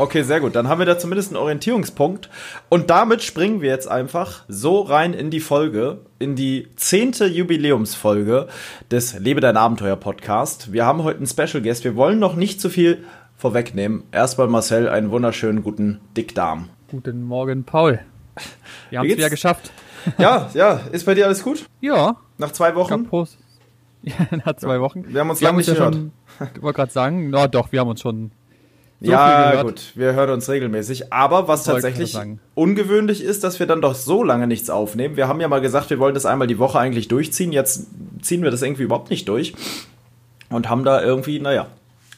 Okay, sehr gut. Dann haben wir da zumindest einen Orientierungspunkt. Und damit springen wir jetzt einfach so rein in die Folge, in die zehnte Jubiläumsfolge des Lebe dein Abenteuer Podcast. Wir haben heute einen Special Guest. Wir wollen noch nicht zu viel vorwegnehmen. Erstmal Marcel, einen wunderschönen guten Dickdarm. Guten Morgen, Paul. Wir haben es wieder geschafft. Ja, ja. Ist bei dir alles gut? Ja. Nach zwei Wochen? Prost. Ja, nach zwei Wochen. Wir haben uns lange nicht ja gehört. Schon, ich wollte gerade sagen, na doch, wir haben uns schon so ja, gut, wir hören uns regelmäßig. Aber was Wollte tatsächlich ungewöhnlich ist, dass wir dann doch so lange nichts aufnehmen. Wir haben ja mal gesagt, wir wollen das einmal die Woche eigentlich durchziehen. Jetzt ziehen wir das irgendwie überhaupt nicht durch. Und haben da irgendwie, naja.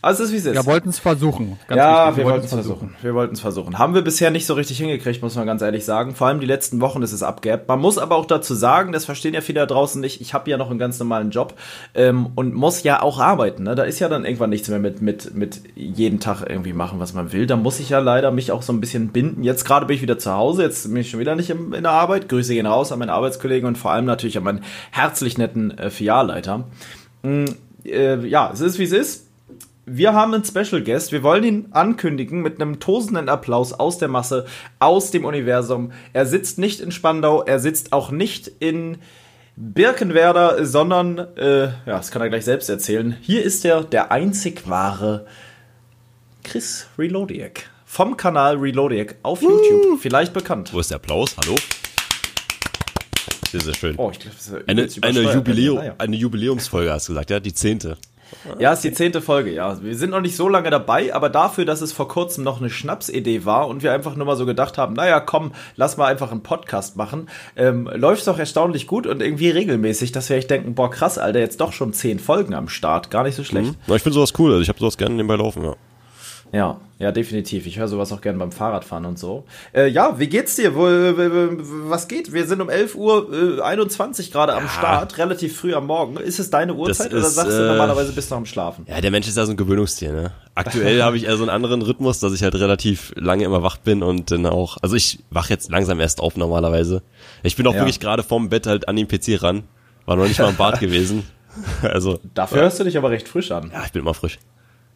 Also es ist wie es ist. Wir wollten es versuchen. Ganz ja, wichtig, wir wollten es versuchen. Wir wollten es versuchen. Haben wir bisher nicht so richtig hingekriegt, muss man ganz ehrlich sagen. Vor allem die letzten Wochen ist es abgeappt. Man muss aber auch dazu sagen, das verstehen ja viele da draußen nicht, ich habe ja noch einen ganz normalen Job ähm, und muss ja auch arbeiten. Ne? Da ist ja dann irgendwann nichts mehr mit, mit, mit jeden Tag irgendwie machen, was man will. Da muss ich ja leider mich auch so ein bisschen binden. Jetzt gerade bin ich wieder zu Hause, jetzt bin ich schon wieder nicht im, in der Arbeit. Grüße gehen raus an meine Arbeitskollegen und vor allem natürlich an meinen herzlich netten äh, Filialleiter. Mm, äh, ja, es ist wie es ist. Wir haben einen Special Guest. Wir wollen ihn ankündigen mit einem tosenden Applaus aus der Masse, aus dem Universum. Er sitzt nicht in Spandau, er sitzt auch nicht in Birkenwerder, sondern, äh, ja, das kann er gleich selbst erzählen. Hier ist er, der einzig wahre Chris Reloadiak. Vom Kanal Reloadiak auf YouTube. Vielleicht bekannt. Wo ist der Applaus? Hallo? Sehr, sehr schön. Oh, ich glaube, das ist eine, eine. Jubiläum, Naja. eine Jubiläumsfolge hast du gesagt, ja? Die zehnte. Ja, ist die zehnte Folge, ja. Wir sind noch nicht so lange dabei, aber dafür, dass es vor kurzem noch eine Schnapsidee war und wir einfach nur mal so gedacht haben, naja, komm, lass mal einfach einen Podcast machen, ähm, läuft es doch erstaunlich gut und irgendwie regelmäßig, dass wir echt denken, boah, krass, Alter, jetzt doch schon zehn Folgen am Start. Gar nicht so schlecht. Na, ich finde sowas cool. Also ich habe sowas gerne nebenbei laufen, ja. Ja, ja, definitiv. Ich höre sowas auch gerne beim Fahrradfahren und so. Äh, ja, wie geht's dir? Wo, äh, was geht? Wir sind um 11 Uhr äh, 21 gerade am Start, relativ früh am Morgen. Ist es deine Uhrzeit oder ist, sagst du äh, normalerweise bist du noch am Schlafen? Ja, der Mensch ist ja so ein Gewöhnungstier, ne? Aktuell habe ich eher so einen anderen Rhythmus, dass ich halt relativ lange immer wach bin und dann auch, also ich wach jetzt langsam erst auf normalerweise. Ich bin auch Ja. wirklich gerade vorm Bett halt an den PC ran. War noch nicht mal im Bad gewesen. Also, Dafür hörst du dich aber recht frisch an. ja, ich bin immer frisch.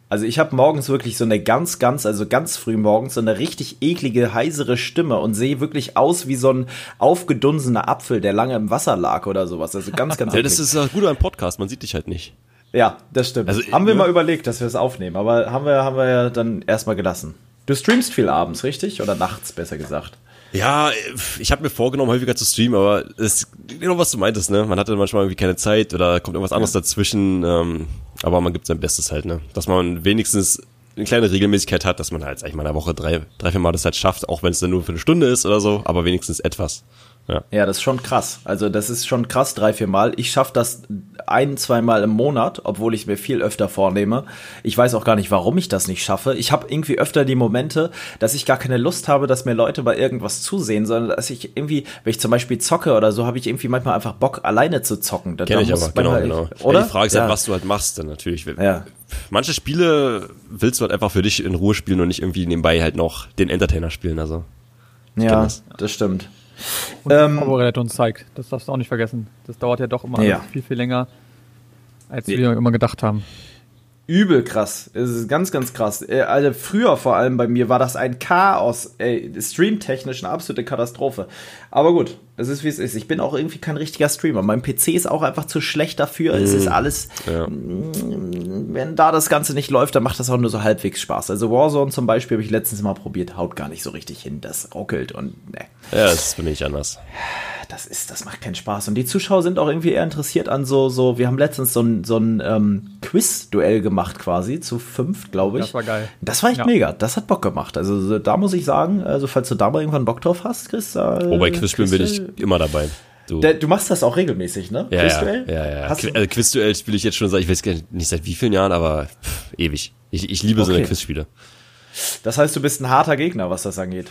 Also ich habe morgens wirklich so eine ganz, ganz, also ganz früh morgens so eine richtig eklige, heisere Stimme und sehe wirklich aus wie so ein aufgedunsener Apfel, der lange im Wasser lag oder sowas. Also ganz, ganz Ja, das ist das Gute am Podcast, man sieht dich halt nicht. Ja, das stimmt. Also, haben wir ja. mal überlegt, dass wir es aufnehmen, aber haben wir, haben wir ja dann erstmal gelassen. Du streamst viel abends, richtig? Oder nachts, besser gesagt. Ja, ich habe mir vorgenommen, häufiger zu streamen, aber es ist genau was du meintest, ne? Man hatte manchmal irgendwie keine Zeit oder kommt irgendwas anderes dazwischen, ähm, aber man gibt sein Bestes halt, ne? Dass man wenigstens eine kleine Regelmäßigkeit hat, dass man halt, sag ich mal, in der Woche drei, drei, vier Mal das halt schafft, auch wenn es dann nur für eine Stunde ist oder so, aber wenigstens etwas. Ja. Ja, das ist schon krass. Also das ist schon krass, drei, vier Mal. Ich schaffe das ein, zwei Mal im Monat, obwohl ich mir viel öfter vornehme. Ich weiß auch gar nicht, warum ich das nicht schaffe. Ich habe irgendwie öfter die Momente, dass ich gar keine Lust habe, dass mir Leute bei irgendwas zusehen, sondern dass ich irgendwie, wenn ich zum Beispiel zocke oder so, habe ich irgendwie manchmal einfach Bock, alleine zu zocken. Da- Kenn ich aber, genau, manchmal- genau. Oder? Ja, die Frage ist ja. halt, was du halt machst dann natürlich. Ja. Manche Spiele willst du halt einfach für dich in Ruhe spielen und nicht irgendwie nebenbei halt noch den Entertainer spielen, also. Ja, das. das stimmt. Und Ähm, uns zeigt. Das darfst du auch nicht vergessen. Das dauert ja doch immer Ja. viel, viel länger, als Nee. wir immer gedacht haben. Übel krass. Es ist ganz, ganz krass. Äh, Also früher vor allem bei mir war das ein Chaos. Ey, streamtechnisch eine absolute Katastrophe. Aber gut, es ist wie es ist. Ich bin auch irgendwie kein richtiger Streamer. Mein PC ist auch einfach zu schlecht dafür. Es ist alles, Ja. wenn da das Ganze nicht läuft, dann macht das auch nur so halbwegs Spaß. Also Warzone zum Beispiel habe ich letztens mal probiert, haut gar nicht so richtig hin. Das ruckelt und ne. Ja, das bin ich anders. Das ist, das macht keinen Spaß. Und die Zuschauer sind auch irgendwie eher interessiert an so, so, wir haben letztens so ein, so ein ähm, Quiz-Duell gemacht quasi, zu fünf, glaube ich. Das war geil. Das war echt Ja. mega. Das hat Bock gemacht. Also so, da muss ich sagen, also falls du da mal irgendwann Bock drauf hast, Chris. Äh, Oh, bei Quizspielen bin Quiz- ich immer dabei. Du. Du machst das auch regelmäßig, ne? Ja, ja, Quizduell? ja, ja. Qui- du, Also Quizduell spiele ich jetzt schon seit, ich weiß gar nicht seit wie vielen Jahren, aber pff, ewig. Ich, ich liebe so eine Okay. Quizspiele. das heißt, du bist ein harter Gegner, was das angeht.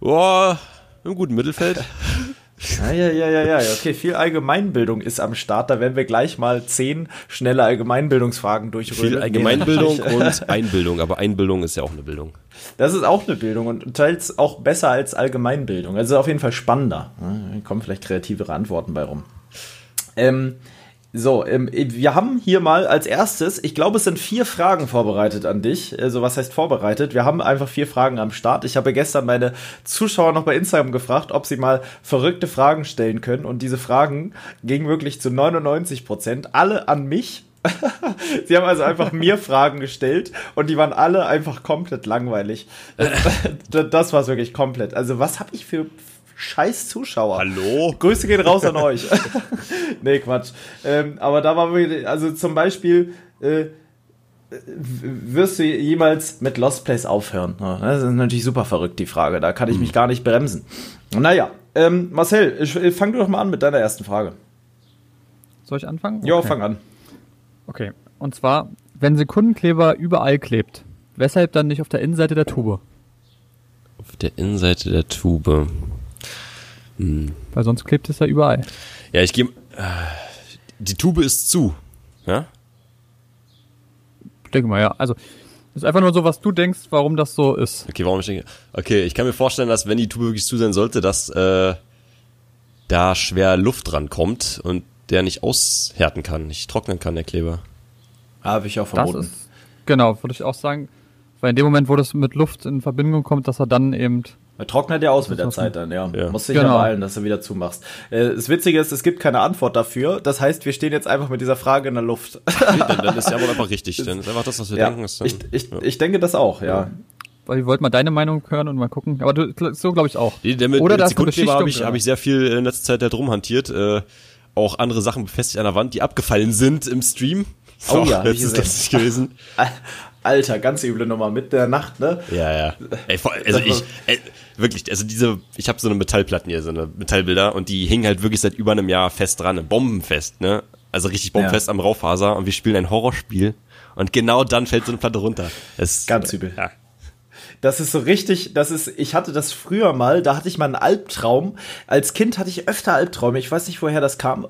Boah, im guten Mittelfeld. Ja, ja, ja, ja, ja. Okay, viel Allgemeinbildung ist am Start. Da werden wir gleich mal zehn schnelle Allgemeinbildungsfragen durchrödeln. Viel Allgemeinbildung und Einbildung, aber Einbildung ist ja auch eine Bildung. Das ist auch eine Bildung und teils auch besser als Allgemeinbildung. Also auf jeden Fall spannender. Da kommen vielleicht kreativere Antworten bei rum. Ähm, So, ähm, wir haben hier mal als erstes, ich glaube, es sind vier Fragen vorbereitet an dich. Also, was heißt vorbereitet? Wir haben einfach vier Fragen am Start. Ich habe gestern meine Zuschauer noch bei Instagram gefragt, ob sie mal verrückte Fragen stellen können. Und diese Fragen gingen wirklich zu 99 Prozent alle an mich. Sie haben also einfach mir Fragen gestellt und die waren alle einfach komplett langweilig. Das war es wirklich komplett. Also, was habe ich für scheiß Zuschauer. Hallo? Grüße gehen raus an euch. nee, Quatsch. Ähm, aber da war wirklich, also zum Beispiel, äh, wirst du jemals mit Lost Place aufhören? Das ist natürlich super verrückt, die Frage. Da kann ich mich gar nicht bremsen. Naja, ähm, Marcel, fang du doch mal an mit deiner ersten Frage. Soll ich anfangen? Ja, fang an. Okay, und zwar, wenn Sekundenkleber überall klebt, weshalb dann nicht auf der Innenseite der Tube? Auf der Innenseite der Tube. Hm. Weil sonst klebt es ja überall. Ja, ich gehe. Äh, die Tube ist zu. Ja? Ich denke mal, ja. Also, ist einfach nur so, was du denkst, warum das so ist. Okay, warum ich denke. Okay, ich kann mir vorstellen, dass wenn die Tube wirklich zu sein sollte, dass äh, da schwer Luft dran kommt und der nicht aushärten kann, nicht trocknen kann, der Kleber. Habe ich auch vermutet. Ist, genau, würde ich auch sagen. Weil in dem Moment, wo das mit Luft in Verbindung kommt, dass er dann eben trocknet ja aus mit der Zeit dann, ja. ja. Muss dich genau. ja beeilen, dass du wieder zumachst. Äh, das Witzige ist, es gibt keine Antwort dafür. Das heißt, wir stehen jetzt einfach mit dieser Frage in der Luft. Okay, dann, dann, ist ja wohl einfach richtig. Dann ist einfach das, was wir ja, denken. Ist dann, ich, ich, ja. ich denke das auch, ja. Weil ich wollte mal deine Meinung hören und mal gucken. Aber du, so glaube ich auch. Die, der mit, Oder mit Sekundkleber habe ich, hab ich sehr viel in letzter Zeit da drum hantiert. Äh, auch andere Sachen befestigt an der Wand, die abgefallen sind im Stream. Oh ja, das ist gewesen. Alter, ganz üble Nummer mit der Nacht, ne? Ja, ja. Ey, also ich, ey, wirklich, also diese, ich habe so eine Metallplatten hier, so eine Metallbilder und die hingen halt wirklich seit über einem Jahr fest dran, bombenfest, ne? Also richtig bombenfest ja. am Raufaser und wir spielen ein Horrorspiel und genau dann fällt so eine Platte runter. Das, ganz übel. Ja, das ist so richtig, das ist, ich hatte das früher mal, da hatte ich mal einen Albtraum. Als Kind hatte ich öfter Albträume. Ich weiß nicht, woher das kam.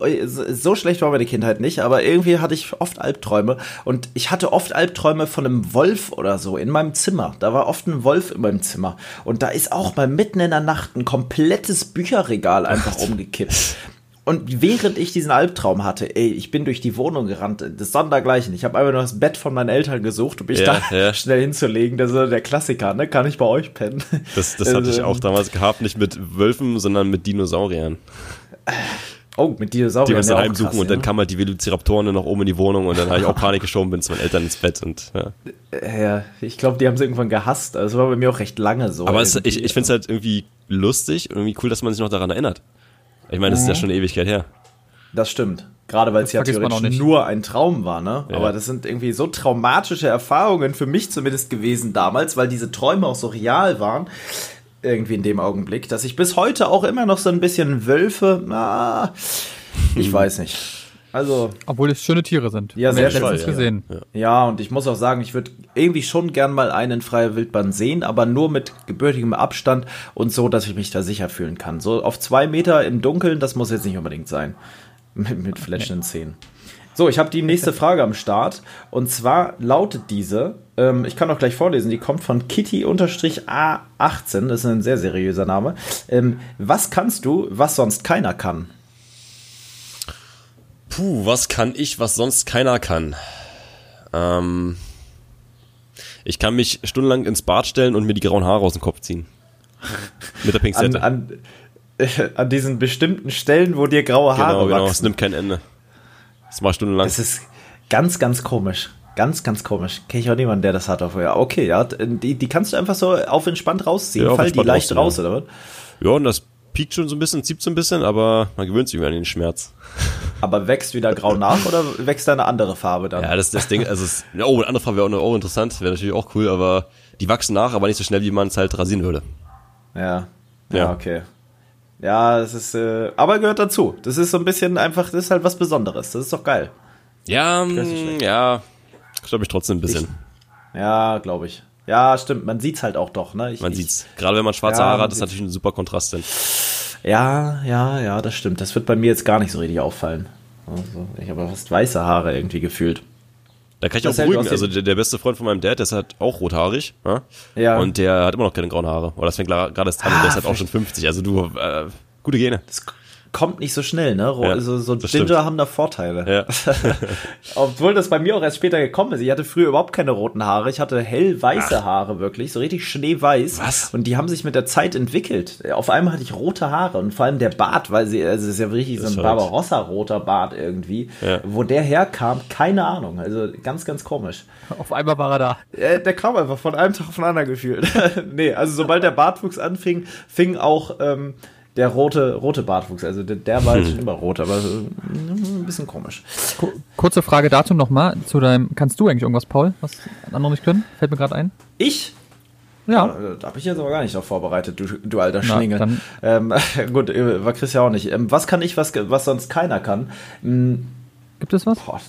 So schlecht war meine Kindheit nicht, aber irgendwie hatte ich oft Albträume. Und ich hatte oft Albträume von einem Wolf oder so in meinem Zimmer. Da war oft ein Wolf in meinem Zimmer. Und da ist auch mal mitten in der Nacht ein komplettes Bücherregal einfach umgekippt. Und während ich diesen Albtraum hatte, ey, ich bin durch die Wohnung gerannt, das Sondergleichen. Ich habe einfach nur das Bett von meinen Eltern gesucht, um mich ja, da ja. schnell hinzulegen. Das ist der Klassiker, ne? Kann ich bei euch pennen? Das, das hatte ich ähm, auch damals gehabt, nicht mit Wölfen, sondern mit Dinosauriern. Oh, mit Dinosauriern. Die wir uns daheim suchen krass, und dann kamen halt die Velociraptoren noch oben in die Wohnung und dann habe ich auch Panik geschoben, bin zu meinen Eltern ins Bett und ja. Ja, ich glaube, die haben es irgendwann gehasst. Also das war bei mir auch recht lange so. Aber es, ich, ich finde es halt irgendwie lustig und irgendwie cool, dass man sich noch daran erinnert. Ich meine, das ist ja mhm. schon eine Ewigkeit her. Das stimmt. Gerade weil es ja theoretisch nur ein Traum war, ne? Ja. Aber das sind irgendwie so traumatische Erfahrungen für mich zumindest gewesen damals, weil diese Träume auch so real waren. Irgendwie in dem Augenblick, dass ich bis heute auch immer noch so ein bisschen Wölfe, ah, ich weiß nicht. Also. Obwohl es schöne Tiere sind. Ja, sehr schön. Ja. gesehen. Ja. ja, und ich muss auch sagen, ich würde irgendwie schon gern mal einen freie Wildbahn sehen, aber nur mit gebürtigem Abstand und so, dass ich mich da sicher fühlen kann. So auf zwei Meter im Dunkeln, das muss jetzt nicht unbedingt sein. Mit, mit flashenden Szenen. So, ich habe die nächste Frage am Start. Und zwar lautet diese, ähm, ich kann auch gleich vorlesen, die kommt von Kitty-A18, das ist ein sehr seriöser Name. Ähm, was kannst du, was sonst keiner kann? Puh, was kann ich, was sonst keiner kann? Ähm, ich kann mich stundenlang ins Bad stellen und mir die grauen Haare aus dem Kopf ziehen. Mit der Pinzette. An, an, an diesen bestimmten Stellen, wo dir graue Haare genau, genau. wachsen. Es nimmt kein Ende. Das war stundenlang. Das ist ganz, ganz komisch. Ganz, ganz komisch. Kenne ich auch niemanden, der das hat. Auf, ja, okay, ja, die, die kannst du einfach so auf entspannt rausziehen. Ja, Fall die leicht raus, oder was? Ja, und das piekt schon so ein bisschen, zieht so ein bisschen, aber man gewöhnt sich über an den Schmerz. Aber wächst wieder grau nach oder wächst da eine andere Farbe dann? Ja, das, das Ding, also, es, oh, eine andere Farbe wäre auch, auch interessant, wäre natürlich auch cool, aber die wachsen nach, aber nicht so schnell, wie man es halt rasieren würde. Ja. Ja, ja. okay. Ja, es ist, äh, aber gehört dazu. Das ist so ein bisschen einfach, das ist halt was Besonderes. Das ist doch geil. Ja, mm, ja, glaube ich trotzdem ein bisschen. Ich, ja, glaube ich. Ja, stimmt. Man sieht's halt auch doch, ne? Ich, man sieht's. Gerade wenn man schwarze ja, Haare hat, ist natürlich ein super Kontrast denn. Ja, ja, ja, das stimmt. Das wird bei mir jetzt gar nicht so richtig auffallen. Also, ich habe fast weiße Haare irgendwie gefühlt. Da kann ich das auch beruhigen. Also der, der, beste Freund von meinem Dad, der ist halt auch rothaarig. Ja? ja. Und der hat immer noch keine grauen Haare. Oder das fängt gerade erst an. Ah, der ist halt auch schon 50. Also du, äh, gute Gene. Das, kommt nicht so schnell, ne? Ja, so so Ginger stimmt. haben da Vorteile. Ja. Obwohl das bei mir auch erst später gekommen ist. Ich hatte früher überhaupt keine roten Haare. Ich hatte hellweiße Ach. Haare wirklich, so richtig schneeweiß. Was? Und die haben sich mit der Zeit entwickelt. Auf einmal hatte ich rote Haare und vor allem der Bart, weil sie, also es ist ja richtig so Das ein ist verrückt. Barbarossa-roter Bart irgendwie. Ja. Wo der herkam, keine Ahnung. Also ganz, ganz komisch. Auf einmal war er da. Äh, der kam einfach von einem Tag auf den anderen gefühlt. nee, also sobald der Bartwuchs anfing, fing auch ähm, der rote, rote Bartwuchs. Also der, der war halt schon immer rot, aber mm, ein bisschen komisch. Ku- Kurze Frage dazu nochmal zu deinem. Kannst du eigentlich irgendwas, Paul, was andere nicht können? Fällt mir gerade ein. Ich? Ja. Äh, Da habe ich jetzt aber gar nicht drauf vorbereitet, du, du alter Schlingel. Ähm, gut, äh, war Chris ja auch nicht. Ähm, was kann ich, was, was sonst keiner kann? Hm, Gibt es was? boah,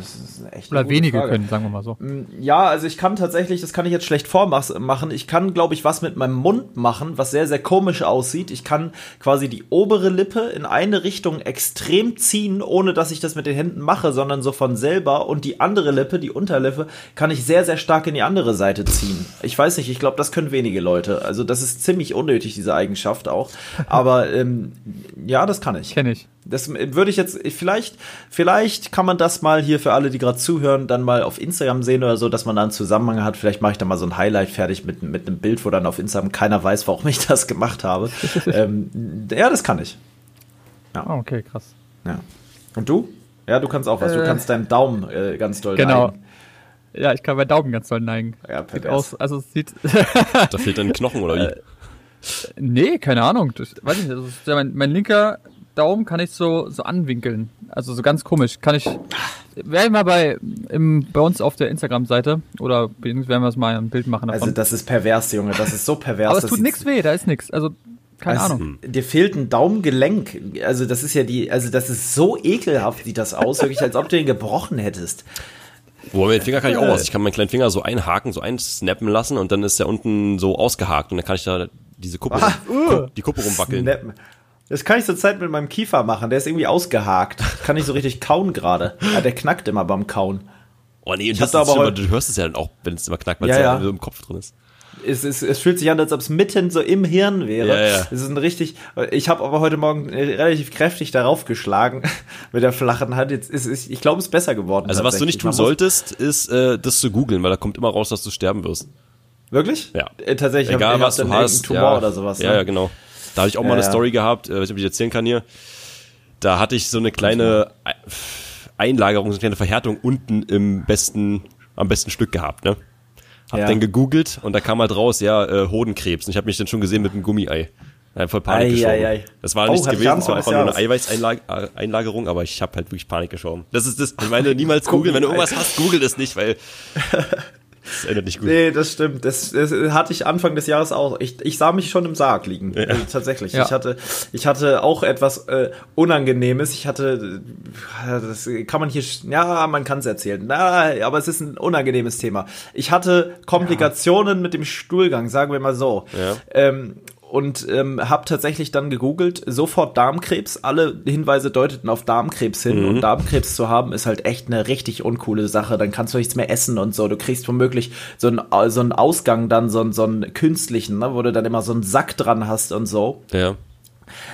das ist echt Oder wenige Frage. können, sagen wir mal so. Ja, also ich kann tatsächlich, das kann ich jetzt schlecht vormachen. Ich kann, glaube ich, was mit meinem Mund machen, was sehr, sehr komisch aussieht. Ich kann quasi die obere Lippe in eine Richtung extrem ziehen, ohne dass ich das mit den Händen mache, sondern so von selber. Und die andere Lippe, die Unterlippe, kann ich sehr, sehr stark in die andere Seite ziehen. Ich weiß nicht, ich glaube, das können wenige Leute. Also das ist ziemlich unnötig, diese Eigenschaft auch. Aber ähm, ja, das kann ich. Kenne ich. Das würde ich jetzt, vielleicht, vielleicht kann man das mal hier für alle, die gerade zuhören, dann mal auf Instagram sehen oder so, dass man da einen Zusammenhang hat. Vielleicht mache ich da mal so ein Highlight fertig mit, mit einem Bild, wo dann auf Instagram keiner weiß, warum ich das gemacht habe. ähm, ja, das kann ich. Ah, okay, krass. Ja. Und du? Ja, du kannst auch was. Du Äh, kannst deinen Daumen äh, ganz doll Genau. neigen. Ja, ich kann meinen Daumen ganz doll neigen. Ja, Sieht aus, also es sieht. Da fehlt dann ein Knochen oder wie? Äh, nee, keine Ahnung. Das, weiß ich nicht. Das ist, ja, mein, mein linker Daumen kann ich so, so anwinkeln. Also so ganz komisch. Kann ich. Werde ich mal bei, im, bei uns auf der Instagram-Seite oder werden wir es mal ein Bild machen davon. Also das ist pervers, Junge. Das ist so pervers. Aber es das tut nichts weh, da ist nichts. Also, keine Also, Ahnung. Dir fehlt ein Daumengelenk. Also das ist ja die, also das ist so ekelhaft, sieht das aus, wirklich, als ob du ihn gebrochen hättest. Wobei, mit dem Finger kann ich auch was. Ich kann meinen kleinen Finger so einhaken, so einsnappen lassen und dann ist der unten so ausgehakt und dann kann ich da diese Kuppe, Ah, rum, die Kuppe rumwackeln. Snappen. Das kann ich zur Zeit mit meinem Kiefer machen. Der ist irgendwie ausgehakt. Kann ich so richtig kauen gerade. Ja, der knackt immer beim Kauen. Oh nee, das ist aber heute- du hörst es ja dann auch, wenn es immer knackt, weil Ja, es ja, ja. im Kopf drin ist. Es, es, es fühlt sich an, als ob es mitten so im Hirn wäre. Ja, ja. Es ist ein richtig. Ich habe aber heute Morgen äh, relativ kräftig darauf geschlagen mit der flachen Hand. Jetzt ist, ist ich glaube, es ist besser geworden. Also was du nicht tun solltest, ist äh, das zu googeln, weil da kommt immer raus, dass du sterben wirst. Wirklich? Ja. Äh, tatsächlich. Egal hab, was du hast. Tumor ja, oder sowas. Ja, ne? ja, genau. Da habe ich auch mal eine. Story gehabt, äh, weiß nicht, ob ich erzählen kann hier. Da hatte ich so eine kleine Ei- Einlagerung, so eine kleine Verhärtung unten im besten, am besten Stück gehabt, ne? Hab Ja. dann gegoogelt und da kam halt raus, ja, äh, Hodenkrebs. Und ich habe mich dann schon gesehen mit einem Gummiei. Da voll Panik Ei, geschoben. ei, ei. Das war Oh, nichts gewesen, es war einfach nur eine. Eiweißeinlagerung, aber ich habe halt wirklich Panik geschoben. Das ist das, ich meine, niemals googeln, wenn du irgendwas hast, google das nicht, weil das endet nicht gut. Nee, das stimmt. Das, das hatte ich Anfang des Jahres auch. Ich, ich sah mich schon im Sarg liegen. Also tatsächlich. Ja. Ich, hatte, ich hatte auch etwas äh, Unangenehmes. Ich hatte, äh, das kann man hier, ja, man kann es erzählen. Na, aber es ist ein unangenehmes Thema. Ich hatte Komplikationen mit dem Stuhlgang, sagen wir mal so. Ja. Ähm, und ähm, habe tatsächlich dann gegoogelt, sofort Darmkrebs. Alle Hinweise deuteten auf Darmkrebs hin. Und Darmkrebs zu haben ist halt echt eine richtig uncoole Sache. Dann kannst du nichts mehr essen und so. Du kriegst womöglich so einen, so einen Ausgang dann, so, einen- so einen künstlichen, ne, wo du dann immer so einen Sack dran hast und so. Ja.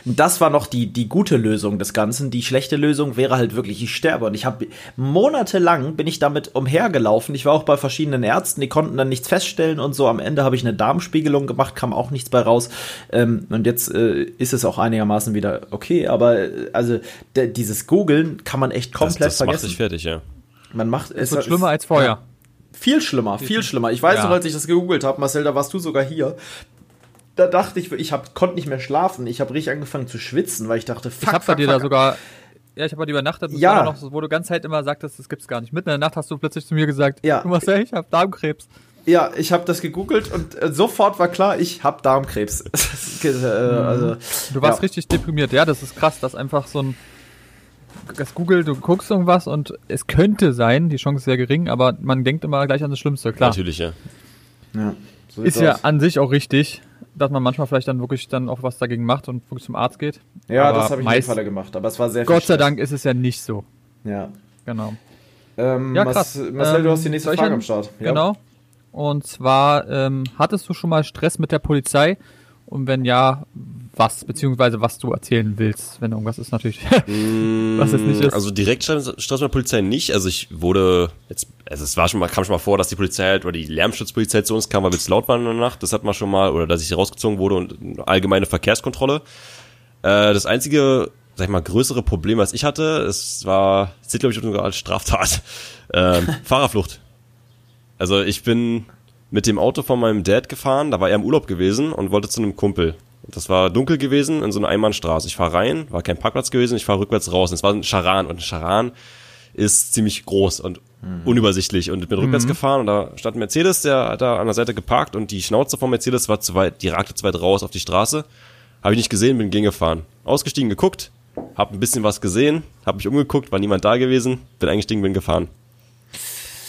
Das war noch die, die gute Lösung des Ganzen. Die schlechte Lösung wäre halt wirklich, ich sterbe. Und ich habe monatelang bin ich damit umhergelaufen. Ich war auch bei verschiedenen Ärzten, die konnten dann nichts feststellen und so. Am Ende habe ich eine Darmspiegelung gemacht, kam auch nichts bei raus. Ähm, und jetzt äh, ist es auch einigermaßen wieder okay. Aber äh, also dieses Googeln kann man echt Das, komplett das macht vergessen. dich fertig, ja. man macht Es wird schlimmer als vorher. viel schlimmer, viel schlimmer. Ich weiß Ja. noch, als ich das gegoogelt habe, Marcel, da warst du sogar hier. Da dachte ich, ich hab, konnte nicht mehr schlafen. Ich habe richtig angefangen zu schwitzen, weil ich dachte, fuck, Ich hab bei fuck, dir da fuck. sogar. Ja, ich habe bei dir übernachtet, das Ja. noch so, wo du ganz Zeit immer sagtest, das gibt's gar nicht. Mitten in der Nacht hast du plötzlich zu mir gesagt, Ja. du Marcel, ich hab Darmkrebs. Ja, ich habe das gegoogelt und äh, sofort war klar, ich habe Darmkrebs. äh, also, Du warst ja. richtig deprimiert. Ja, das ist krass, dass einfach so ein das Google, du guckst irgendwas und es könnte sein, die Chance ist sehr gering, aber man denkt immer gleich an das Schlimmste, klar. Natürlich, ja. Ja, so Ist sieht's ja aus. an sich auch richtig, dass man manchmal vielleicht dann wirklich dann auch was dagegen macht und wirklich zum Arzt geht. ja, aber das habe ich in dem meist- Falle gemacht, aber es war sehr Gott sei. Dank ist es ja nicht so. Ja. Genau. Ähm, Ja, krass. Marcel, du Ähm, hast die nächste soll ich Frage am Start. Ja. Genau. Und zwar, ähm, hattest du schon mal Stress mit der Polizei? Und wenn ja, was, beziehungsweise was du erzählen willst, wenn irgendwas ist natürlich, was es nicht ist. Also direkt Straßenbahn Polizei nicht. Also ich wurde jetzt, also es war schon mal, kam schon mal vor, dass die Polizei halt, oder die Lärmschutzpolizei zu uns kam, weil wir zu laut waren in der Nacht. Das hat man schon mal, oder dass ich rausgezogen wurde und allgemeine Verkehrskontrolle. Äh, das einzige, sag ich mal, größere Problem, was ich hatte, es war, es sieht glaube ich sogar als Straftat, ähm, Fahrerflucht. Also ich bin mit dem Auto von meinem Dad gefahren, da war er im Urlaub gewesen und wollte zu einem Kumpel. Das war dunkel gewesen in so einer Einbahnstraße. Ich fahre rein, war kein Parkplatz gewesen, ich fahre rückwärts raus. Und es war ein Charan und ein Charan ist ziemlich groß und mhm. unübersichtlich und bin rückwärts mhm. gefahren und da stand ein Mercedes, der hat da an der Seite geparkt und die Schnauze vom Mercedes war zu weit, die ragte zu weit raus auf die Straße. Habe ich nicht gesehen, bin gegengefahren. Ausgestiegen, geguckt, hab ein bisschen was gesehen, hab mich umgeguckt, war niemand da gewesen, bin eingestiegen, bin gefahren.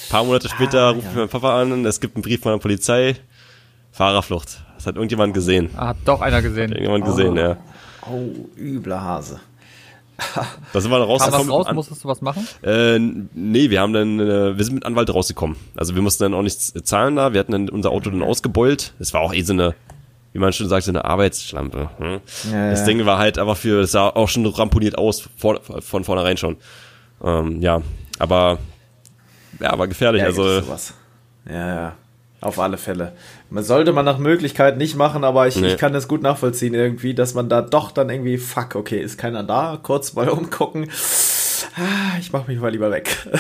Ein paar Monate später ah, ruft ja. mein Papa an, es gibt einen Brief von der Polizei, Fahrerflucht. Das hat irgendjemand gesehen. Ah, hat doch einer gesehen. Hat irgendjemand oh. gesehen, ja. Oh, übler Hase. da sind wir dann rausgekommen. raus, musstest du was machen? Äh, nee, wir haben dann, äh, wir sind mit Anwalt rausgekommen. Also wir mussten dann auch nichts zahlen da. Wir hatten dann unser Auto dann ausgebeult. Es war auch eh so eine, wie man schon sagt, so eine Arbeitsschlampe. Hm? Ja, das ja. Ding war halt einfach für, das sah auch schon ramponiert aus, vor, von vornherein schon. Ähm, ja, aber, ja, war gefährlich. Ja, also, sowas. Ja, ja. Auf alle Fälle. Man sollte man nach Möglichkeit nicht machen, aber ich, nee. ich kann das gut nachvollziehen irgendwie, dass man da doch dann irgendwie, fuck, okay, ist keiner da, kurz mal umgucken. Ah, ich mach mich mal lieber weg.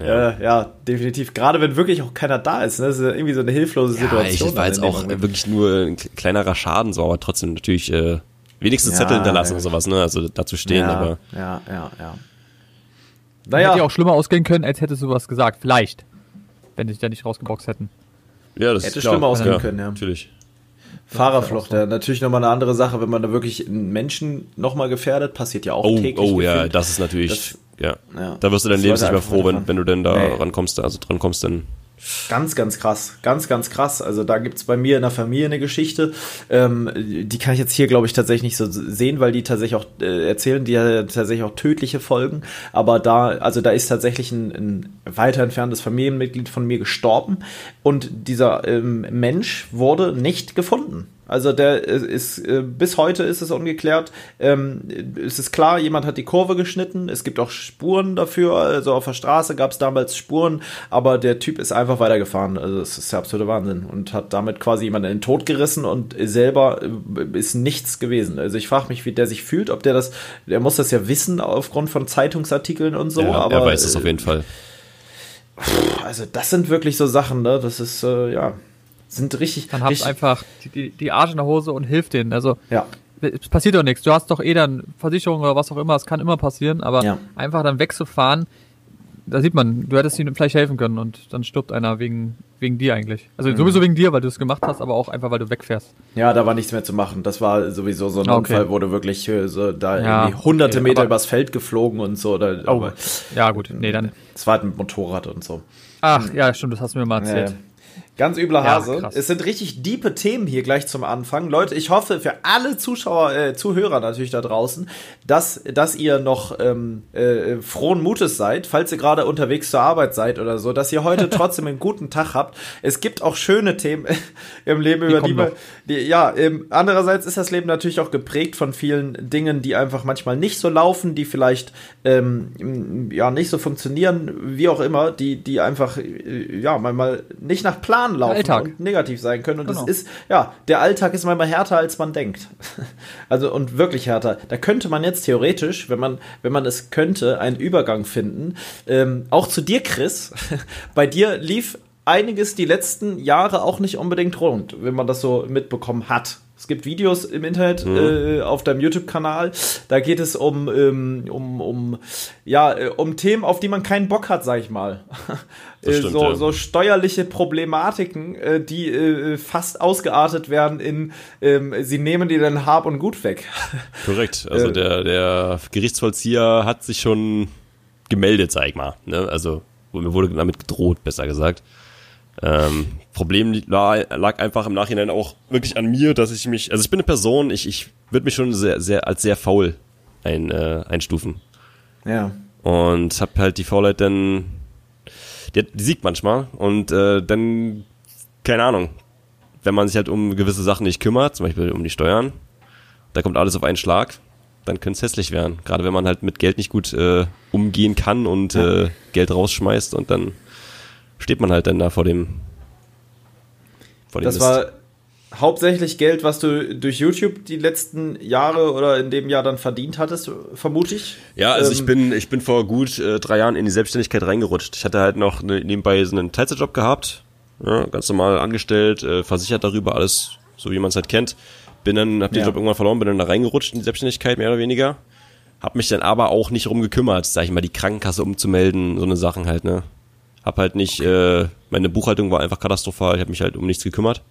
Ja, äh, ja definitiv. Gerade wenn wirklich auch keiner da ist. Ne? Das ist irgendwie so eine hilflose Situation. Ja, ich war jetzt auch wirklich nur ein kleinerer Schaden, so, aber trotzdem natürlich äh, wenigstens ja, Zettel hinterlassen ja. und sowas, ne? Also dazu stehen, ja, aber. Ja, ja, ja. Naja. Hätte ja auch schlimmer ausgehen können, als hättest du was gesagt. Vielleicht. Wenn dich da nicht rausgeboxt hätten. Ja, das Hätte ist schlimmer ausgehen ja, können, ja. Natürlich. Fahrerflucht, ja, natürlich nochmal eine andere Sache, wenn man da wirklich einen Menschen nochmal gefährdet, passiert ja auch oh, täglich. Oh ja, das ist natürlich, das, ja. ja. Da wirst du dein Leben nicht mehr froh, wenn, wenn du denn da nee. rankommst, also dran kommst, dann Ganz, ganz krass. Ganz, ganz krass. Also da gibt's bei mir in der Familie eine Geschichte. Ähm, die kann ich jetzt hier, glaube ich, tatsächlich nicht so sehen, weil die tatsächlich auch äh, erzählen, die ja tatsächlich auch tödliche Folgen. Aber da, also da ist tatsächlich ein, ein weiter entferntes Familienmitglied von mir gestorben und dieser ähm, Mensch wurde nicht gefunden. Also der ist äh, bis heute ist es ungeklärt. Ähm, es ist klar, jemand hat die Kurve geschnitten. Es gibt auch Spuren dafür. Also auf der Straße gab es damals Spuren, aber der Typ ist einfach weitergefahren. Also es ist der absolute Wahnsinn und hat damit quasi jemanden in den Tod gerissen und selber äh, ist nichts gewesen. Also ich frage mich, wie der sich fühlt. Ob der das, der muss das ja wissen aufgrund von Zeitungsartikeln und so. Ja, aber er weiß es auf jeden Fall. Also das sind wirklich so Sachen, ne? Das ist äh, ja sind richtig. Dann habt einfach die, die Arsch in der Hose und hilft denen. Also ja. es passiert doch nichts. Du hast doch eh dann Versicherung oder was auch immer, es kann immer passieren, aber ja. einfach dann wegzufahren, da sieht man, du hättest ihnen vielleicht helfen können und dann stirbt einer wegen, wegen dir eigentlich. Also mhm. sowieso wegen dir, weil du es gemacht hast, aber auch einfach, weil du wegfährst. Ja, da war nichts mehr zu machen. Das war sowieso so ein ah, okay. Unfall, wo du wirklich äh, so da ja, irgendwie hunderte okay, Meter übers Feld geflogen und so. Oder, oh, aber, ja gut, nee, dann. Es war halt Motorrad und so. Ach, ja, stimmt, das hast du mir mal erzählt. Ja. Ganz übler Hase. Ja, es sind richtig diepe Themen hier gleich zum Anfang. Leute, ich hoffe für alle Zuschauer, äh, Zuhörer natürlich da draußen, dass, dass ihr noch ähm, äh, frohen Mutes seid, falls ihr gerade unterwegs zur Arbeit seid oder so, dass ihr heute trotzdem einen guten Tag habt. Es gibt auch schöne Themen im Leben, die über die wir, die, ja, ähm, andererseits ist das Leben natürlich auch geprägt von vielen Dingen, die einfach manchmal nicht so laufen, die vielleicht ähm, ja nicht so funktionieren, wie auch immer, die, die einfach äh, ja manchmal nicht nach Plan Bahn laufen Alltag. und negativ sein können. Und genau. das ist, ja, der Alltag ist manchmal härter, als man denkt. also und wirklich härter. Da könnte man jetzt theoretisch, wenn man, wenn man es könnte, einen Übergang finden. Ähm, auch zu dir, Chris. Bei dir lief einiges die letzten Jahre auch nicht unbedingt rund, wenn man das so mitbekommen hat. Es gibt Videos im Internet mhm. äh, auf deinem YouTube-Kanal. Da geht es um, ähm, um, um, ja, äh, um Themen, auf die man keinen Bock hat, sag ich mal. Äh, stimmt, so, ja. so steuerliche Problematiken, äh, die äh, fast ausgeartet werden in, ähm, sie nehmen dir dein Hab und Gut weg. Korrekt. Also äh, der, der Gerichtsvollzieher hat sich schon gemeldet, sag ich mal. Ne? Also mir wurde damit gedroht, besser gesagt. Ähm, Problem lag einfach im Nachhinein auch wirklich an mir, dass ich mich, also ich bin eine Person, ich, ich würde mich schon sehr, sehr, als sehr faul ein, äh, einstufen. Ja. Und hab halt die Faulheit dann, die, die siegt manchmal und äh, dann, keine Ahnung, wenn man sich halt um gewisse Sachen nicht kümmert, zum Beispiel um die Steuern, da kommt alles auf einen Schlag, dann könnte es hässlich werden. Gerade wenn man halt mit Geld nicht gut äh, umgehen kann und ja. äh, Geld rausschmeißt und dann steht man halt dann da vor dem. Das Mist. war hauptsächlich Geld, was du durch YouTube die letzten Jahre oder in dem Jahr dann verdient hattest, vermute ich. Ja, also ähm, ich bin ich bin vor gut äh, drei Jahren in die Selbstständigkeit reingerutscht. Ich hatte halt noch ne, nebenbei so einen Teilzeitjob gehabt, ja, ganz normal angestellt, äh, versichert darüber alles, so wie man es halt kennt. Bin dann, hab den ja. Job irgendwann verloren, bin dann da reingerutscht in die Selbstständigkeit mehr oder weniger. Hab mich dann aber auch nicht rumgekümmert, sag ich mal, die Krankenkasse umzumelden, so eine Sachen halt, ne. Hab halt nicht, äh, meine Buchhaltung war einfach katastrophal, ich habe mich halt um nichts gekümmert.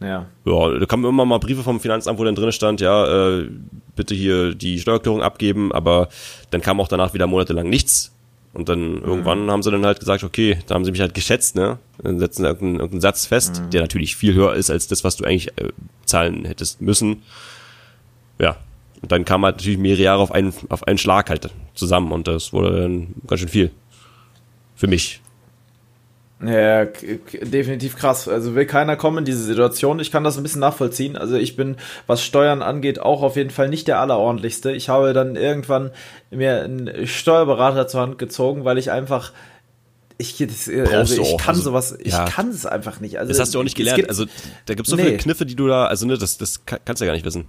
Ja. Ja, da kamen immer mal Briefe vom Finanzamt, wo dann drin stand, ja, äh, bitte hier die Steuererklärung abgeben, aber dann kam auch danach wieder monatelang nichts. Und dann mhm. irgendwann haben sie dann halt gesagt, okay, da haben sie mich halt geschätzt, ne? Dann setzen sie irgendeinen, irgendeinen Satz fest, mhm. der natürlich viel höher ist als das, was du eigentlich äh, zahlen hättest müssen. Ja. Und dann kam halt natürlich mehrere Jahre auf einen, auf einen Schlag halt zusammen und das wurde dann ganz schön viel. Für mich. Ja, definitiv krass. Also will keiner kommen in diese Situation. Ich kann das ein bisschen nachvollziehen. Also ich bin, was Steuern angeht, auch auf jeden Fall nicht der allerordentlichste. Ich habe dann irgendwann mir einen Steuerberater zur Hand gezogen, weil ich einfach ich, das, also ich kann also, sowas, ich ja. kann es einfach nicht. Also, das hast du auch nicht gelernt. Also da gibt es so nee. viele Kniffe, die du da, also ne, das, das kannst du ja gar nicht wissen.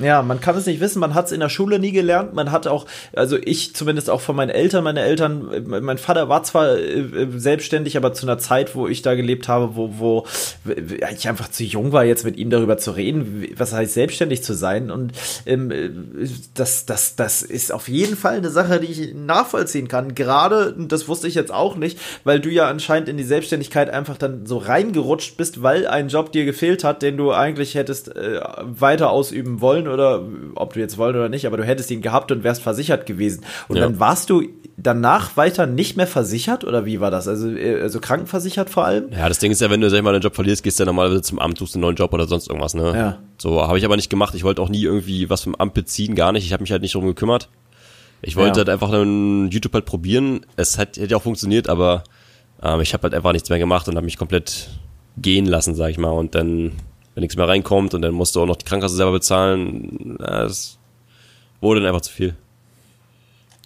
Ja, man kann es nicht wissen, man hat es in der Schule nie gelernt, man hat auch, also ich zumindest auch von meinen Eltern, meine Eltern, mein Vater war zwar äh, selbstständig, aber zu einer Zeit, wo ich da gelebt habe, wo, wo ich einfach zu jung war, jetzt mit ihm darüber zu reden, was heißt selbstständig zu sein und ähm, das, das, das ist auf jeden Fall eine Sache, die ich nachvollziehen kann, gerade, das wusste ich jetzt auch nicht, weil du ja anscheinend in die Selbstständigkeit einfach dann so reingerutscht bist, weil ein Job dir gefehlt hat, den du eigentlich hättest äh, weiter ausüben wollen oder ob du jetzt wollen oder nicht, aber du hättest ihn gehabt und wärst versichert gewesen. Und ja. dann warst du danach weiter nicht mehr versichert oder wie war das? Also, äh, also krankenversichert vor allem? Ja, das Ding ist ja, wenn du sag ich mal einen Job verlierst, gehst du ja normalerweise zum Amt, suchst einen neuen Job oder sonst irgendwas, ne? Ja. So, habe ich aber nicht gemacht. Ich wollte auch nie irgendwie was vom Amt beziehen, gar nicht. Ich habe mich halt nicht drum gekümmert. Ich wollte ja. halt einfach einen YouTube halt probieren. Es hat, hätte auch funktioniert, aber ähm, ich habe halt einfach nichts mehr gemacht und habe mich komplett gehen lassen, sag ich mal. Und dann wenn nichts mehr reinkommt und dann musst du auch noch die Krankenkasse selber bezahlen. Das wurde dann einfach zu viel.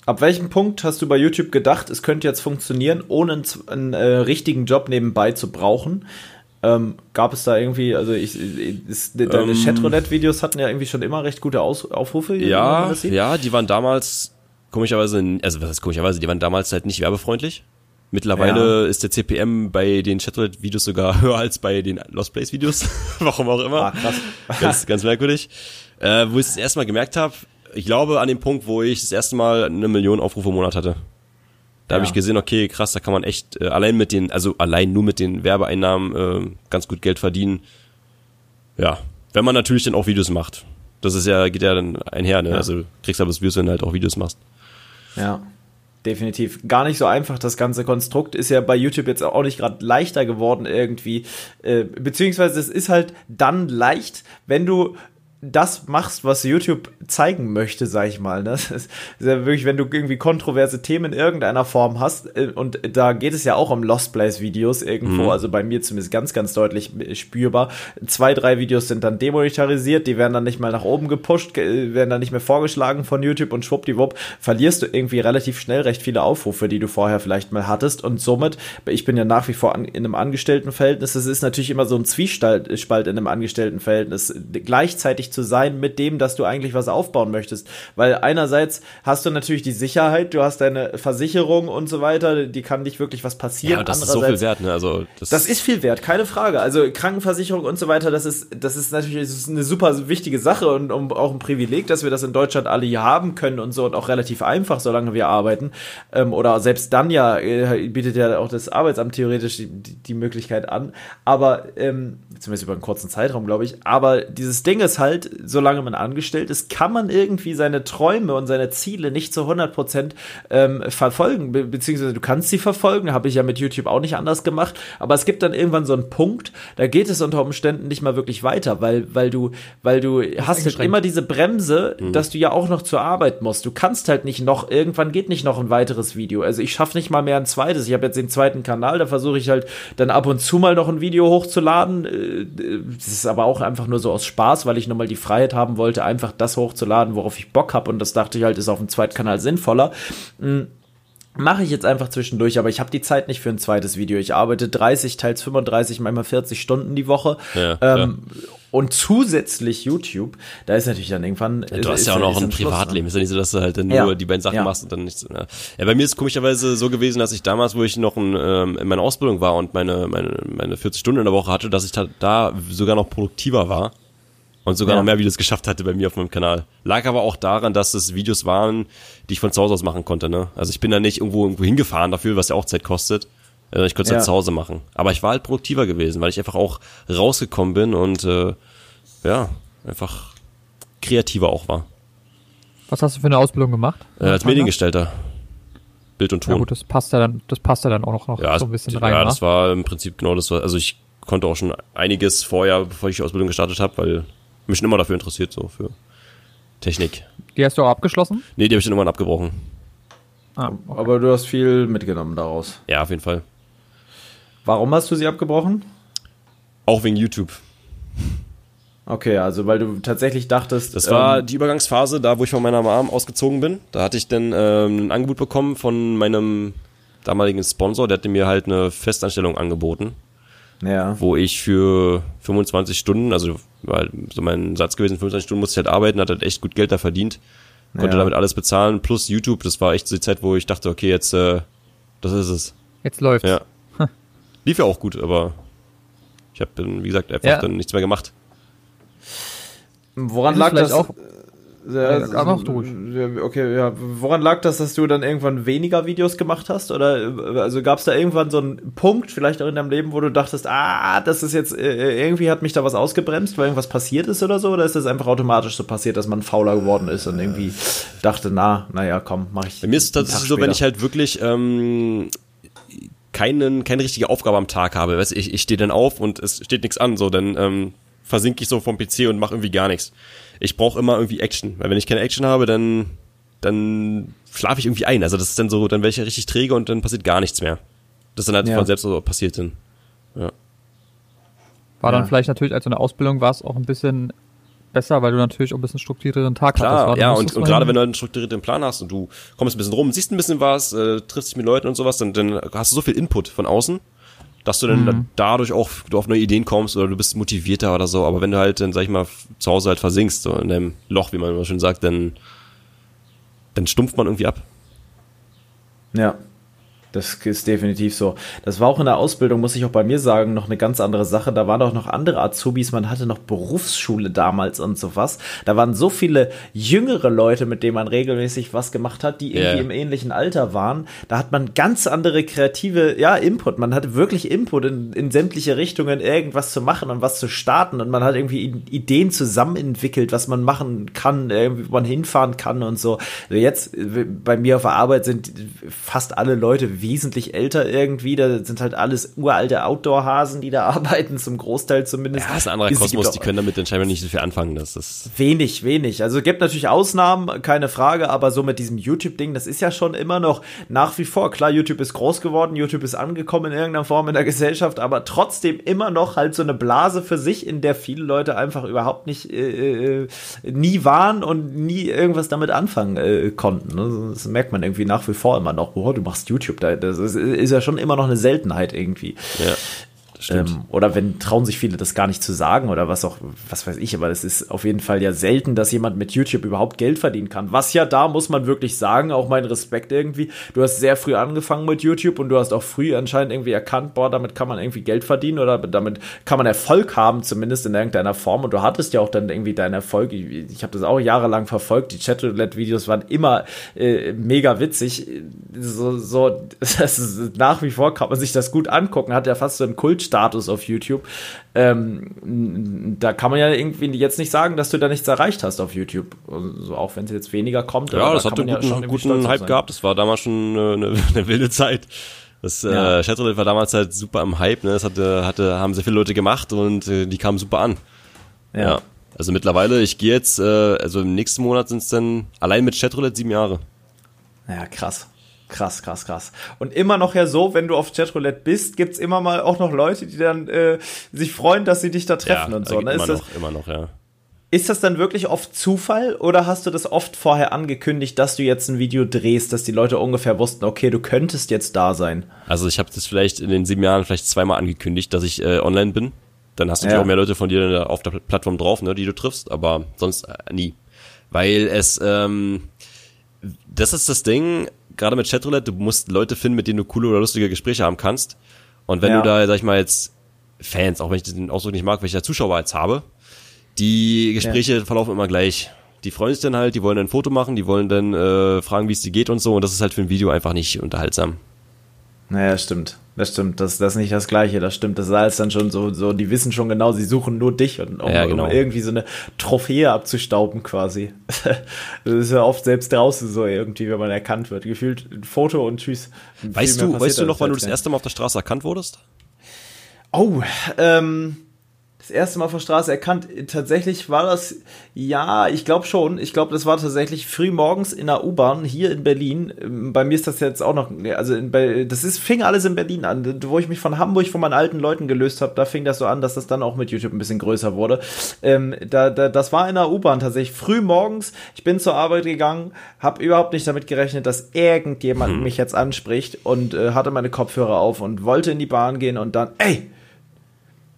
Ab welchem Punkt hast du bei YouTube gedacht, es könnte jetzt funktionieren, ohne einen, einen äh, richtigen Job nebenbei zu brauchen? Ähm, gab es da irgendwie, also ich, ist, deine ähm, Chatroulette-Videos hatten ja irgendwie schon immer recht gute Aus Aufrufe. Ja, ja, die waren damals komischerweise, also was heißt komischerweise, die waren damals halt nicht werbefreundlich. Mittlerweile ja. ist der CPM bei den Chatroulette-Videos sogar höher als bei den Lost Place-Videos. Warum auch immer. Ah, krass. ganz, ganz merkwürdig. Äh, wo ich es das erste Mal gemerkt habe, ich glaube an dem Punkt, wo ich das erste Mal eine Million Aufrufe im Monat hatte. Da ja. habe ich gesehen, okay, krass, da kann man echt äh, allein mit den, also allein nur mit den Werbeeinnahmen äh, ganz gut Geld verdienen. Ja, wenn man natürlich dann auch Videos macht. Das ist ja, geht ja dann einher, ne? Ja. Also kriegst aber das Views, wenn du halt auch Videos machst. Ja definitiv. Gar nicht so einfach, das ganze Konstrukt ist ja bei YouTube jetzt auch nicht gerade leichter geworden irgendwie. Äh, beziehungsweise es ist halt dann leicht, wenn du das machst, was YouTube zeigen möchte, sag ich mal. Ne? Das ist ja wirklich, wenn du irgendwie kontroverse Themen in irgendeiner Form hast, äh, und da geht es ja auch um Lost Place Videos irgendwo, mhm. also bei mir zumindest ganz, ganz deutlich spürbar. Zwei, drei Videos sind dann demonetarisiert, die werden dann nicht mal nach oben gepusht, werden dann nicht mehr vorgeschlagen von YouTube und schwuppdiwupp verlierst du irgendwie relativ schnell recht viele Aufrufe, die du vorher vielleicht mal hattest und somit, ich bin ja nach wie vor in einem Angestelltenverhältnis, es ist natürlich immer so ein Zwiespalt in einem Angestelltenverhältnis, gleichzeitig zu sein mit dem, dass du eigentlich was aufbauen möchtest. Weil einerseits hast du natürlich die Sicherheit, du hast deine Versicherung und so weiter, die kann nicht wirklich was passieren. Ja, das ist so viel wert, ne? Also das, das ist viel wert, keine Frage. Also Krankenversicherung und so weiter, das ist, das ist natürlich das ist eine super wichtige Sache und um, auch ein Privileg, dass wir das in Deutschland alle hier haben können und so und auch relativ einfach, solange wir arbeiten. Ähm, oder selbst dann ja äh, bietet ja auch das Arbeitsamt theoretisch die, die Möglichkeit an. Aber ähm, zumindest über einen kurzen Zeitraum, glaube ich. Aber dieses Ding ist halt, solange man angestellt ist, kann man irgendwie seine Träume und seine Ziele nicht zu 100% ähm, verfolgen, be beziehungsweise du kannst sie verfolgen, habe ich ja mit YouTube auch nicht anders gemacht, aber es gibt dann irgendwann so einen Punkt, da geht es unter Umständen nicht mal wirklich weiter, weil, weil du, weil du hast halt immer diese Bremse, mhm. dass du ja auch noch zur Arbeit musst. Du kannst halt nicht noch, irgendwann geht nicht noch ein weiteres Video. Also ich schaffe nicht mal mehr ein zweites. Ich habe jetzt den zweiten Kanal, da versuche ich halt dann ab und zu mal noch ein Video hochzuladen. Äh, das ist aber auch einfach nur so aus Spaß, weil ich nochmal die die Freiheit haben wollte, einfach das hochzuladen, worauf ich Bock habe. Und das dachte ich halt, ist auf dem zweiten Kanal sinnvoller. Mhm Mache ich jetzt einfach zwischendurch, aber ich habe die Zeit nicht für ein zweites Video. Ich arbeite 30, teils 35, manchmal 40 Stunden die Woche. Ja, ähm, und zusätzlich YouTube, da ist natürlich dann irgendwann. Ja, du hast ja auch noch ein Privatleben. Ist ja nicht so, dass du halt dann ja. nur die beiden Sachen machst und dann nichts. Ja. ja, bei mir ist komischerweise so gewesen, dass ich damals, wo ich noch in, ähm, in meiner Ausbildung war und meine, meine, meine 40 Stunden in der Woche hatte, dass ich da sogar noch produktiver war und sogar ja. noch mehr Videos geschafft hatte bei mir auf meinem Kanal. Lag aber auch daran, dass es Videos waren, die ich von zu Hause aus machen konnte. Ne? Also ich bin da nicht irgendwo, irgendwo hingefahren dafür, was ja auch Zeit kostet. Also ich konnte es ja. halt zu Hause machen. Aber ich war halt produktiver gewesen, weil ich einfach auch rausgekommen bin und äh, ja, einfach kreativer auch war. Was hast du für eine Ausbildung gemacht? Äh, als Mediengestalter. Bild und Ton. Ja gut, das passt ja dann, das passt ja dann auch noch, noch ja, so ein bisschen rein. Ja, das war im Prinzip genau das, also ich konnte auch schon einiges vorher, bevor ich die Ausbildung gestartet habe, weil mich schon immer dafür interessiert, so für Technik. Die hast du auch abgeschlossen? Nee, die habe ich dann irgendwann abgebrochen. Ah, okay. Aber du hast viel mitgenommen daraus. Ja, auf jeden Fall. Warum hast du sie abgebrochen? Auch wegen YouTube. Okay, also weil du tatsächlich dachtest. Das war ähm, die Übergangsphase, da wo ich von meiner Mom ausgezogen bin. Da hatte ich dann ähm, ein Angebot bekommen von meinem damaligen Sponsor, der hatte mir halt eine Festanstellung angeboten. Ja. Wo ich für 25 Stunden, also war so mein Satz gewesen, 25 Stunden musste ich halt arbeiten, hat halt echt gut Geld da verdient. Konnte ja. damit alles bezahlen, plus YouTube, das war echt so die Zeit, wo ich dachte, okay, jetzt, äh, das ist es. Jetzt läuft's. Ja. Lief ja auch gut, aber ich habe wie gesagt, einfach ja. dann nichts mehr gemacht. Woran lag das? Auch ja, ja, mach durch. Okay, ja. Woran lag das, dass du dann irgendwann weniger Videos gemacht hast? Oder also gab es da irgendwann so einen Punkt, vielleicht auch in deinem Leben, wo du dachtest, ah, das ist jetzt, äh, irgendwie hat mich da was ausgebremst, weil irgendwas passiert ist oder so? Oder ist das einfach automatisch so passiert, dass man fauler geworden ist und irgendwie dachte, na, naja, komm, mach ich. Bei mir ist es tatsächlich so, wenn ich halt wirklich ähm, keinen, keine richtige Aufgabe am Tag habe. Weißt, ich, ich stehe dann auf und es steht nichts an, so, dann ähm, versinke ich so vom PC und mache irgendwie gar nichts ich brauche immer irgendwie Action. Weil wenn ich keine Action habe, dann, dann schlafe ich irgendwie ein. Also das ist dann so, dann werde ich ja richtig träge und dann passiert gar nichts mehr. Das ist dann halt ja. von selbst so passiert dann. Ja. War dann vielleicht natürlich als so eine Ausbildung war es auch ein bisschen besser, weil du natürlich auch ein bisschen strukturierteren Tag Klar, hattest. ja, und, und gerade wenn du einen strukturierten Plan hast und du kommst ein bisschen rum, siehst ein bisschen was, äh, triffst dich mit Leuten und sowas, dann, dann hast du so viel Input von außen, dass du dann mhm. dadurch auch du auf neue Ideen kommst oder du bist motivierter oder so. Aber wenn du halt dann, sag ich mal, zu Hause halt versinkst, so in dem Loch, wie man immer schön sagt, dann, dann stumpft man irgendwie ab. Ja. Das ist definitiv so. Das war auch in der Ausbildung, muss ich auch bei mir sagen, noch eine ganz andere Sache. Da waren auch noch andere Azubis, man hatte noch Berufsschule damals und sowas. Da waren so viele jüngere Leute, mit denen man regelmäßig was gemacht hat, die irgendwie yeah. im ähnlichen Alter waren. Da hat man ganz andere kreative, ja, Input. Man hatte wirklich Input in, in sämtliche Richtungen, irgendwas zu machen und was zu starten. Und man hat irgendwie Ideen zusammen entwickelt, was man machen kann, irgendwie man hinfahren kann und so. Also jetzt bei mir auf der Arbeit sind fast alle Leute wesentlich älter irgendwie. Da sind halt alles uralte Outdoor-Hasen, die da arbeiten, zum Großteil zumindest. Ja, ist ein anderer Kosmos, die können damit anscheinend nicht so viel anfangen. Das ist wenig, wenig. Also es gibt natürlich Ausnahmen, keine Frage, aber so mit diesem YouTube-Ding, das ist ja schon immer noch nach wie vor. Klar, YouTube ist groß geworden, YouTube ist angekommen in irgendeiner Form in der Gesellschaft, aber trotzdem immer noch halt so eine Blase für sich, in der viele Leute einfach überhaupt nicht äh, äh nie waren und nie irgendwas damit anfangen äh, konnten. Ne? Das merkt man irgendwie nach wie vor immer noch. Boah, du machst YouTube, da das ist, ist ja schon immer noch eine Seltenheit irgendwie. Ja. Ähm, oder wenn trauen sich viele das gar nicht zu sagen oder was auch, was weiß ich, aber es ist auf jeden Fall ja selten, dass jemand mit YouTube überhaupt Geld verdienen kann. Was ja da, muss man wirklich sagen, auch mein Respekt irgendwie. Du hast sehr früh angefangen mit YouTube und du hast auch früh anscheinend irgendwie erkannt, boah, damit kann man irgendwie Geld verdienen oder damit kann man Erfolg haben, zumindest in irgendeiner Form. Und du hattest ja auch dann irgendwie deinen Erfolg. Ich, ich habe das auch jahrelang verfolgt. Die Chatroulette-Videos waren immer äh, mega witzig. So, so das ist, nach wie vor kann man sich das gut angucken. Hat ja fast so einen Kult Status auf YouTube. Ähm, da kann man ja irgendwie jetzt nicht sagen, dass du da nichts erreicht hast auf YouTube. Also auch wenn es jetzt weniger kommt. Ja, das da hat einen guten, ja guten Hype gehabt. Das war damals schon eine, eine wilde Zeit. Das äh, ja. äh, Chatroulette war damals halt super im Hype. Ne? Das hatte, hatte, haben sehr viele Leute gemacht und äh, die kamen super an. Ja. ja. Also mittlerweile, ich gehe jetzt, äh, also im nächsten Monat sind es dann allein mit Chatroulette sieben Jahre. Ja, krass. Krass, krass, krass. Und immer noch ja so, wenn du auf Chatroulette bist, gibt's immer mal auch noch Leute, die dann äh, sich freuen, dass sie dich da treffen ja, und so. Ne? Immer ist noch, das, immer noch, ja ist das dann wirklich oft Zufall oder hast du das oft vorher angekündigt, dass du jetzt ein Video drehst, dass die Leute ungefähr wussten, okay, du könntest jetzt da sein? Also ich habe das vielleicht in den sieben Jahren vielleicht zweimal angekündigt, dass ich äh, online bin. Dann hast du Ja. auch mehr Leute von dir auf der Plattform drauf, ne, die du triffst, aber sonst äh, nie. Weil es, ähm, das ist das Ding, gerade mit Chatroulette, du musst Leute finden, mit denen du coole oder lustige Gespräche haben kannst. Und wenn Ja. du da, sag ich mal, jetzt Fans, auch wenn ich den Ausdruck nicht mag, welcher Zuschauer jetzt habe, die Gespräche verlaufen immer gleich. Die freuen sich dann halt, die wollen dann ein Foto machen, die wollen dann äh, fragen, wie es dir geht und so. Und das ist halt für ein Video einfach nicht unterhaltsam. Naja, stimmt. Das stimmt. Das, das ist nicht das Gleiche. Das stimmt. Das ist alles dann schon so, so, die wissen schon genau, sie suchen nur dich und um, Ja, genau. um irgendwie so eine Trophäe abzustauben quasi. das ist ja oft selbst draußen so irgendwie, wenn man erkannt wird. Gefühlt ein Foto und tschüss. Weißt du, weißt du noch, wann du das erste Mal auf der Straße erkannt wurdest? Oh, ähm, das erste Mal auf der Straße erkannt. Tatsächlich war das, ja, ich glaube schon. Ich glaube, das war tatsächlich früh morgens in der U-Bahn hier in Berlin. Ähm, Bei mir ist das jetzt auch noch, also in, das ist, fing alles in Berlin an, wo ich mich von Hamburg von meinen alten Leuten gelöst habe. Da fing das so an, dass das dann auch mit YouTube ein bisschen größer wurde. Ähm, da, da, das war in der U-Bahn tatsächlich früh morgens. Ich bin zur Arbeit gegangen, habe überhaupt nicht damit gerechnet, dass irgendjemand mich jetzt anspricht und äh, hatte meine Kopfhörer auf und wollte in die Bahn gehen und dann, ey,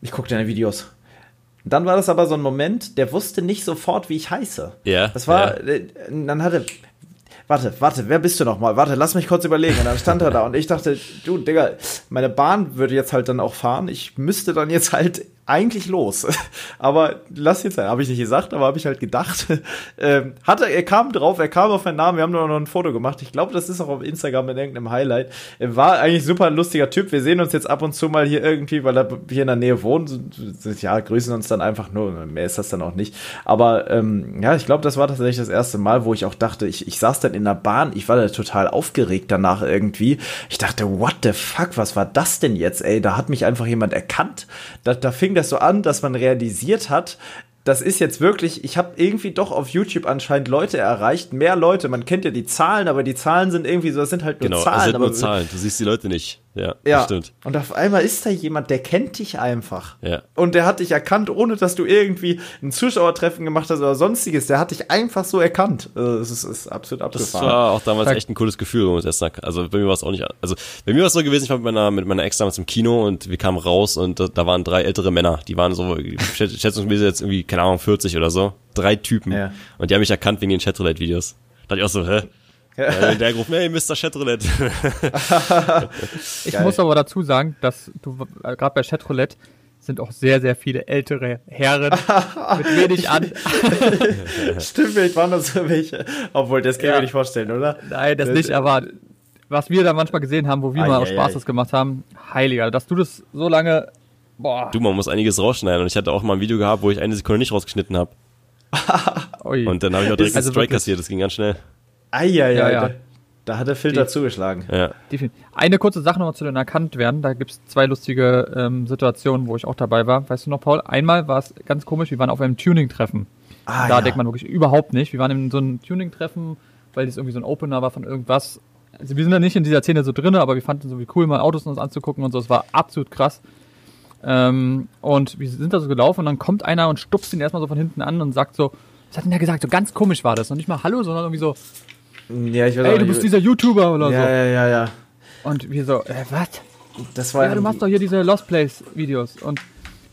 ich gucke deine Videos. Dann war das aber so ein Moment, der wusste nicht sofort, wie ich heiße. Ja, Das war, ja. äh, dann hatte, warte, warte, wer bist du nochmal? Warte, lass mich kurz überlegen. Und dann stand er da und ich dachte, du, Digga, meine Bahn würde jetzt halt dann auch fahren. Ich müsste dann jetzt halt eigentlich los. Aber lass jetzt sein. Habe ich nicht gesagt, aber habe ich halt gedacht. Ähm, hatte, er kam drauf, er kam auf meinen Namen, wir haben noch ein Foto gemacht. Ich glaube, das ist auch auf Instagram in irgendeinem Highlight. Er war eigentlich super ein lustiger Typ. Wir sehen uns jetzt ab und zu mal hier irgendwie, weil er hier in der Nähe wohnt. Ja, grüßen uns dann einfach nur. Mehr ist das dann auch nicht. Aber ähm, ja, ich glaube, das war tatsächlich das erste Mal, wo ich auch dachte, ich, ich saß dann in der Bahn, ich war da total aufgeregt danach irgendwie. Ich dachte, what the fuck, was war das denn jetzt, ey? Da hat mich einfach jemand erkannt. Da, da fing das so an, dass man realisiert hat, das ist jetzt wirklich, ich habe irgendwie doch auf YouTube anscheinend Leute erreicht, mehr Leute. Man kennt ja die Zahlen, aber die Zahlen sind irgendwie so, das sind halt nur Genau, Zahlen. es sind aber nur Zahlen. Du siehst die Leute nicht. Ja, ja, das stimmt. und auf einmal ist da jemand, der kennt dich einfach. Ja. Und der hat dich erkannt, ohne dass du irgendwie ein Zuschauertreffen gemacht hast oder sonstiges. Der hat dich einfach so erkannt. Also, Das ist, ist absolut Das abgefahren. war auch damals echt ein cooles Gefühl, muss ich erst sagen. Also bei mir war es auch nicht, also bei mir war es so gewesen, ich war mit meiner, mit meiner Ex damals im Kino und wir kamen raus und da, da waren drei ältere Männer, die waren so, schätz- schätzungsmäßig jetzt irgendwie, keine Ahnung, 40 oder so. Drei Typen. Ja. Und die haben mich erkannt wegen den Chatroulette-Videos. Da dachte ich auch so, hä? Ja. der gerufen, hey, Mr. Chatroulette. Ich Geil. muss aber dazu sagen, dass du äh, gerade bei Chatroulette sind auch sehr, sehr viele ältere Herren mit wenig an. Stimmt, vielleicht waren das so welche. Obwohl, das kann ich Ja. mir nicht vorstellen, oder? Nein, das nicht, aber was wir da manchmal gesehen haben, wo wir Ai, mal auch ai, Spaß das gemacht haben, heiliger, dass du das so lange, boah, Du, man muss einiges rausschneiden und ich hatte auch mal ein Video gehabt, wo ich eine Sekunde nicht rausgeschnitten habe. Und dann habe ich auch direkt Also einen Strike kassiert, das ging ganz schnell. Eieiei. Ja, ja. Da, da hat der Filter Die- zugeschlagen. Ja. Eine kurze Sache nochmal zu den erkannt werden. Da gibt's zwei lustige ähm, Situationen, wo ich auch dabei war. Weißt du noch, Paul? Einmal war es ganz komisch, wir waren auf einem Tuning-Treffen. Ah, da ja. denkt man wirklich überhaupt nicht. Wir waren in so einem Tuning-Treffen, weil das irgendwie so ein Opener war von irgendwas. Also wir sind da nicht in dieser Szene so drinne, aber wir fanden so wie cool, mal Autos uns anzugucken und so. Es war absolut krass. Ähm, und wir sind da so gelaufen und dann kommt einer und stupst ihn erstmal so von hinten an und sagt so, was hat denn der gesagt? So ganz komisch war das. Und nicht mal Hallo, sondern irgendwie so, Ja, ich weiß ey, du bist dieser YouTuber oder Ja, so. ja, ja, ja. Und wir so, äh, was? Das war Ja, du machst doch hier diese Lost Place Videos und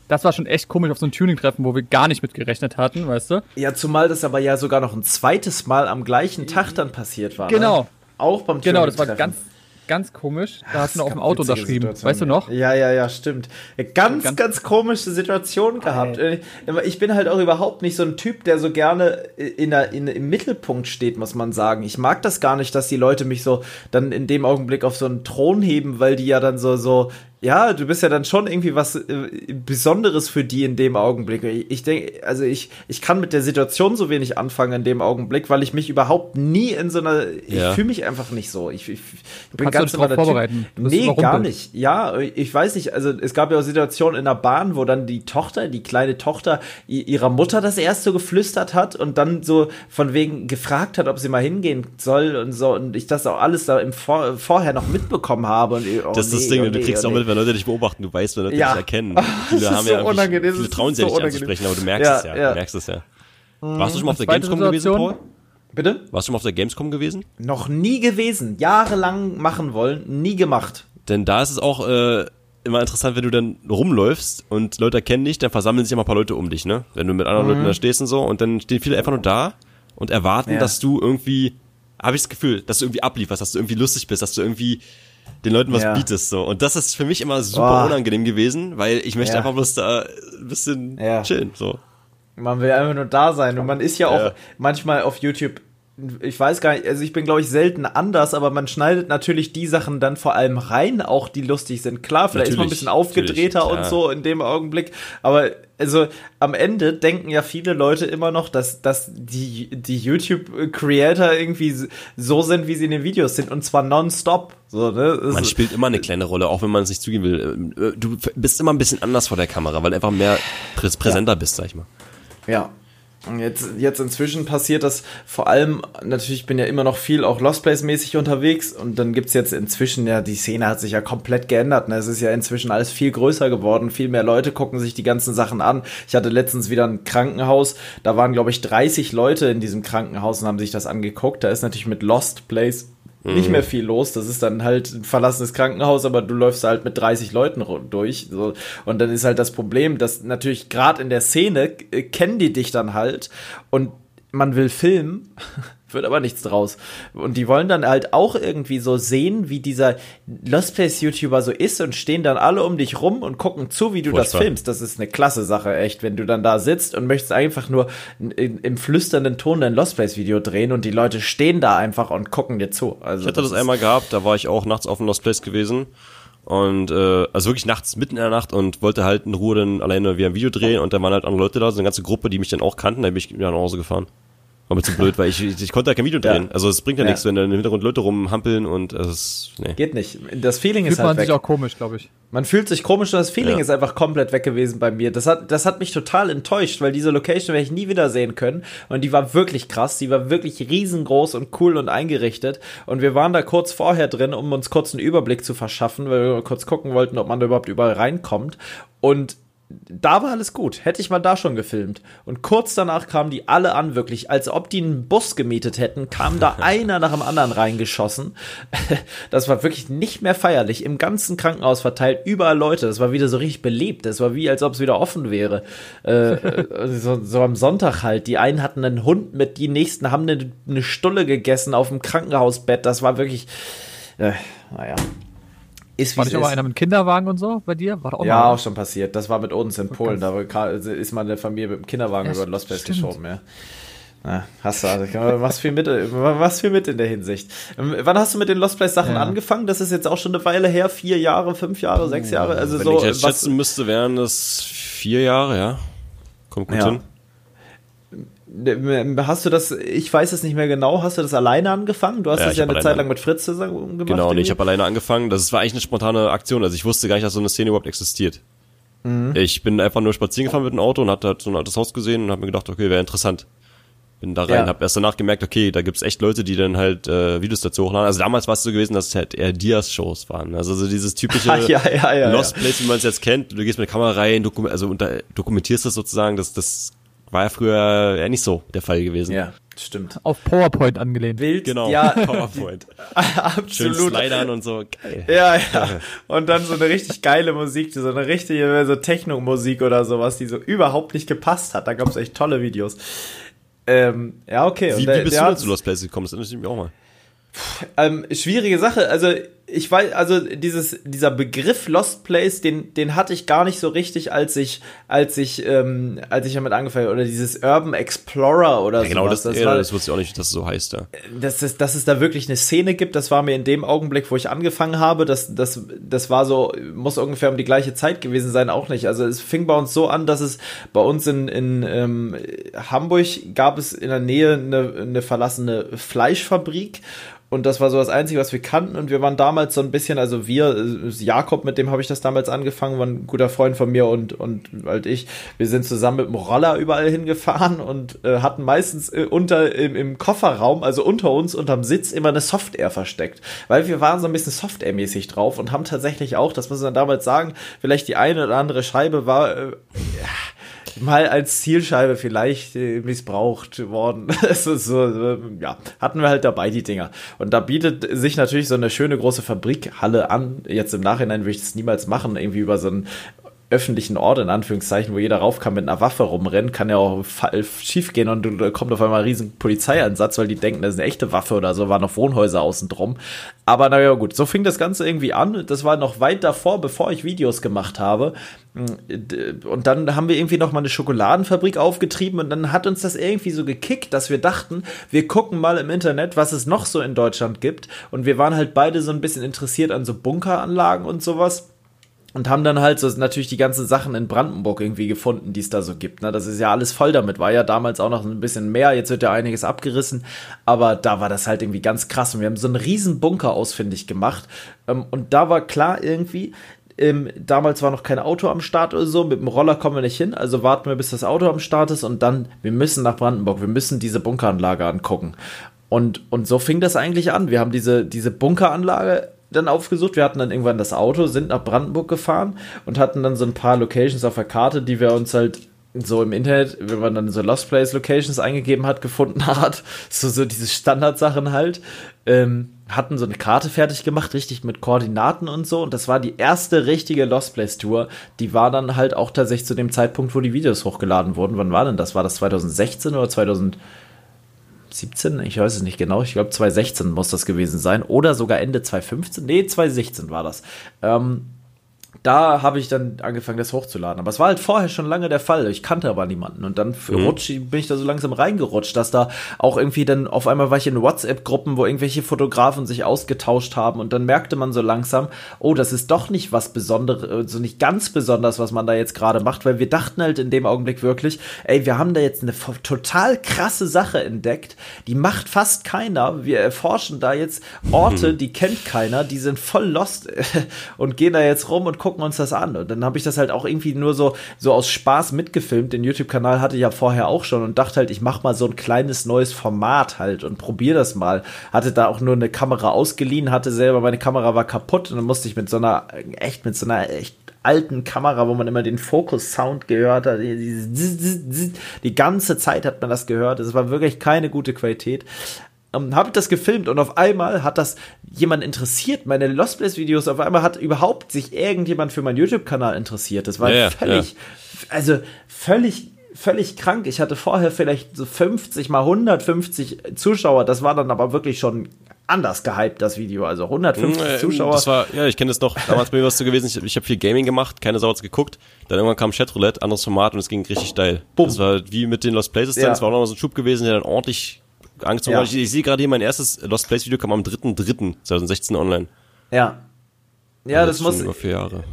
das war schon echt komisch auf so ein Tuning-Treffen, wo wir gar nicht mit gerechnet hatten, weißt du? Ja, zumal das aber ja sogar noch ein zweites Mal am gleichen Tag dann passiert war. Genau. Ne? Auch beim Genau, das war Tuning-Treffen. ganz, ganz komisch. Da hast du noch auf dem Auto unterschrieben. Weißt du noch? Ja, ja, ja, stimmt. Ja, Ganz, ganz, Ganz- komische Situation gehabt. Äh, Ich bin halt auch überhaupt nicht so ein Typ, der so gerne in der, in, im Mittelpunkt steht, muss man sagen. Ich mag das gar nicht, dass die Leute mich so dann in dem Augenblick auf so einen Thron heben, weil die ja dann so, so, ja, du bist ja dann schon irgendwie was äh, Besonderes für die in dem Augenblick. Ich, ich denke, also ich, ich kann mit der Situation so wenig anfangen in dem Augenblick, weil ich mich überhaupt nie in so einer, ich Ja. fühle mich einfach nicht so. Ich, ich, ich bin kannst ganz dich drauf vorbereiten. Du Nee, gar nicht. Ja, ich weiß nicht, also es gab ja auch Situationen in der Bahn, wo dann die Tochter, die kleine Tochter, ihrer Mutter das erst so geflüstert hat und dann so von wegen gefragt hat, ob sie mal hingehen soll und so und ich das auch alles da im Vor vorher noch mitbekommen habe. Und, oh, Das ist das nee, Ding, oh, du nee, kriegst oh, auch nee. mit, wenn Leute dich beobachten, du weißt, wenn Leute Ja. dich erkennen. Das Viele ist haben so ja unangenehm, viele das trauen ist sich ja so nicht anzusprechen, aber du merkst Ja, es ja, ja. du merkst es ja. Warst du schon mal auf der Gamescom gewesen, Situation. Paul? Bitte? Warst du schon mal auf der Gamescom gewesen? Noch nie gewesen. Jahrelang machen wollen, nie gemacht. Denn da ist es auch äh, immer interessant, wenn du dann rumläufst und Leute erkennen dich, dann versammeln sich immer ein paar Leute um dich, ne? Wenn du mit anderen Leuten da stehst und so und dann stehen viele einfach nur da und erwarten, Ja. dass du irgendwie, habe ich das Gefühl, dass du irgendwie ablieferst, dass du irgendwie lustig bist, dass du irgendwie den Leuten was Ja. bietest so und das ist für mich immer super Boah. unangenehm gewesen, weil ich möchte Ja. einfach bloß da ein bisschen Ja. chillen so. Man will einfach nur da sein und man ist ja auch manchmal auf YouTube. Ich weiß gar nicht, also ich bin glaube ich selten anders, aber man schneidet natürlich die Sachen dann vor allem rein, auch die lustig sind. Klar, vielleicht ist man ein Natürlich, bisschen aufgedrehter natürlich, und so in dem Augenblick, aber also am Ende denken ja viele Leute immer noch, dass, dass die, die YouTube-Creator irgendwie so sind, wie sie in den Videos sind und zwar nonstop. So, ne? Man spielt immer eine kleine Rolle, auch wenn man es nicht zugeben will. Äh, Du bist immer ein bisschen anders vor der Kamera, weil du einfach mehr prä präsenter bist, sag ich mal. Ja. Jetzt, jetzt inzwischen passiert das vor allem, natürlich ich bin ja immer noch viel auch Lost Place mäßig unterwegs und dann gibt's jetzt inzwischen, ja, die Szene hat sich ja komplett geändert. Ne? Es ist ja inzwischen alles viel größer geworden, viel mehr Leute gucken sich die ganzen Sachen an. Ich hatte letztens wieder ein Krankenhaus, da waren glaube ich 30 Leute in diesem Krankenhaus und haben sich das angeguckt. Da ist natürlich mit Lost Place nicht mehr viel los. Das ist dann halt ein verlassenes Krankenhaus, aber du läufst halt mit 30 Leuten durch. So. Und dann ist halt das Problem, dass natürlich gerade in der Szene äh, kennen die dich dann halt und man will filmen, wird aber nichts draus. Und die wollen dann halt auch irgendwie so sehen, wie dieser Lost Place YouTuber so ist und stehen dann alle um dich rum und gucken zu, wie du das Furchtbar. filmst. Das ist eine klasse Sache, echt, wenn du dann da sitzt und möchtest einfach nur in, im flüsternden Ton dein Lost Place Video drehen und die Leute stehen da einfach und gucken dir zu. Also Ich hatte das ist- einmal gehabt, da war ich auch nachts auf dem Lost Place gewesen. Und äh, also wirklich nachts, mitten in der Nacht und wollte halt in Ruhe dann alleine wie ein Video drehen und da waren halt andere Leute da, so eine ganze Gruppe, die mich dann auch kannten, da bin ich wieder nach Hause gefahren. War mir zu blöd, weil ich, ich, ich konnte ja kein Video Ja. drehen. Also es bringt ja, Ja. nichts, wenn da im Hintergrund Leute rumhampeln und es ist, nee. Geht nicht. Das Feeling Fühlt ist halt man weg. sich auch komisch, glaube ich. Man fühlt sich komisch und das Feeling Ja. ist einfach komplett weg gewesen bei mir. Das hat, das hat mich total enttäuscht, weil diese Location werde ich nie wieder sehen können. Und die war wirklich krass. Die war wirklich riesengroß und cool und eingerichtet. Und wir waren da kurz vorher drin, um uns kurz einen Überblick zu verschaffen, weil wir kurz gucken wollten, ob man da überhaupt überall reinkommt. Und da war alles gut. Hätte ich mal da schon gefilmt. Und kurz danach kamen die alle an, wirklich, als ob die einen Bus gemietet hätten, kam da einer nach dem anderen reingeschossen. Das war wirklich nicht mehr feierlich. Im ganzen Krankenhaus verteilt, überall Leute. Das war wieder so richtig belebt. Das war wie, als ob es wieder offen wäre. Äh, äh, so, so am Sonntag halt. Die einen hatten einen Hund mit, die nächsten haben eine, eine Stulle gegessen auf dem Krankenhausbett. Das war wirklich, äh, naja. Ist, War nicht aber einer mit Kinderwagen und so bei dir? War auch Ja, mal auch schon passiert. Das war mit uns in Polen. Da war- ist meine Familie mit dem Kinderwagen Ja, über Lost Place geschoben, ja. Na, hast du, also, was viel mit, was viel mit in der Hinsicht. Ähm, Wann hast du mit den Lost Place Sachen Ja. angefangen? Das ist jetzt auch schon eine Weile her, vier Jahre, fünf Jahre, sechs Jahre, also Wenn so. ich jetzt was, schätzen müsste, wären das vier Jahre, ja. Kommt gut Ja. hin. Ähm, hast du das, ich weiß es nicht mehr genau, hast du das alleine angefangen? Du hast Ja, das ich ja eine Zeit lang mit Fritz zusammen gemacht. Genau, und ich irgendwie? habe alleine angefangen. Das war eigentlich eine spontane Aktion. Also ich wusste gar nicht, dass so eine Szene überhaupt existiert. Mhm. Ich bin einfach nur spazieren gefahren mit dem Auto und hatte halt so ein altes Haus gesehen und habe mir gedacht, okay, wäre interessant. Bin da rein, Ja. habe erst danach gemerkt, okay, da gibt's echt Leute, die dann halt äh, Videos dazu hochladen. Also damals war es so gewesen, dass es halt eher Dias-Shows waren. Also so dieses typische ja, ja, Lost. Place, wie man es jetzt kennt. Du gehst mit der Kamera rein, dokum also unter, dokumentierst das sozusagen. Das, das war ja früher eher nicht so der Fall gewesen. Ja, stimmt. auf PowerPoint angelehnt. Wild, Genau, ja, PowerPoint. Schön absolut. slidern und so. Geil. Ja, ja. Und dann so eine richtig geile Musik, so eine richtige so Techno-Musik oder sowas, die so überhaupt nicht gepasst hat. Da gab es echt tolle Videos. Ähm, ja, okay. Und Wie, der- wie bist der du denn zu Lost Place gekommen? Das interessiert mich auch mal. Ähm, schwierige Sache. Also ich weiß, also dieses dieser Begriff Lost Place, den den hatte ich gar nicht so richtig, als ich als ich ähm, als ich damit angefangen habe. oder dieses Urban Explorer oder Ja, genau, sowas. das, das ja, war, das wusste ich auch nicht, dass es so heißt. Ja. dass es, dass es da wirklich eine Szene gibt, das war mir in dem Augenblick, wo ich angefangen habe, das, das, das war so, muss ungefähr um die gleiche Zeit gewesen sein, auch nicht. Also es fing bei uns so an, dass es bei uns in, in ähm, Hamburg gab es in der Nähe eine, eine verlassene Fleischfabrik. Und das war so das Einzige, was wir kannten. Und wir waren damals so ein bisschen, also wir, äh, Jakob, mit dem habe ich das damals angefangen, war ein guter Freund von mir und, und halt ich, wir sind zusammen mit dem Roller überall hingefahren und äh, hatten meistens äh, unter im, im Kofferraum, also unter uns, unterm Sitz, immer eine Software versteckt. Weil wir waren so ein bisschen Software-mäßig drauf und haben tatsächlich auch, das muss man damals sagen, vielleicht die eine oder andere Scheibe war. Äh, mal als Zielscheibe vielleicht äh, missbraucht worden. so, so, ja, hatten wir halt dabei die Dinger. Und da bietet sich natürlich so eine schöne große Fabrikhalle an. Jetzt im Nachhinein würde ich das niemals machen, irgendwie über so ein öffentlichen Ort, in Anführungszeichen, wo jeder rauf kann mit einer Waffe rumrennen, kann ja auch schief gehen und da kommt auf einmal ein riesen Polizeieinsatz, weil die denken, das ist eine echte Waffe oder so, waren noch Wohnhäuser außen drum. Aber naja, gut, so fing das Ganze irgendwie an. Das war noch weit davor, bevor ich Videos gemacht habe. Und dann haben wir irgendwie noch mal eine Schokoladenfabrik aufgetrieben und dann hat uns das irgendwie so gekickt, dass wir dachten, wir gucken mal im Internet, was es noch so in Deutschland gibt. Und wir waren halt beide so ein bisschen interessiert an so Bunkeranlagen und sowas und haben dann halt so natürlich die ganzen Sachen in Brandenburg irgendwie gefunden, die es da so gibt. Ne? Das ist ja alles voll damit. War ja damals auch noch ein bisschen mehr. Jetzt wird ja einiges abgerissen. Aber da war das halt irgendwie ganz krass. Und wir haben so einen riesen Bunker ausfindig gemacht. Ähm, und da war klar irgendwie, ähm, damals war noch kein Auto am Start oder so. Mit dem Roller kommen wir nicht hin. Also warten wir, bis das Auto am Start ist. Und dann, wir müssen nach Brandenburg. Wir müssen diese Bunkeranlage angucken. Und, und so fing das eigentlich an. Wir haben diese, diese Bunkeranlage dann aufgesucht. Wir hatten dann irgendwann das Auto, sind nach Brandenburg gefahren und hatten dann so ein paar Locations auf der Karte, die wir uns halt so im Internet, wenn man dann so Lost Place Locations eingegeben hat, gefunden hat. So, so diese Standardsachen halt. Ähm, hatten so eine Karte fertig gemacht, richtig mit Koordinaten und so. Und das war die erste richtige Lost Place Tour. Die war dann halt auch tatsächlich zu dem Zeitpunkt, wo die Videos hochgeladen wurden. Wann war denn das? War das 2016 oder 2000? 17, ich weiß es nicht genau, ich glaube 2016 muss das gewesen sein. Oder sogar Ende 2015, nee, 2016 war das. Ähm, da habe ich dann angefangen, das hochzuladen. Aber es war halt vorher schon lange der Fall. Ich kannte aber niemanden. Und dann mhm. rutsch, bin ich da so langsam reingerutscht, dass da auch irgendwie dann auf einmal war ich in WhatsApp-Gruppen, wo irgendwelche Fotografen sich ausgetauscht haben. Und dann merkte man so langsam, oh, das ist doch nicht was Besonderes, so also nicht ganz besonders, was man da jetzt gerade macht, weil wir dachten halt in dem Augenblick wirklich, ey, wir haben da jetzt eine total krasse Sache entdeckt, die macht fast keiner. Wir erforschen da jetzt Orte, mhm. die kennt keiner, die sind voll lost und gehen da jetzt rum und gucken uns das an. Und dann habe ich das halt auch irgendwie nur so, so aus Spaß mitgefilmt. Den YouTube-Kanal hatte ich ja vorher auch schon und dachte halt, ich mache mal so ein kleines neues Format halt und probiere das mal. Hatte da auch nur eine Kamera ausgeliehen, hatte selber, meine Kamera war kaputt und dann musste ich mit so einer, echt mit so einer echt alten Kamera, wo man immer den Fokus-Sound gehört hat. Die ganze Zeit hat man das gehört. Es war wirklich keine gute Qualität ähm, habe das gefilmt und auf einmal hat das jemand interessiert, meine Lost Place Videos, auf einmal hat überhaupt sich irgendjemand für meinen YouTube-Kanal interessiert. Das war ja, völlig, ja. also völlig völlig krank. Ich hatte vorher vielleicht so 50 mal 150 Zuschauer. Das war dann aber wirklich schon anders gehypt, das Video. Also 150 äh, Zuschauer. Das war, ja, ich kenne das noch. Damals bei mir was so gewesen. Ich, ich habe viel Gaming gemacht, keine Sau hat's geguckt. Dann irgendwann kam Chatroulette, anderes Format und es ging richtig steil. Boom. Das war wie mit den Lost Places ja. dann. Es war auch noch so ein Schub gewesen, der dann ordentlich angezogen ja. Ich, ich sehe gerade hier mein erstes Lost Place Video kam am 3.3.2016 online. Ja. Ja, also das, das muss. Über vier Jahre.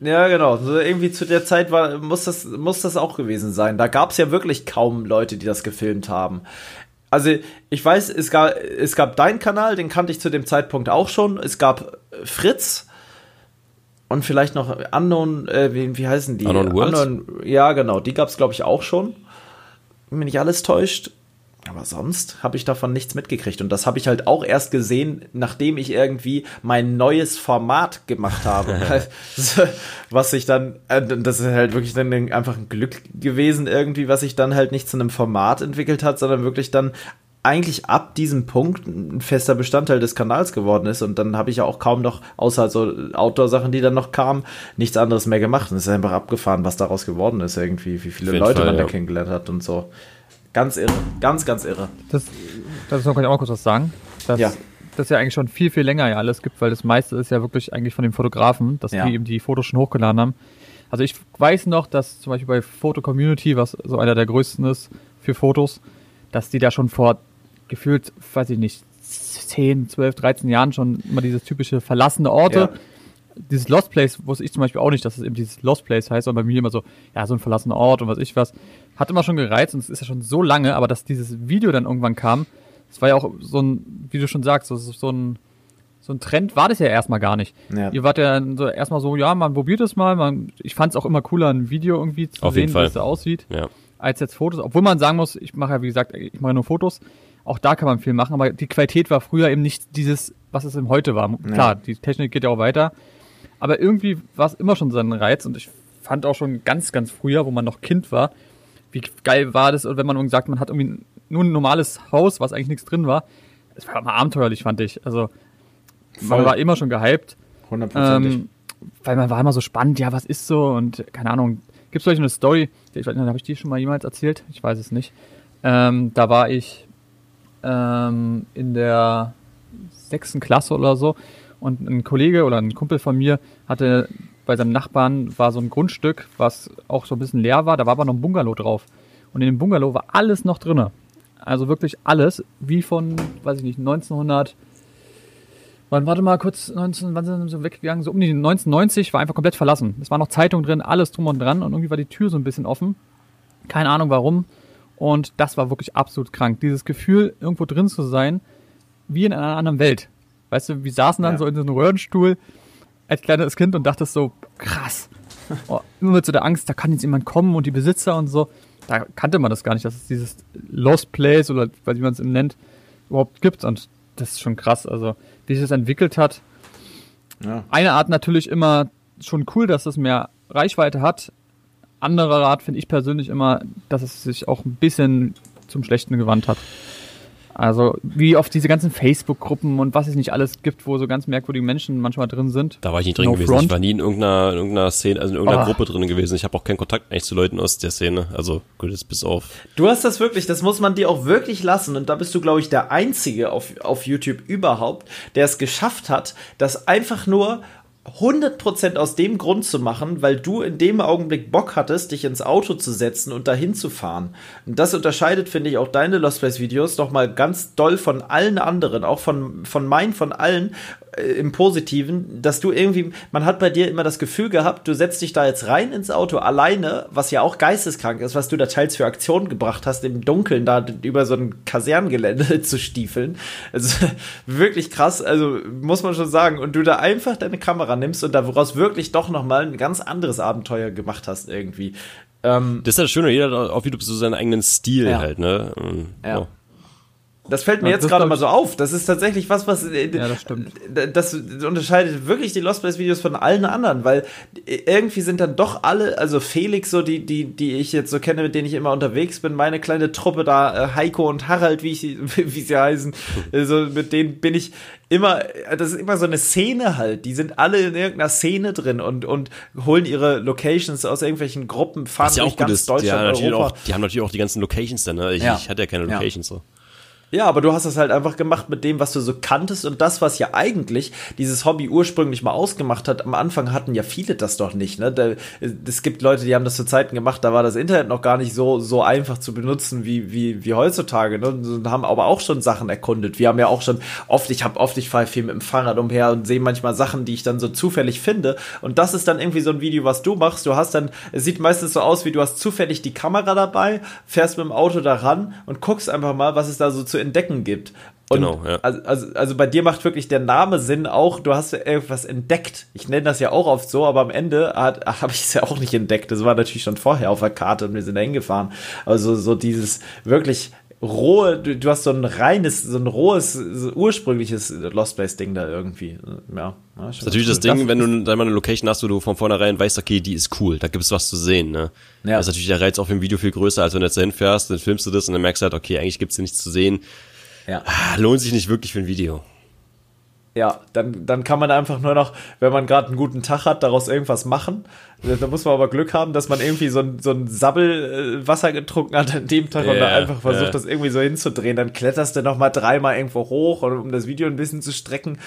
Ja, genau. So irgendwie zu der Zeit war, muss das, muss das auch gewesen sein. Da gab es ja wirklich kaum Leute, die das gefilmt haben. Also, ich weiß, es gab, es gab deinen Kanal, den kannte ich zu dem Zeitpunkt auch schon. Es gab Fritz und vielleicht noch Unknown, äh, wie, wie heißen die? Unknown Worlds? Unknown, ja, genau. Die gab es, glaube ich, auch schon. Wenn mich nicht alles täuscht. Aber sonst habe ich davon nichts mitgekriegt. Und das habe ich halt auch erst gesehen, nachdem ich irgendwie mein neues Format gemacht habe. was ich dann, äh, das ist halt wirklich dann einfach ein Glück gewesen irgendwie, was sich dann halt nicht zu einem Format entwickelt hat, sondern wirklich dann eigentlich ab diesem Punkt ein fester Bestandteil des Kanals geworden ist. Und dann habe ich ja auch kaum noch, außer so Outdoor-Sachen, die dann noch kamen, nichts anderes mehr gemacht. Und es ist einfach abgefahren, was daraus geworden ist irgendwie, wie viele Leute Fall, man ja. da kennengelernt hat und so. Ganz irre. Ganz, ganz irre. Das, das kann ich auch mal kurz was sagen. Dass ja. das ja eigentlich schon viel, viel länger ja alles gibt, weil das meiste ist ja wirklich eigentlich von den Fotografen, dass ja. die eben die Fotos schon hochgeladen haben. Also ich weiß noch, dass zum Beispiel bei Photo Community, was so einer der größten ist für Fotos, dass die da schon vor gefühlt, weiß ich nicht, 10, 12, 13 Jahren schon immer dieses typische verlassene Orte ja dieses Lost Place wusste ich zum Beispiel auch nicht, dass es eben dieses Lost Place heißt, sondern bei mir immer so, ja, so ein verlassener Ort und was ich was. Hat immer schon gereizt und es ist ja schon so lange, aber dass dieses Video dann irgendwann kam, das war ja auch so ein, wie du schon sagst, so, so ein, so ein Trend war das ja erstmal gar nicht. Ja. Ihr wart ja so erstmal so, ja, man probiert es mal. Man, ich fand es auch immer cooler, ein Video irgendwie zu Auf sehen, wie es so aussieht, ja. als jetzt Fotos. Obwohl man sagen muss, ich mache ja, wie gesagt, ich mache nur Fotos. Auch da kann man viel machen, aber die Qualität war früher eben nicht dieses, was es im heute war. Klar, die Technik geht ja auch weiter. Aber irgendwie war es immer schon so ein Reiz und ich fand auch schon ganz, ganz früher, wo man noch Kind war, wie geil war das, wenn man sagt, man hat irgendwie nur ein normales Haus, was eigentlich nichts drin war. Das war immer abenteuerlich, fand ich. Also man Voll. war immer schon gehypt. Hundertprozentig. Ähm, weil man war immer so spannend, ja, was ist so und keine Ahnung. Gibt es vielleicht eine Story? Ich weiß nicht, habe ich die schon mal jemals erzählt? Ich weiß es nicht. Ähm, da war ich ähm, in der sechsten Klasse oder so und ein Kollege oder ein Kumpel von mir hatte bei seinem Nachbarn war so ein Grundstück, was auch so ein bisschen leer war, da war aber noch ein Bungalow drauf. Und in dem Bungalow war alles noch drinne. Also wirklich alles, wie von, weiß ich nicht, 1900, wann, warte mal kurz, 19, wann sind sie weggegangen? So um die 1990 war einfach komplett verlassen. Es war noch Zeitung drin, alles drum und dran und irgendwie war die Tür so ein bisschen offen. Keine Ahnung warum. Und das war wirklich absolut krank. Dieses Gefühl, irgendwo drin zu sein, wie in einer anderen Welt. Weißt du, wir saßen dann Ja. so in so einem Röhrenstuhl als kleines Kind und dachtest so, krass. Oh, immer mit so der Angst, da kann jetzt jemand kommen und die Besitzer und so. Da kannte man das gar nicht, dass es dieses Lost Place oder wie man es nennt, überhaupt gibt. Und das ist schon krass. Also, wie sich das entwickelt hat. Ja. Eine Art natürlich immer schon cool, dass es mehr Reichweite hat. Andere Art finde ich persönlich immer, dass es sich auch ein bisschen zum Schlechten gewandt hat. Also wie oft diese ganzen Facebook-Gruppen und was es nicht alles gibt, wo so ganz merkwürdige Menschen manchmal drin sind. Da war ich nicht drin No gewesen. front. Ich war nie in irgendeiner, in irgendeiner Szene, also in irgendeiner Ah. Gruppe drin gewesen. Ich habe auch keinen Kontakt eigentlich zu Leuten aus der Szene. Also gut, jetzt bis auf. Du hast das wirklich, das muss man dir auch wirklich lassen. Und da bist du, glaube ich, der Einzige auf, auf YouTube überhaupt, der es geschafft hat, das einfach nur 100% aus dem Grund zu machen, weil du in dem Augenblick Bock hattest, dich ins Auto zu setzen und dahin zu fahren. Und das unterscheidet, finde ich, auch deine Lost Place Videos noch mal ganz doll von allen anderen, auch von, von meinen, von allen äh, im Positiven, dass du irgendwie, man hat bei dir immer das Gefühl gehabt, du setzt dich da jetzt rein ins Auto alleine, was ja auch geisteskrank ist, was du da teils für Aktionen gebracht hast, im Dunkeln da über so ein Kasernengelände zu stiefeln. Also wirklich krass, also muss man schon sagen. Und du da einfach deine Kamera nimmst und daraus wirklich doch noch mal ein ganz anderes Abenteuer gemacht hast irgendwie. Ähm, Das ist ja das Schöne, jeder hat auf YouTube so seinen eigenen Stil Ja. halt, ne? Und, Ja. Das fällt mir Ja, jetzt gerade mal so auf. Das ist tatsächlich was, was. äh, Ja, das stimmt. Das unterscheidet wirklich die Lost Place Videos von allen anderen, weil irgendwie sind dann doch alle, also Felix, so die, die, die ich jetzt so kenne, mit denen ich immer unterwegs bin, meine kleine Truppe da, äh, Heiko und Harald, wie, ich, sie- wie sie heißen, also mit denen bin ich immer, das ist immer so eine Szene halt. Die sind alle in irgendeiner Szene drin und, und holen ihre Locations aus irgendwelchen Gruppen, fahren Was ja durch auch gut ganz ist, die haben, Deutschland, natürlich Europa. auch, die haben natürlich auch die ganzen Locations dann, ne? Ich, Ja. ich hatte ja keine Ja. Locations so. Ja, aber du hast das halt einfach gemacht mit dem, was du so kanntest und das, was ja eigentlich dieses Hobby ursprünglich mal ausgemacht hat. Am Anfang hatten ja viele das doch nicht. Ne? Es gibt Leute, die haben das zu Zeiten gemacht, da war das Internet noch gar nicht so so einfach zu benutzen wie wie wie heutzutage. Ne? Und haben aber auch schon Sachen erkundet. Wir haben ja auch schon oft, ich habe oft, ich fahre viel mit dem Fahrrad umher und sehe manchmal Sachen, die ich dann so zufällig finde. Und das ist dann irgendwie so ein Video, was du machst. Du hast dann, es sieht meistens so aus, wie du hast zufällig die Kamera dabei, fährst mit dem Auto da ran und guckst einfach mal, was es da so zu entdecken gibt. Und Genau, ja. also, also, also bei dir macht wirklich der Name Sinn auch, du hast ja irgendwas entdeckt. Ich nenne das ja auch oft so, aber am Ende habe ich es ja auch nicht entdeckt. Das war natürlich schon vorher auf der Karte und wir sind da hingefahren. Also so dieses wirklich rohe, du, du hast so ein reines, so ein rohes, so ursprüngliches Lost Place Ding da irgendwie. Ja. ja Das ist natürlich das Ding, wenn du dann mal eine Location hast, wo du von vornherein weißt, okay, die ist cool, da gibt's was zu sehen, ne? Ja. Das ist natürlich der Reiz für ein Video viel größer, als wenn du jetzt dahin fährst, dann filmst du das und dann merkst du halt, okay, eigentlich gibt's hier nichts zu sehen. Ja. Ah, lohnt sich nicht wirklich für ein Video. Ja, dann, dann kann man einfach nur noch, wenn man gerade einen guten Tag hat, daraus irgendwas machen. Da muss man aber Glück haben, dass man irgendwie so ein, so ein Sabbel äh, Wasser getrunken hat an dem Tag und Ja, da einfach versucht, ja. das irgendwie so hinzudrehen. Dann kletterst du noch mal dreimal irgendwo hoch, und, um das Video ein bisschen zu strecken.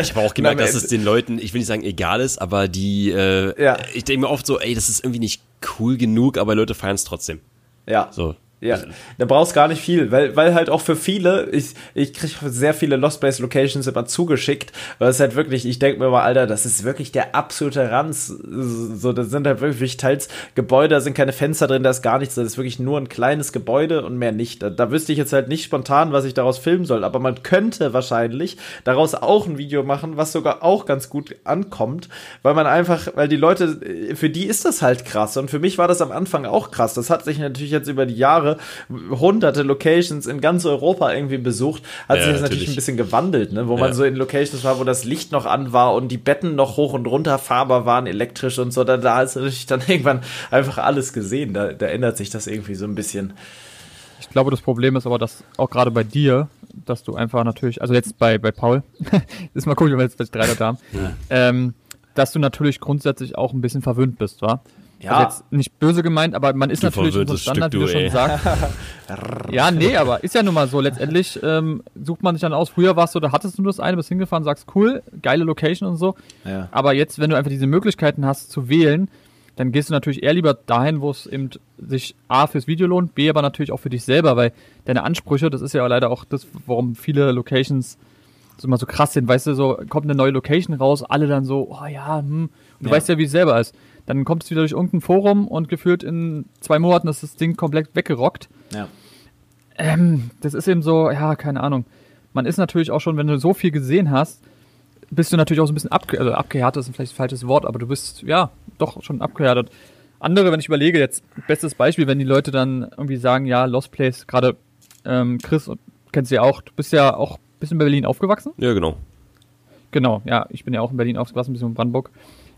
Ich habe auch gemerkt, Und dass es Ende- den Leuten, ich will nicht sagen egal ist, aber die, äh, Ja. ich denke mir oft so, ey, das ist irgendwie nicht cool genug, aber Leute feiern es trotzdem. Ja. So. Ja, da brauchst gar nicht viel, weil, weil halt auch für viele, ich, ich kriege sehr viele Lost Place Locations immer zugeschickt, weil es halt wirklich, ich denke mir mal, Alter, das ist wirklich der absolute Ranz. So, das sind halt wirklich teils Gebäude, da sind keine Fenster drin, da ist gar nichts, das ist wirklich nur ein kleines Gebäude und mehr nicht. Da, da wüsste ich jetzt halt nicht spontan, was ich daraus filmen soll, aber man könnte wahrscheinlich daraus auch ein Video machen, was sogar auch ganz gut ankommt, weil man einfach, weil die Leute, für die ist das halt krass und für mich war das am Anfang auch krass. Das hat sich natürlich jetzt über die Jahre Jahre hunderte Locations in ganz Europa irgendwie besucht, hat Ja, sich das natürlich natürlich. ein bisschen gewandelt, ne? wo man Ja. so in Locations war, wo das Licht noch an war und die Betten noch hoch und runter fahrbar waren, elektrisch und so. Da, da hast du natürlich dann irgendwann einfach alles gesehen. Da, da ändert sich das irgendwie so ein bisschen. Ich glaube, das Problem ist aber, dass auch gerade bei dir, dass du einfach natürlich, also jetzt bei, bei Paul, ist mal komisch, wenn wir jetzt drei Leute haben, ähm, dass du natürlich grundsätzlich auch ein bisschen verwöhnt bist, wa? Ja. Also jetzt nicht böse gemeint, aber man ist Du natürlich unser verwöhntes Standard, Stück, wie du du, schon sagst. ja, nee, aber ist ja nun mal so. Letztendlich ähm, sucht man sich dann aus. Früher warst du, da hattest du nur das eine, bist hingefahren, sagst cool, geile Location und so. Ja. Aber jetzt, wenn du einfach diese Möglichkeiten hast zu wählen, dann gehst du natürlich eher lieber dahin, wo es eben sich A fürs Video lohnt, B aber natürlich auch für dich selber, weil deine Ansprüche, das ist ja leider auch das, warum viele Locations so immer so krass sind, weißt du, so kommt eine neue Location raus, alle dann so, oh ja, hm, und du Ja. weißt ja, wie es selber ist. Dann kommt es wieder durch irgendein Forum und gefühlt in zwei Monaten ist das Ding komplett weggerockt. Ja. Ähm, das ist eben so, ja, keine Ahnung. Man ist natürlich auch schon, wenn du so viel gesehen hast, bist du natürlich auch so ein bisschen abge also abgehärtet, ist vielleicht ein falsches Wort, aber du bist, ja, doch schon abgehärtet. Andere, wenn ich überlege, jetzt, bestes Beispiel, wenn die Leute dann irgendwie sagen, ja, Lost Place, gerade ähm, Chris, kennst du ja auch, du bist ja auch ein bisschen in Berlin aufgewachsen. Ja, genau. Genau, ja, ich bin ja auch in Berlin aufgewachsen, ein bisschen in Brandenburg.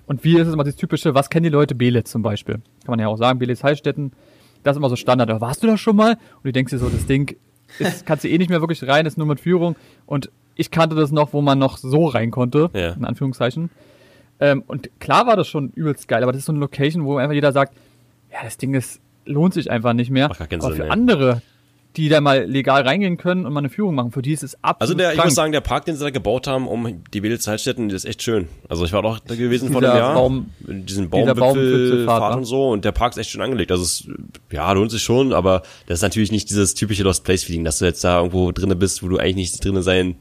Und wie ist es immer das typische, was kennen die Leute? Belitz zum Beispiel. Kann man ja auch sagen, Belitz Heilstätten. Das ist immer so Standard. Aber warst du da schon mal? Und du denkst dir so, das Ding ist, kannst du eh nicht mehr wirklich rein, ist nur mit Führung. Und ich kannte das noch, wo man noch so rein konnte, Ja. in Anführungszeichen. Ähm, und klar war das schon übelst geil, aber das ist so eine Location, wo einfach jeder sagt, ja, das Ding ist, lohnt sich einfach nicht mehr. Keinen aber für andere, die da mal legal reingehen können und mal eine Führung machen, für die ist es absolut Also der, ich krank. muss sagen, der Park, den sie da gebaut haben, um die wilde Zeitstätten, der ist echt schön. Also ich war doch da gewesen vor einem Jahr. Baum- diesen Baumwipfelfahrt Baumwipfelfahrt, und so und der Park ist echt schön angelegt. Also es, ja, lohnt sich schon, aber das ist natürlich nicht dieses typische Lost Place Feeling, dass du jetzt da irgendwo drinne bist, wo du eigentlich nicht drinne sein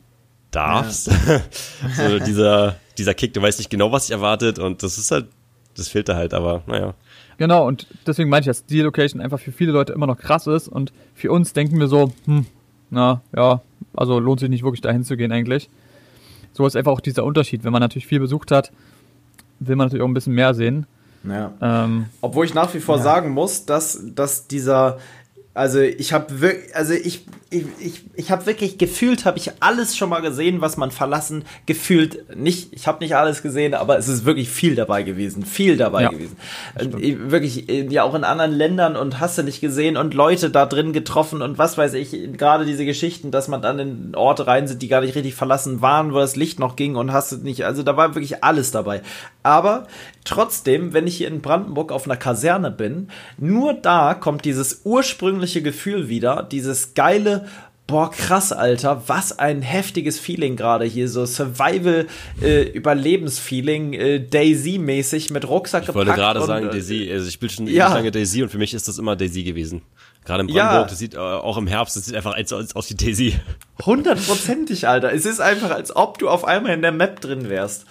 darfst. so dieser, dieser Kick, du weißt nicht genau, was dich erwartet und das ist halt, das fehlt da halt, aber naja. Genau, und deswegen meine ich, dass die Location einfach für viele Leute immer noch krass ist und für uns denken wir so, hm, na, ja, also lohnt sich nicht wirklich dahin zu gehen eigentlich. So ist einfach auch dieser Unterschied. Wenn man natürlich viel besucht hat, will man natürlich auch ein bisschen mehr sehen. Ja. Ähm, Obwohl ich nach wie vor sagen muss, dass, dass dieser, also ich habe wirklich, also ich, ich, ich, ich habe wirklich gefühlt, habe ich alles schon mal gesehen, was man verlassen, gefühlt nicht, ich habe nicht alles gesehen, aber es ist wirklich viel dabei gewesen, viel dabei Ja, gewesen. Ich- wirklich, äh, ja auch in anderen Ländern und hast du nicht gesehen und Leute da drin getroffen und was weiß ich, gerade diese Geschichten, dass man dann in Orte rein sind, die gar nicht richtig verlassen waren, wo das Licht noch ging und hast du nicht, also da war wirklich alles dabei. Aber trotzdem, wenn ich hier in Brandenburg auf einer Kaserne bin, nur da kommt dieses ursprüngliche Gefühl wieder, dieses geile Boah, krass, Alter, was ein heftiges Feeling gerade hier, so Survival, äh, Überlebensfeeling, äh, Daisy-mäßig mit Rucksack Ich wollte gerade sagen, äh, Daisy, also ich spiele schon ja. lange Daisy und für mich ist das immer Daisy gewesen. Gerade in Ja. Brandenburg, das sieht äh, auch im Herbst, das sieht einfach zu eins aus wie Daisy. Hundertprozentig, Alter. Es ist einfach, als ob du auf einmal in der Map drin wärst.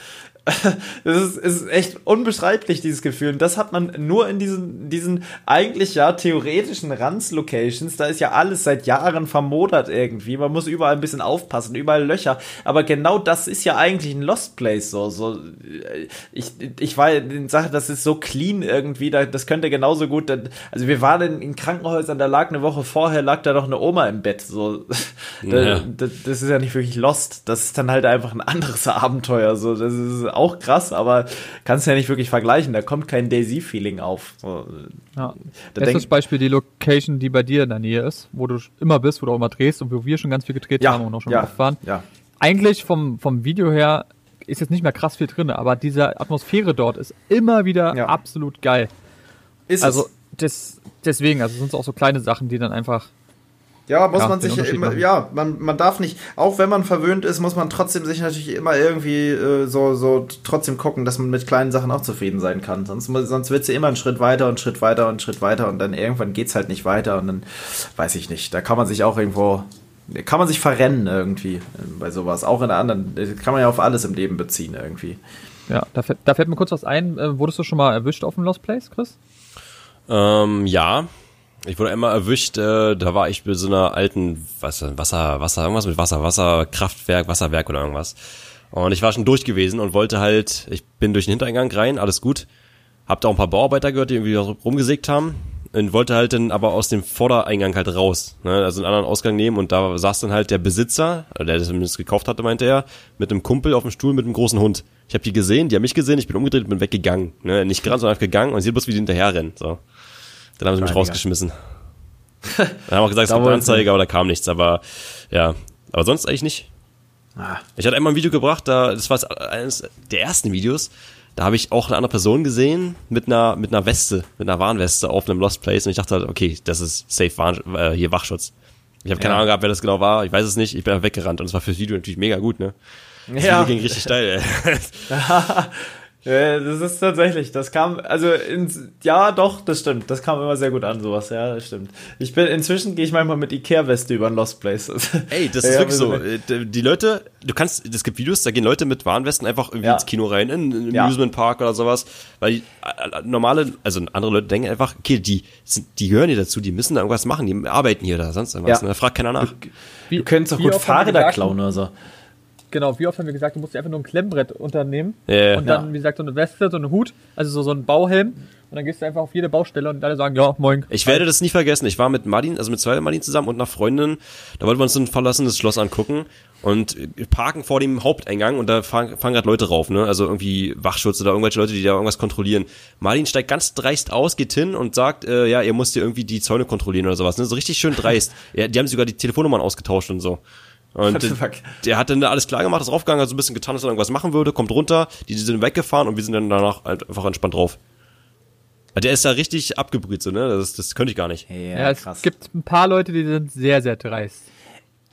Das ist, es ist echt unbeschreiblich, dieses Gefühl. Und das hat man nur in diesen, diesen eigentlich ja theoretischen Ranz-Locations. Da ist ja alles seit Jahren vermodert irgendwie. Man muss überall ein bisschen aufpassen, überall Löcher. Aber genau das ist ja eigentlich ein Lost Place. So, so, äh, ich, ich war in Sache, das ist so clean irgendwie. Da, das könnte genauso gut. Also wir waren in, in Krankenhäusern, da lag eine Woche vorher, lag da noch eine Oma im Bett. So, Ja. das, das ist ja nicht wirklich Lost. Das ist dann halt einfach ein anderes Abenteuer. So, das ist auch krass, aber kannst ja nicht wirklich vergleichen. Da kommt kein Daisy-Feeling auf. So, ja. Bestes Beispiel die Location, die bei dir in der Nähe ist, wo du immer bist, wo du auch immer drehst und wo wir schon ganz viel gedreht haben und auch schon ja, waren. ja. Eigentlich vom, vom Video her ist jetzt nicht mehr krass viel drin, aber diese Atmosphäre dort ist immer wieder Ja. absolut geil. Ist Also es. des, deswegen, also es sind auch so kleine Sachen, die dann einfach Ja, muss Ja, man sich immer, machen. ja, man, man darf nicht, auch wenn man verwöhnt ist, muss man trotzdem sich natürlich immer irgendwie äh, so, so trotzdem gucken, dass man mit kleinen Sachen auch zufrieden sein kann. Sonst, sonst wird sie immer einen Schritt weiter und einen Schritt weiter und einen Schritt weiter und dann irgendwann geht's halt nicht weiter und dann weiß ich nicht. Da kann man sich auch irgendwo, kann man sich verrennen irgendwie äh, bei sowas. Auch in der anderen, das kann man ja auf alles im Leben beziehen irgendwie. Ja, da fällt, da fällt mir kurz was ein. Äh, wurdest du schon mal erwischt auf dem Lost Place, Chris? Ähm, ja. Ich wurde einmal erwischt, äh, da war ich bei so einer alten Wasser, Wasser, Wasser, irgendwas mit Wasser, Wasserkraftwerk, Wasserwerk oder irgendwas. Und ich war schon durch gewesen und wollte halt, ich bin durch den Hintereingang rein, alles gut. Hab da auch ein paar Bauarbeiter gehört, die irgendwie rumgesägt haben. und wollte halt dann aber aus dem Vordereingang halt raus, ne? also einen anderen Ausgang nehmen und da saß dann halt der Besitzer, der das zumindest gekauft hatte, meinte er, mit einem Kumpel auf dem Stuhl mit einem großen Hund. Ich habe die gesehen, die haben mich gesehen, ich bin umgedreht und bin weggegangen. Ne? Nicht gerannt, sondern einfach gegangen und sie bloß wie die hinterher rennen. So. Dann haben sie mich rausgeschmissen. Dann haben auch gesagt, es gibt eine Anzeige, aber da kam nichts. Aber ja, aber sonst eigentlich nicht. Ah, Ich hatte einmal ein Video gebracht, da, das war eines der ersten Videos, da habe ich auch eine andere Person gesehen mit einer, mit einer Weste, mit einer Warnweste auf einem Lost Place und ich dachte halt, okay, das ist safe Warn, äh, hier Wachschutz. Ich habe keine Ja. Ahnung gehabt, wer das genau war, ich weiß es nicht, ich bin einfach weggerannt und es war fürs Video natürlich mega gut, ne? Das Ja. Video ging richtig steil, ey. Ja, das ist tatsächlich, das kam, also ins, ja, doch, das stimmt, das kam immer sehr gut an, sowas, ja, das stimmt. Ich bin, inzwischen gehe ich manchmal mit Ikea-Weste über ein Lost Place. Ey, das Ja, ist wirklich wir so. sind- Äh, Die Leute, du kannst, es gibt Videos, da gehen Leute mit Warnwesten einfach irgendwie Ja. ins Kino rein, in einen. Amusement Park oder sowas, weil die, äh, äh, normale, also andere Leute denken einfach, okay, die die gehören hier dazu, die müssen da irgendwas machen, die arbeiten hier oder sonst irgendwas, Ja. ne? da fragt keiner nach. Wie, Du könntest doch gut Fahrräder klauen oder so. Genau, wie oft haben wir gesagt, du musst dir einfach nur ein Klemmbrett unternehmen ja. und dann, Ja. wie gesagt, so eine Weste, so einen Hut, also so, so ein Bauhelm und dann gehst du einfach auf jede Baustelle und alle sagen, ja, moin. Ich werde das nie vergessen. Ich war mit Martin, also mit zwei Martin zusammen und einer Freundin. Da wollten wir uns ein verlassenes Schloss angucken und parken vor dem Haupteingang und da fahren, fahren gerade Leute rauf, ne? Also irgendwie Wachschutz oder irgendwelche Leute, die da irgendwas kontrollieren. Martin steigt ganz dreist aus, geht hin und sagt, äh, ja, ihr müsst hier irgendwie die Zäune kontrollieren oder sowas. Ne? So richtig schön dreist. ja, die haben sogar die Telefonnummern ausgetauscht und so. Und der hat dann da alles klar gemacht, ist raufgegangen, hat so ein bisschen getan, dass er irgendwas machen würde, kommt runter, die sind weggefahren und wir sind dann danach halt einfach entspannt drauf. Der ist da richtig abgebrüht, so, ne? Das, das könnte ich gar nicht. Ja, Ja, es gibt ein paar Leute, die sind sehr, sehr dreist.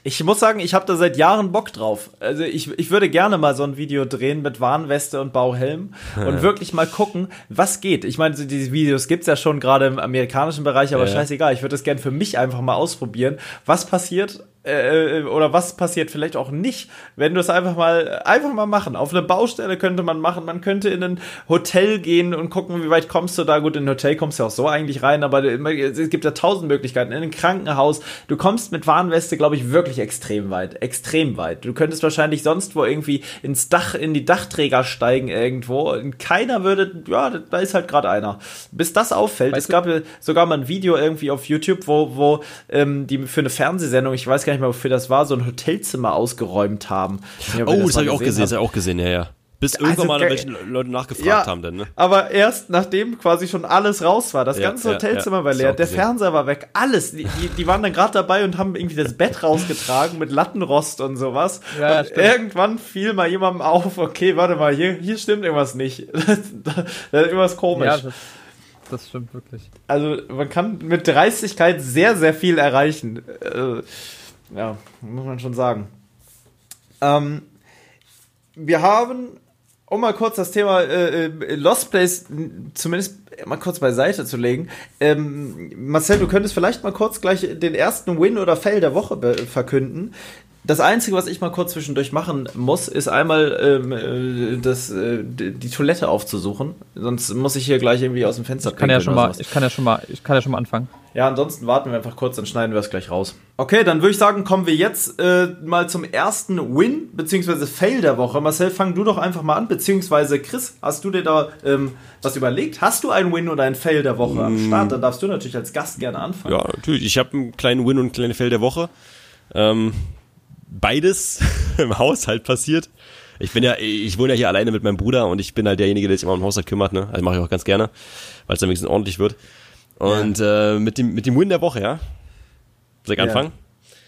Ich muss sagen, ich habe da seit Jahren Bock drauf. Also ich, ich würde gerne mal so ein Video drehen mit Warnweste und Bauhelm und wirklich mal gucken, was geht. Ich meine, so diese Videos gibt's ja schon gerade im amerikanischen Bereich, aber Ja. scheißegal. Ich würde das gerne für mich einfach mal ausprobieren. Was passiert äh, oder was passiert vielleicht auch nicht, wenn du es einfach mal einfach mal machen. Auf eine Baustelle könnte man machen. Man könnte in ein Hotel gehen und gucken, wie weit kommst du da. Gut, in ein Hotel kommst du ja auch so eigentlich rein, aber es gibt ja tausend Möglichkeiten. In ein Krankenhaus. Du kommst mit Warnweste, glaube ich, wirklich extrem weit. Extrem weit. Du könntest wahrscheinlich sonst wo irgendwie ins Dach, in die Dachträger steigen irgendwo. Und keiner würde, ja, da ist halt gerade einer. Bis das auffällt. Weißt es gab sogar mal ein Video irgendwie auf YouTube, wo, wo ähm, die für eine Fernsehsendung, ich weiß gar nicht mehr, wofür das war, so ein Hotelzimmer ausgeräumt haben. Nicht, Oh, das mal habe ich auch gesehen, das habe ich auch gesehen, ja, ja. Bis Also irgendwann mal geil. welche Leute nachgefragt Ja, haben dann, ne? aber erst nachdem quasi schon alles raus war. Das Ja, ganze Hotelzimmer ja, war das leer, der gesehen. Fernseher war weg, alles. Die, die, die waren dann gerade dabei und haben irgendwie das Bett rausgetragen mit Lattenrost und sowas. Ja, und stimmt. irgendwann fiel mal jemandem auf, okay, warte mal, hier, hier stimmt irgendwas nicht. da ist irgendwas komisch. Ja, das, das stimmt wirklich. Also man kann mit Dreistigkeit sehr, sehr viel erreichen. Äh, ja, muss man schon sagen. Ähm, wir haben, um mal kurz das Thema äh, äh, Lost Place zumindest mal kurz beiseite zu legen. Ähm, Marcel, du könntest vielleicht mal kurz gleich den ersten Win oder Fail der Woche verkünden. Das Einzige, was ich mal kurz zwischendurch machen muss, ist einmal ähm, äh, das, äh, die Toilette aufzusuchen. Sonst muss ich hier gleich irgendwie aus dem Fenster Kann ja schon mal, ich kann ja schon mal, ich kann ja schon mal anfangen. Ja, ansonsten warten wir einfach kurz, dann schneiden wir es gleich raus. Okay, dann würde ich sagen, kommen wir jetzt äh, mal zum ersten Win bzw. Fail der Woche. Marcel, fang du doch einfach mal an, beziehungsweise Chris, hast du dir da ähm, was überlegt? Hast du einen Win oder einen Fail der Woche am Start? Dann darfst du natürlich als Gast gerne anfangen. Ja, natürlich. Ich habe einen kleinen Win und einen kleinen Fail der Woche. Ähm, beides im Haushalt passiert. Ich bin ja, ich wohne ja hier alleine mit meinem Bruder und ich bin halt derjenige, der sich immer um den Haushalt kümmert, ne? Also mache ich auch ganz gerne, weil es dann wenigstens ordentlich wird. Und äh, mit dem mit dem Win der Woche, ja. Soll ich Ja. anfangen?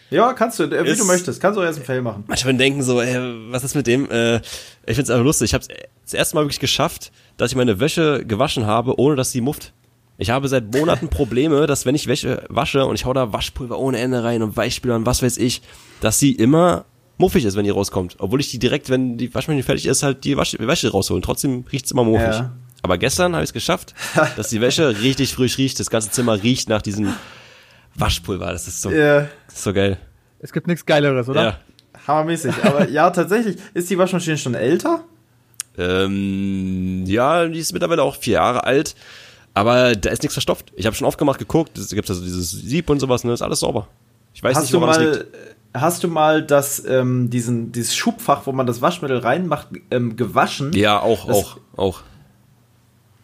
Ja, kannst du, äh, wie Ist- du möchtest. Kannst du auch erst einen Fail machen. Manchmal denken so, ey, was ist mit dem? Äh, ich find's einfach lustig. Ich habe das erste Mal wirklich geschafft, dass ich meine Wäsche gewaschen habe, ohne dass sie mufft. Ich habe seit Monaten Probleme, dass wenn ich Wäsche wasche und ich hau da Waschpulver ohne Ende rein und Weichspüler und was weiß ich, dass sie immer muffig ist, wenn die rauskommt. Obwohl ich die direkt, wenn die Waschmaschine fertig ist, halt die Wäsche rausholen. Trotzdem riecht's immer muffig. Ja. Aber gestern habe ich es geschafft, dass die Wäsche richtig frisch riecht. Das ganze Zimmer riecht nach diesem Waschpulver. Das ist so, Äh, das ist so geil. Es gibt nichts Geileres, oder? Ja. hammermäßig. Aber ja, tatsächlich. Ist die Waschmaschine schon älter? Ähm, ja, die ist mittlerweile auch vier Jahre alt, aber da ist nichts verstopft. Ich habe schon aufgemacht, geguckt, es gibt also dieses Sieb und sowas, ne, ist alles sauber. Ich weiß Hast nicht, du woran es mal, liegt. hast du mal das, ähm, diesen, dieses Schubfach, wo man das Waschmittel reinmacht, ähm, gewaschen? Ja, auch, das- auch, auch.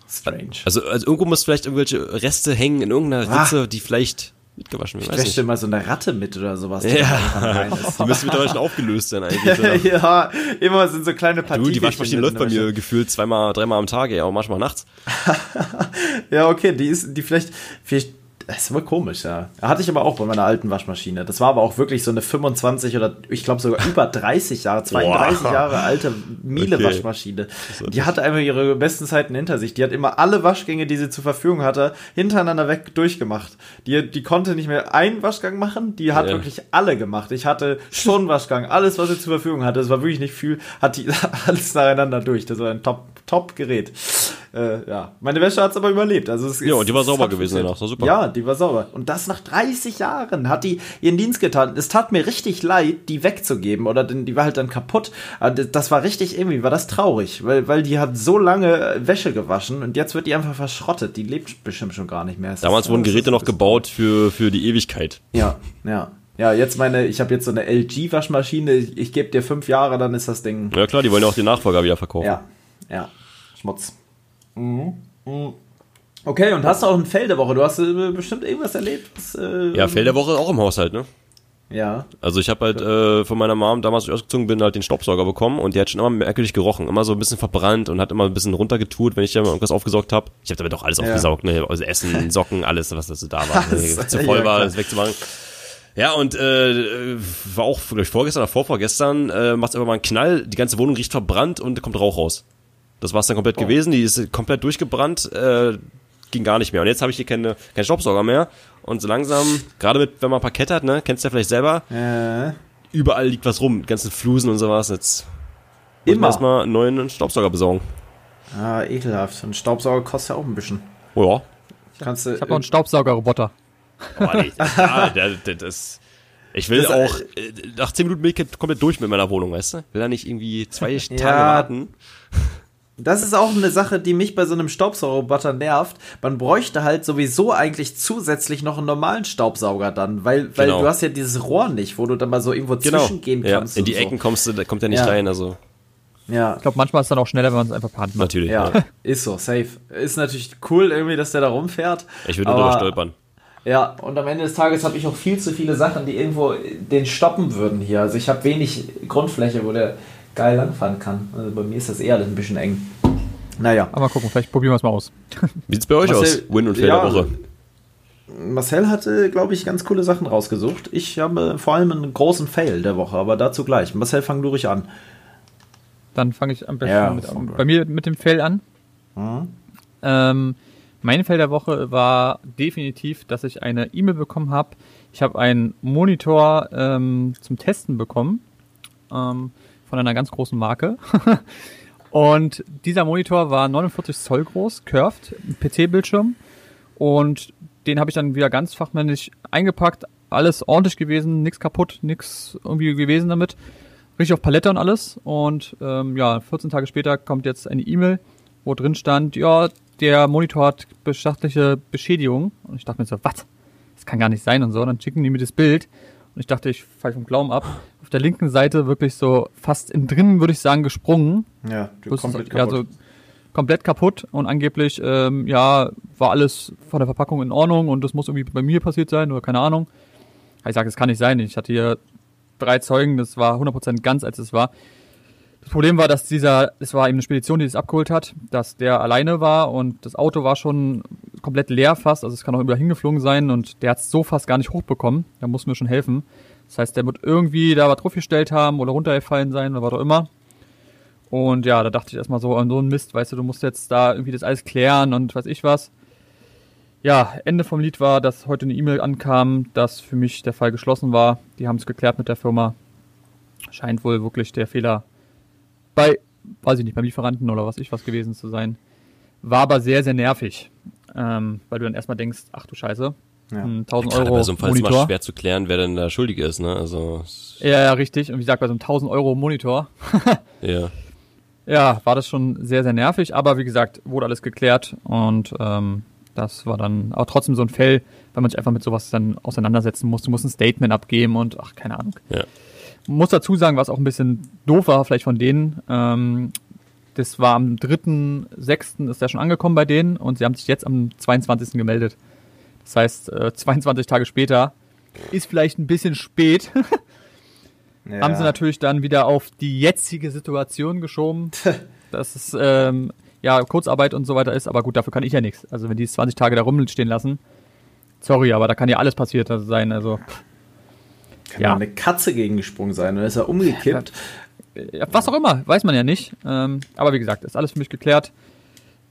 Strange. Also, also irgendwo muss vielleicht irgendwelche Reste hängen in irgendeiner Ah. Ritze, die vielleicht mitgewaschen werden. Ich nicht. mal so eine Ratte mit oder sowas. die Ja, die müssen mittlerweile schon aufgelöst sein eigentlich. Ja, immer sind so kleine Partien. Du, die Waschmaschine läuft bei mir gefühlt zweimal, dreimal am Tag, ja, auch manchmal nachts. Ja, okay, die ist, die vielleicht, vielleicht, das ist immer komisch, ja. Hatte ich aber auch bei meiner alten Waschmaschine. Das war aber auch wirklich so eine 25 oder ich glaube sogar über 30 Jahre, 32 Boah. Jahre alte Miele-Waschmaschine. Die hatte einfach ihre besten Zeiten hinter sich. Die hat immer alle Waschgänge, die sie zur Verfügung hatte, hintereinander weg durchgemacht. Die, die konnte nicht mehr einen Waschgang machen, die hat Ja. wirklich alle gemacht. Ich hatte schon Waschgang, alles, was sie zur Verfügung hatte. Es war wirklich nicht viel, hat die alles nacheinander durch. Das war ein top, top Gerät. Äh, ja, meine Wäsche hat es aber überlebt. Also es Ja, und die war sauber gewesen danach, war super. Ja, die war sauber. Und das nach 30 Jahren hat die ihren Dienst getan. Es tat mir richtig leid, die wegzugeben oder denn die war halt dann kaputt. Aber das- war richtig irgendwie, war das traurig, weil, weil die hat so lange äh, Wäsche gewaschen und jetzt wird die einfach verschrottet. Die lebt bestimmt schon gar nicht mehr. Es Damals ist- wurden das Geräte noch gebaut für, für die Ewigkeit. Ja, ja. Ja, jetzt meine, ich habe jetzt so eine LG-Waschmaschine. Ich, ich gebe dir fünf Jahre, dann ist das Ding. Ja klar, die wollen ja auch den Nachfolger wieder verkaufen. Ja, ja. Schmutz. Mhm. Mhm. Okay, und hast du auch ein Fell der Woche? Du hast äh, bestimmt irgendwas erlebt? Was, äh, Ja, Fell der Woche auch im Haushalt, ne? Ja. Also ich habe halt äh, von meiner Mom damals, als ich ausgezogen bin, halt den Staubsauger bekommen und der hat schon immer merkwürdig gerochen, immer so ein bisschen verbrannt und hat immer ein bisschen runtergetut, wenn ich da mal irgendwas aufgesaugt habe. Ich habe damit auch alles Ja. aufgesaugt, ne, also Essen, Socken, alles, was dazu da war, ne, Das- zu voll ja, war, das wegzumachen. Ja, und äh, war auch glaub ich, vorgestern oder vorvorgestern, äh, macht's einfach mal einen Knall, die ganze Wohnung riecht verbrannt und kommt Rauch raus. Das war's dann komplett Oh. gewesen, die ist komplett durchgebrannt, äh, ging gar nicht mehr. Und jetzt habe ich hier keine, keinen Staubsauger mehr. Und so langsam, gerade mit, wenn man Parkett hat, ne, kennst du ja vielleicht selber, Äh, überall liegt was rum, die ganzen Flusen und sowas. Jetzt Immer. erstmal einen neuen Staubsauger besorgen. ah, ekelhaft. Ein Staubsauger kostet ja auch ein bisschen. Oh ja. Kannst du. Ich habe noch einen Staubsaugerroboter. Oh, nee, ja, der, das, ich will Das- auch, äh, nach 10 Minuten bin ich komplett durch mit meiner Wohnung, weißt du? Will da nicht irgendwie zwei Tage Ja. warten. Das ist auch eine Sache, die mich bei so einem Staubsaugerroboter nervt. Man bräuchte halt sowieso eigentlich zusätzlich noch einen normalen Staubsauger dann, weil, weil Genau. du hast ja dieses Rohr nicht, wo du dann mal so irgendwo Genau. zwischengehen Ja, kannst. in die und Ecken kommst du, da kommt er nicht Ja. rein, also So. Ja, Ich glaube, manchmal ist es dann auch schneller, wenn man es einfach per Hand macht. natürlich. ja, Ja. ist so, safe. Ist natürlich cool irgendwie, dass der da rumfährt. Ich würde drüber stolpern. Ja, und am Ende des Tages habe ich auch viel zu viele Sachen, die irgendwo den stoppen würden hier. Also ich habe wenig Grundfläche, wo der geil langfahren kann. Also bei mir ist das eher ein bisschen eng. Naja. Aber mal gucken, vielleicht probieren wir es mal aus. Wie sieht's bei euch Marcel, aus? Win und Fail ja, der Woche. Marcel hatte, glaube ich, ganz coole Sachen rausgesucht. Ich habe vor allem einen großen Fail der Woche, aber dazu gleich. Marcel, fang du ruhig an. Dann fange ich am besten Ja, mit, bei mir mit dem Fell an. Mhm. Ähm, mein Fell der Woche war definitiv, dass ich eine E-Mail bekommen habe. Ich habe einen Monitor ähm, zum Testen bekommen ähm, von einer ganz großen Marke. und dieser Monitor war 49 Zoll groß, curved, PC-Bildschirm. Und den habe ich dann wieder ganz fachmännisch eingepackt. Alles ordentlich gewesen, nichts kaputt, nichts irgendwie gewesen damit. Richtig auf Palette und alles. Und ähm, ja, 14 Tage später kommt jetzt eine E-Mail, wo drin stand, ja, der Monitor hat beschäftliche Beschädigung. Und ich dachte mir so, was? Das kann gar nicht sein und so. Und dann schicken die mir das Bild. Und ich dachte, ich falle vom Glauben ab. Auf der linken Seite wirklich so fast innen drin, würde ich sagen, gesprungen. Ja, komplett ja, kaputt. so komplett kaputt und angeblich, ähm, ja, war alles von der Verpackung in Ordnung und das muss irgendwie bei mir passiert sein oder keine Ahnung. Ich sage, das kann nicht sein. Ich hatte hier drei Zeugen, das war 100% ganz, als es war. Das Problem war, dass dieser, es war eben eine Spedition, die das abgeholt hat, dass der alleine war und das Auto war schon komplett leer fast, also es kann auch überall hingeflogen sein und der hat es so fast gar nicht hochbekommen. Da muss mir schon helfen. Das heißt, der wird irgendwie da was draufgestellt haben oder runtergefallen sein oder was auch immer. Und ja, da dachte ich erstmal so an so einen Mist, weißt du, du musst jetzt da irgendwie das alles klären und weiß ich was. Ja, Ende vom Lied war, dass heute eine E-Mail ankam, dass für mich der Fall geschlossen war. Die haben es geklärt mit der Firma. Scheint wohl wirklich der Fehler bei, weiß ich nicht, beim Lieferanten oder was ich was gewesen zu sein. War aber sehr, sehr nervig. Ähm, weil du dann erstmal denkst, ach du Scheiße, Ja. hm, 1000 Gerade Euro bei so einem Fall ist immer Monitor. schwer zu klären, wer denn da schuldig ist, ne? Also, Ja, ja, richtig. Und wie gesagt, bei so einem 1000 Euro Monitor ja. Ja, war das schon sehr, sehr nervig, aber wie gesagt, wurde alles geklärt und ähm, das war dann auch trotzdem so ein Fell, weil man sich einfach mit sowas dann auseinandersetzen muss. Du musst ein Statement abgeben und ach, keine Ahnung. Ja. Muss dazu sagen, was auch ein bisschen doof war, vielleicht von denen, ähm, das war am 3.6. ist der schon angekommen bei denen und sie haben sich jetzt am 22. gemeldet. Das heißt, äh, 22 Tage später ist vielleicht ein bisschen spät. Ja. Haben sie natürlich dann wieder auf die jetzige Situation geschoben, dass es ähm, ja Kurzarbeit und so weiter ist, aber gut, dafür kann ich ja nichts. Also wenn die es 20 Tage da rumstehen lassen, sorry, aber da kann ja alles passiert sein. Also Kann Ja. eine Katze gegengesprungen sein, dann ist er umgekippt. was auch immer, weiß man ja nicht. Ähm, aber wie gesagt, ist alles für mich geklärt.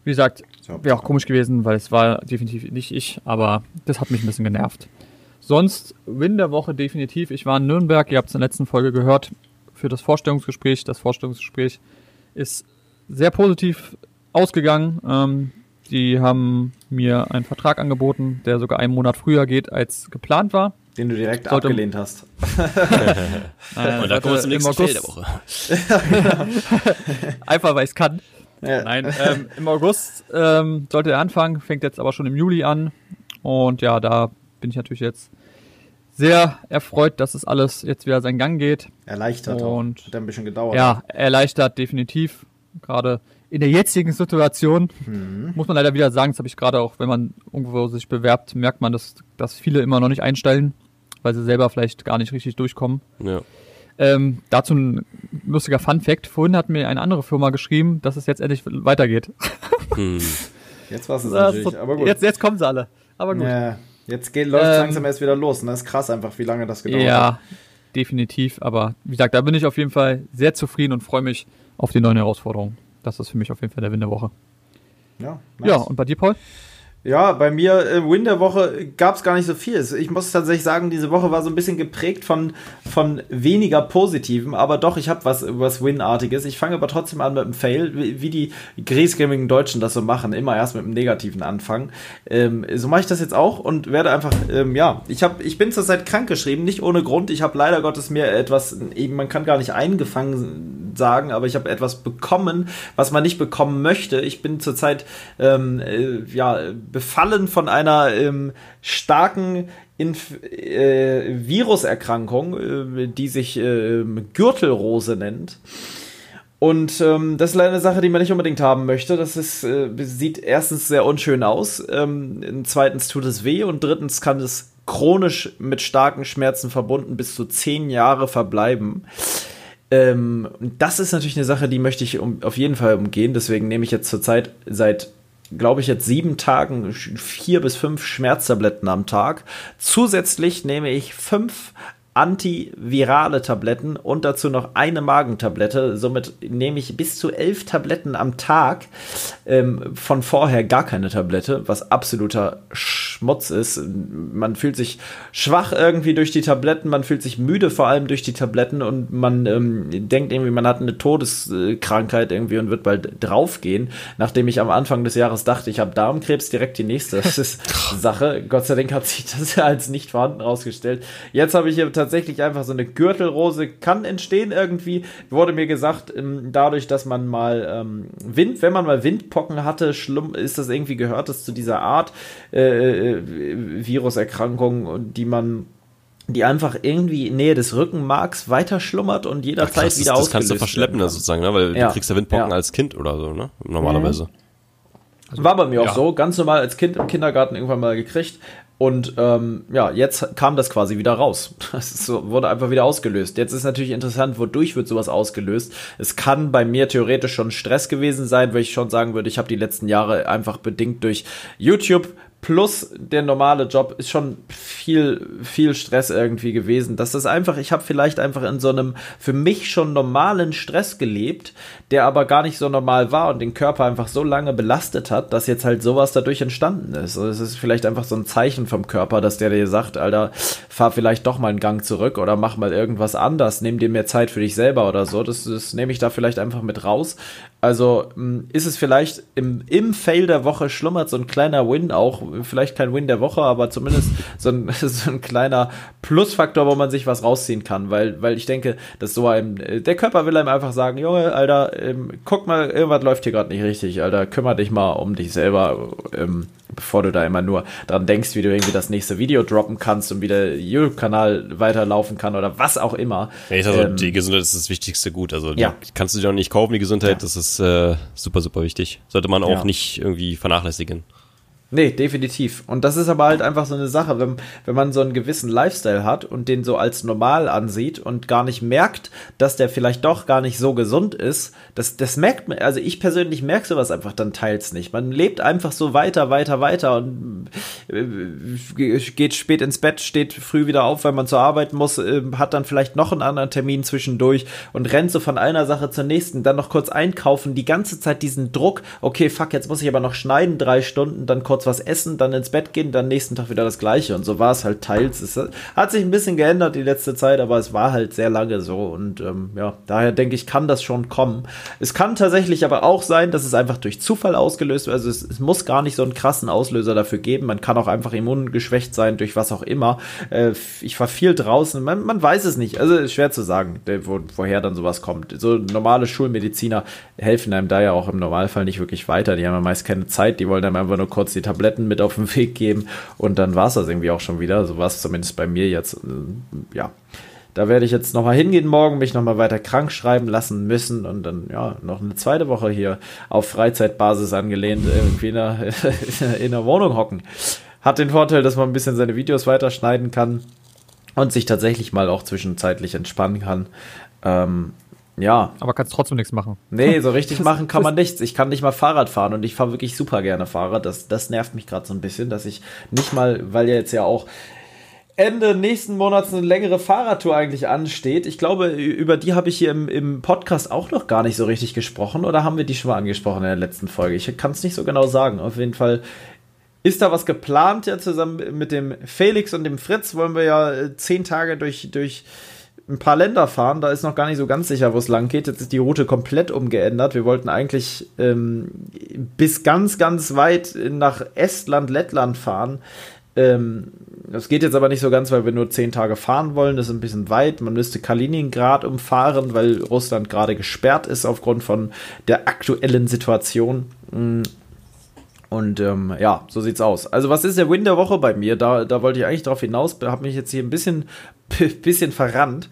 Wie gesagt, wäre auch komisch gewesen, weil es war definitiv nicht ich, aber das hat mich ein bisschen genervt. Sonst Win der Woche definitiv. Ich war in Nürnberg, ihr habt es in der letzten Folge gehört, für das Vorstellungsgespräch. Das Vorstellungsgespräch ist sehr positiv ausgegangen. Ähm, die haben mir einen Vertrag angeboten, der sogar einen Monat früher geht, als geplant war. Den du direkt Sollte- abgelehnt hast. Äh, Und da kommen wir zum im nächsten Fail August- der Woche. Einfach weil ich es kann. Ja. Nein, ähm, im August ähm, sollte er anfangen, fängt jetzt aber schon im Juli an. Und ja, da bin ich natürlich jetzt sehr erfreut, dass es alles jetzt wieder seinen Gang geht. Erleichtert Und- auch. Hat ein bisschen gedauert. Ja, erleichtert definitiv. Gerade in der jetzigen Situation muss man leider wieder sagen, das habe ich gerade auch, wenn man irgendwo sich bewerbt, merkt man, dass, dass viele immer noch nicht einstellen, weil sie selber vielleicht gar nicht richtig durchkommen. Ja. Ähm, dazu ein lustiger Fun-Fact. Vorhin hat mir eine andere Firma geschrieben, dass es jetzt endlich weitergeht. Hm. Jetzt war es natürlich, ist- aber gut. Jetzt, jetzt kommen sie alle. Aber gut. Ja, jetzt geht, läuft Ähm, langsam erst wieder los. Und das ist krass einfach, wie lange das gedauert Ja, hat. definitiv. Aber wie gesagt, da bin ich auf jeden Fall sehr zufrieden und freue mich auf die neuen Herausforderungen. Das ist für mich auf jeden Fall der Win der Woche. Ja, Ja, nice. und bei dir, Paul? Ja, bei mir, äh, Win der Woche gab es gar nicht so viel. Ich muss tatsächlich sagen, diese Woche war so ein bisschen geprägt von, von weniger Positiven, aber doch, ich habe was, was Win-artiges. Ich fange aber trotzdem an mit einem Fail, wie, wie die griesgrämigen Deutschen das so machen, immer erst mit einem negativen anfangen. Ähm, so mache ich das jetzt auch und werde einfach, ähm, ja, ich, hab, ich bin zurzeit krankgeschrieben, nicht ohne Grund. Ich habe leider Gottes mir etwas, eben, man kann gar nicht eingefangen sagen, aber ich habe etwas bekommen, was man nicht bekommen möchte. Ich bin zurzeit ähm, äh, ja, befallen von einer ähm, starken Inf äh, Viruserkrankung, äh, die sich äh, Gürtelrose nennt. Und ähm, das ist eine Sache, die man nicht unbedingt haben möchte. Das ist, äh, sieht erstens sehr unschön aus, ähm, zweitens tut es weh und drittens kann es chronisch mit starken Schmerzen verbunden bis zu zehn Jahre verbleiben. Ähm, das ist natürlich eine Sache, die möchte ich um, auf jeden Fall umgehen. Deswegen nehme ich jetzt zurzeit seit, glaube ich, jetzt sieben Tagen sch- vier bis fünf Schmerztabletten am Tag. Zusätzlich nehme ich fünf antivirale Tabletten und dazu noch eine Magentablette. Somit nehme ich bis zu elf Tabletten am Tag. Ähm, von vorher gar keine Tablette, was absoluter Schmutz ist. Man fühlt sich schwach irgendwie durch die Tabletten, man fühlt sich müde vor allem durch die Tabletten und man ähm, denkt irgendwie, man hat eine Todeskrankheit irgendwie und wird bald draufgehen. Nachdem ich am Anfang des Jahres dachte, ich habe Darmkrebs, direkt die nächste Sache. Gott sei Dank hat sich das als nicht vorhanden rausgestellt. Jetzt habe ich hier tatsächlich einfach so eine Gürtelrose, kann entstehen irgendwie, wurde mir gesagt, ähm, dadurch, dass man mal ähm, Wind, wenn man mal Windpocken hatte, schlimm, ist das irgendwie gehört, das zu dieser Art äh, äh, Viruserkrankung, die man die einfach irgendwie in Nähe des Rückenmarks weiter schlummert und jederzeit krass, das, wieder das kannst du verschleppen dann sozusagen, ne? weil Ja. du kriegst ja Windpocken Ja. als Kind oder so, ne? Normalerweise. War bei mir Ja. auch so, ganz normal als Kind im Kindergarten irgendwann mal gekriegt. Und ähm, ja, jetzt kam das quasi wieder raus. Das ist so, wurde einfach wieder ausgelöst. Jetzt ist natürlich interessant, wodurch wird sowas ausgelöst. Es kann bei mir theoretisch schon Stress gewesen sein, weil ich schon sagen würde, ich habe die letzten Jahre einfach bedingt durch YouTube plus der normale Job ist schon viel, viel Stress irgendwie gewesen. Das ist einfach, ich habe vielleicht einfach in so einem für mich schon normalen Stress gelebt, der aber gar nicht so normal war und den Körper einfach so lange belastet hat, dass jetzt halt sowas dadurch entstanden ist. Also es ist vielleicht einfach so ein Zeichen vom Körper, dass der dir sagt, Alter, fahr vielleicht doch mal einen Gang zurück oder mach mal irgendwas anders, nimm dir mehr Zeit für dich selber oder so. Das, das nehme ich da vielleicht einfach mit raus. Also mh, ist es vielleicht im, im Fail der Woche schlummert so ein kleiner Win auch, vielleicht kein Win der Woche, aber zumindest so ein, so ein kleiner Plusfaktor, wo man sich was rausziehen kann, weil, weil ich denke, dass so einem, der Körper will einem einfach sagen, Junge, Alter, ähm, guck mal, irgendwas läuft hier gerade nicht richtig, Alter, kümmere dich mal um dich selber, ähm, bevor du da immer nur dran denkst, wie du irgendwie das nächste Video droppen kannst und wie der YouTube-Kanal weiterlaufen kann oder was auch immer. Ja, ich sag so, ähm, die Gesundheit ist das wichtigste Gut. Also ja. kannst du dir auch nicht kaufen, die Gesundheit, ja. das ist äh, super, super wichtig. Sollte man auch ja. nicht irgendwie vernachlässigen. Nee, definitiv. Und das ist aber halt einfach so eine Sache, wenn, wenn man so einen gewissen Lifestyle hat und den so als normal ansieht und gar nicht merkt, dass der vielleicht doch gar nicht so gesund ist, das, das merkt man, also ich persönlich merke sowas einfach dann teils nicht. Man lebt einfach so weiter, weiter, weiter und äh, geht spät ins Bett, steht früh wieder auf, weil man zur Arbeit muss, äh, hat dann vielleicht noch einen anderen Termin zwischendurch und rennt so von einer Sache zur nächsten, dann noch kurz einkaufen, die ganze Zeit diesen Druck, okay, fuck, jetzt muss ich aber noch schneiden, drei Stunden, dann kurz was essen, dann ins Bett gehen, dann nächsten Tag wieder das Gleiche. Und so war es halt teils. Es hat sich ein bisschen geändert die letzte Zeit, aber es war halt sehr lange so. Und ähm, ja, daher denke ich, kann das schon kommen. Es kann tatsächlich aber auch sein, dass es einfach durch Zufall ausgelöst wird. Also es, es muss gar nicht so einen krassen Auslöser dafür geben. Man kann auch einfach immungeschwächt sein, durch was auch immer. Äh, ich war viel draußen. Man, man weiß es nicht. Also ist schwer zu sagen, wo, woher dann sowas kommt. So normale Schulmediziner helfen einem da ja auch im Normalfall nicht wirklich weiter. Die haben ja meist keine Zeit. Die wollen einem einfach nur kurz die Tabletten mit auf den Weg geben und dann war es das irgendwie auch schon wieder. So war es zumindest bei mir jetzt. Äh, ja, da werde ich jetzt nochmal hingehen morgen, mich nochmal weiter krank schreiben lassen müssen und dann, ja, noch eine zweite Woche hier auf Freizeitbasis angelehnt irgendwie in der, in der Wohnung hocken. Hat den Vorteil, dass man ein bisschen seine Videos weiterschneiden kann und sich tatsächlich mal auch zwischenzeitlich entspannen kann. Ähm, ja. Aber kannst trotzdem nichts machen. Nee, so richtig machen kann man nichts. Ich kann nicht mal Fahrrad fahren und ich fahre wirklich super gerne Fahrrad. Das, das nervt mich gerade so ein bisschen, dass ich nicht mal, weil ja jetzt ja auch Ende nächsten Monats eine längere Fahrradtour eigentlich ansteht. Ich glaube, über die habe ich hier im, im Podcast auch noch gar nicht so richtig gesprochen. Oder haben wir die schon mal angesprochen in der letzten Folge? Ich kann es nicht so genau sagen. Auf jeden Fall ist da was geplant ja zusammen mit dem Felix und dem Fritz. Wollen wir ja äh, zehn Tage durch, durch ein paar Länder fahren. Da ist noch gar nicht so ganz sicher, wo es lang geht. Jetzt ist die Route komplett umgeändert. Wir wollten eigentlich ähm, bis ganz, ganz weit nach Estland, Lettland fahren. Ähm, das geht jetzt aber nicht so ganz, weil wir nur zehn Tage fahren wollen. Das ist ein bisschen weit. Man müsste Kaliningrad umfahren, weil Russland gerade gesperrt ist aufgrund von der aktuellen Situation. Mm. Und ähm, ja, so sieht's aus. Also, was ist der Win der Woche bei mir? Da, da wollte ich eigentlich drauf hinaus, habe mich jetzt hier ein bisschen bisschen verrannt.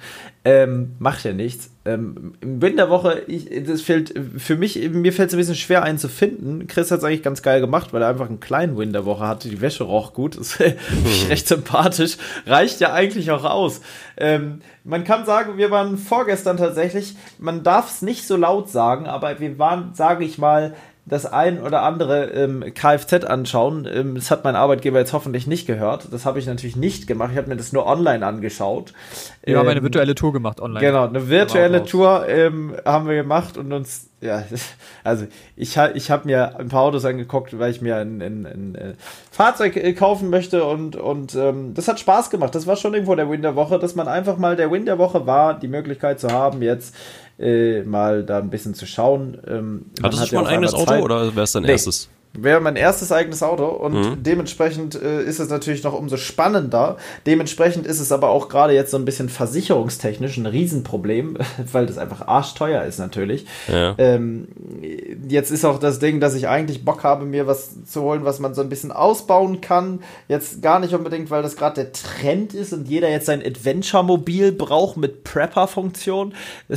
Ähm, macht ja nichts. Ähm, Win der Woche, ich, das fällt für mich, mir fällt es ein bisschen schwer einen zu finden. Chris hat es eigentlich ganz geil gemacht, weil er einfach einen kleinen Win der Woche hatte. Die Wäsche roch gut, das ist recht sympathisch. Reicht ja eigentlich auch aus. Ähm, man kann sagen, wir waren vorgestern tatsächlich, man darf es nicht so laut sagen, aber wir waren, sage ich mal, das ein oder andere ähm, Kfz anschauen. Ähm, das hat mein Arbeitgeber jetzt hoffentlich nicht gehört. Das habe ich natürlich nicht gemacht. Ich habe mir das nur online angeschaut. Wir ähm, haben eine ähm, virtuelle Tour gemacht online. Genau, eine virtuelle Tour ähm, haben wir gemacht und uns, ja, also ich, ich habe mir ein paar Autos angeguckt, weil ich mir ein, ein, ein, ein äh, Fahrzeug äh, kaufen möchte und, und ähm, das hat Spaß gemacht. Das war schon irgendwo der Win der Woche, dass man einfach mal der Win der Woche war, die Möglichkeit zu haben, jetzt äh, mal da ein bisschen zu schauen. Ähm, Hattest du schon mal ein eigenes Auto oder wäre es dein nee. erstes? Wäre mein erstes eigenes Auto und mhm. dementsprechend äh, ist es natürlich noch umso spannender. Dementsprechend ist es aber auch gerade jetzt so ein bisschen versicherungstechnisch ein Riesenproblem, weil das einfach arschteuer ist natürlich. Ja. Ähm, jetzt ist auch das Ding, dass ich eigentlich Bock habe, mir was zu holen, was man so ein bisschen ausbauen kann. Jetzt gar nicht unbedingt, weil das gerade der Trend ist und jeder jetzt sein Adventure-Mobil braucht mit Prepper-Funktion.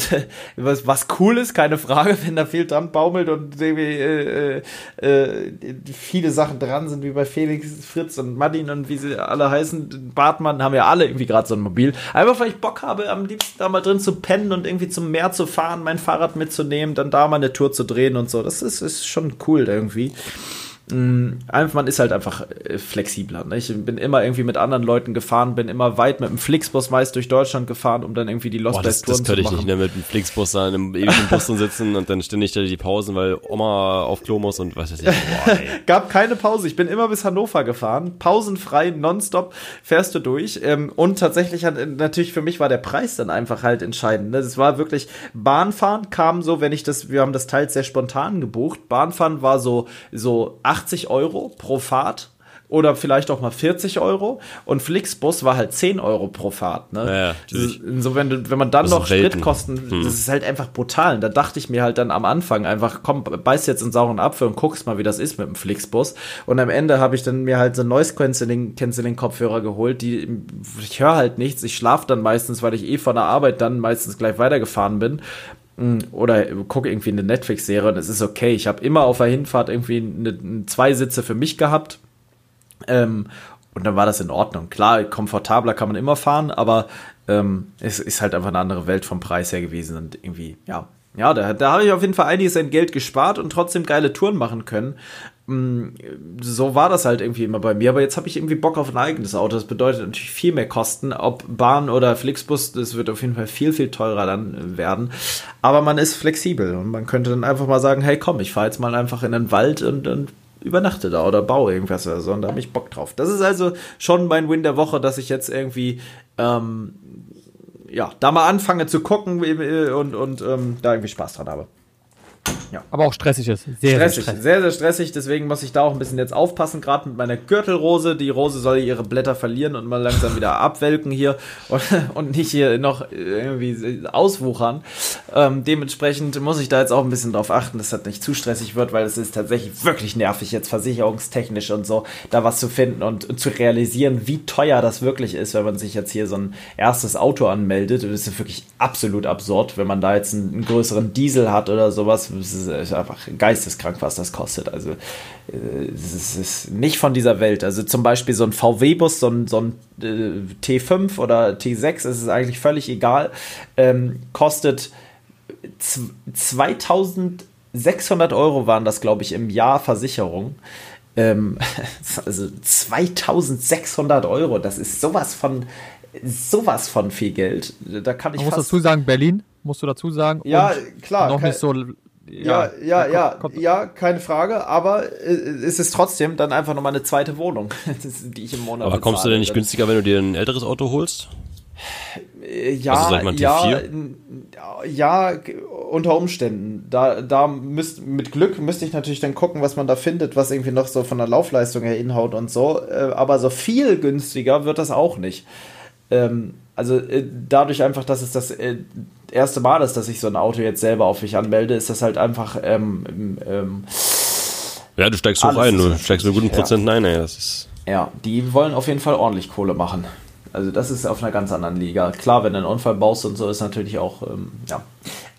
was, was cool ist, keine Frage, wenn da viel dran baumelt und irgendwie äh, äh, äh viele Sachen dran sind, wie bei Felix, Fritz und Martin und wie sie alle heißen. Bartmann haben ja alle irgendwie gerade so ein Mobil. Einfach weil ich Bock habe, am liebsten da mal drin zu pennen und irgendwie zum Meer zu fahren, mein Fahrrad mitzunehmen, dann da mal eine Tour zu drehen und so. Das ist, ist schon cool irgendwie. Mm, einfach, man ist halt einfach äh, flexibler. Ne? Ich bin immer irgendwie mit anderen Leuten gefahren, bin immer weit mit dem Flixbus meist durch Deutschland gefahren, um dann irgendwie die Lost Boah, das, das könnte ich nicht, ne? mit dem Flixbus da in einem ewigen Bus sitzen und dann ständig da die Pausen, weil Oma auf Klo muss und was weiß ich. Boah, Gab keine Pause. Ich bin immer bis Hannover gefahren, pausenfrei, nonstop fährst du durch. Ähm, und tatsächlich hat natürlich für mich war der Preis dann einfach halt entscheidend. Ne? Das war wirklich Bahnfahren kam so, wenn ich das, wir haben das teils sehr spontan gebucht. Bahnfahren war so so 80 Euro pro Fahrt oder vielleicht auch mal 40 Euro und Flixbus war halt 10 Euro pro Fahrt. Ne? Ja, ja, Das ist- natürlich. so, wenn, wenn man dann noch. Spritkosten, Hm. das ist halt einfach brutal. Und da dachte ich mir halt dann am Anfang einfach, komm, beiß jetzt in sauren Apfel und guckst mal, wie das ist mit dem Flixbus. Und am Ende habe ich dann mir halt so Noise Cancelling, Cancelling Kopfhörer geholt, die ich höre halt nichts. Ich schlafe dann meistens, weil ich eh von der Arbeit dann meistens gleich weitergefahren bin. Mm, Oder gucke irgendwie eine Netflix-Serie und es ist okay. Ich habe immer auf der Hinfahrt irgendwie eine, zwei Sitze für mich gehabt. Ähm, und dann war das in Ordnung. Klar, komfortabler kann man immer fahren, aber ähm, es ist halt einfach eine andere Welt vom Preis her gewesen. Und irgendwie, ja, ja, da, da habe ich auf jeden Fall einiges an Geld gespart und trotzdem geile Touren machen können. So war das halt irgendwie immer bei mir. Aber jetzt habe ich irgendwie Bock auf ein eigenes Auto. Das bedeutet natürlich viel mehr Kosten. Ob Bahn oder Flixbus, das wird auf jeden Fall viel, viel teurer dann werden. Aber man ist flexibel und man könnte dann einfach mal sagen, hey komm, ich fahre jetzt mal einfach in den Wald und, und übernachte da oder baue irgendwas oder so und da habe ich Bock drauf. Das ist also schon mein Win der Woche, dass ich jetzt irgendwie ähm, ja, da mal anfange zu gucken und, und ähm, da irgendwie Spaß dran habe. Aber auch stressig ist. Sehr, Stressig, sehr stressig. sehr, sehr stressig, deswegen muss ich da auch ein bisschen jetzt aufpassen, gerade mit meiner Gürtelrose. Die Rose soll ihre Blätter verlieren und mal langsam wieder abwelken hier und, und nicht hier noch irgendwie auswuchern. Ähm, dementsprechend muss ich da jetzt auch ein bisschen drauf achten, dass das nicht zu stressig wird, weil es ist tatsächlich wirklich nervig, jetzt versicherungstechnisch und so, da was zu finden und, und zu realisieren, wie teuer das wirklich ist, wenn man sich jetzt hier so ein erstes Auto anmeldet. Und das ist wirklich absolut absurd, wenn man da jetzt einen, einen größeren Diesel hat oder sowas. Es ist ist einfach geisteskrank, was das kostet. Also äh, es ist, es nicht von dieser Welt. Also zum Beispiel so ein VW-Bus, so ein, so ein äh, T5 oder T6, es ist eigentlich völlig egal, ähm, kostet z- 2600 Euro waren das, glaube ich, im Jahr Versicherung. Ähm, also 2600 Euro, das ist sowas von sowas von viel Geld. Da kann ich Man muss dazu sagen, Berlin, musst du dazu sagen. Ja, klar, Noch kein- nicht so. Ja, ja, ja, kommt- kommt- ja, keine Frage, aber äh, es ist trotzdem dann einfach nochmal eine zweite Wohnung, die ich im Monat Aber kommst du denn nicht günstiger, wenn du dir ein älteres Auto holst? Äh, Ja, Also sag mal ja, T4? n- ja, unter Umständen. Da, da müsst, mit Glück müsste ich natürlich dann gucken, was man da findet, was irgendwie noch so von der Laufleistung her hinhaut und so. Äh, Aber so viel günstiger wird das auch nicht. Ähm, also dadurch einfach, dass es das erste Mal ist, dass ich so ein Auto jetzt selber auf mich anmelde, ist das halt einfach ähm, ähm, Ja, du steigst hoch ein, du halt steigst mit guten günstig, ja. Prozenten ein, ey. Das ist, Ja, die wollen auf jeden Fall ordentlich Kohle machen. Also das ist auf einer ganz anderen Liga. Klar, wenn du einen Unfall baust und so, ist natürlich auch, ähm, ja.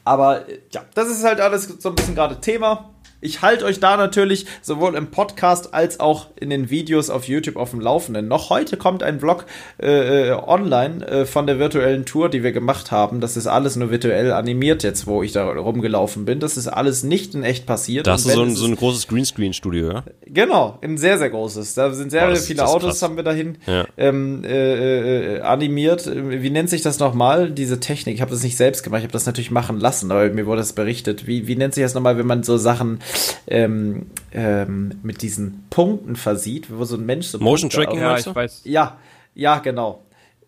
Aber äh, ja, das ist halt alles so ein bisschen gerade Thema. Ich halte euch da natürlich sowohl im Podcast als auch in den Videos auf YouTube auf dem Laufenden. Noch heute kommt ein Vlog äh, äh, online äh, von der virtuellen Tour, die wir gemacht haben. Das ist alles nur virtuell animiert jetzt, wo ich da rumgelaufen bin. Das ist alles nicht in echt passiert. da hast du Und so ein, so ein großes Greenscreen-Studio, ja? Genau, ein sehr, sehr großes. Da sind sehr Boah, das- viele das ist Autos, krass. haben wir dahin Ja. ähm, äh, äh, animiert. Wie nennt sich das nochmal, diese Technik? Ich habe das nicht selbst gemacht, ich habe das natürlich machen lassen, aber mir wurde das berichtet. Wie, wie nennt sich das nochmal, wenn man so Sachen ähm, ähm, mit diesen Punkten versieht, wo so ein Mensch so Motion Punkte Tracking Ja, ich weiß. Ja, ja, genau.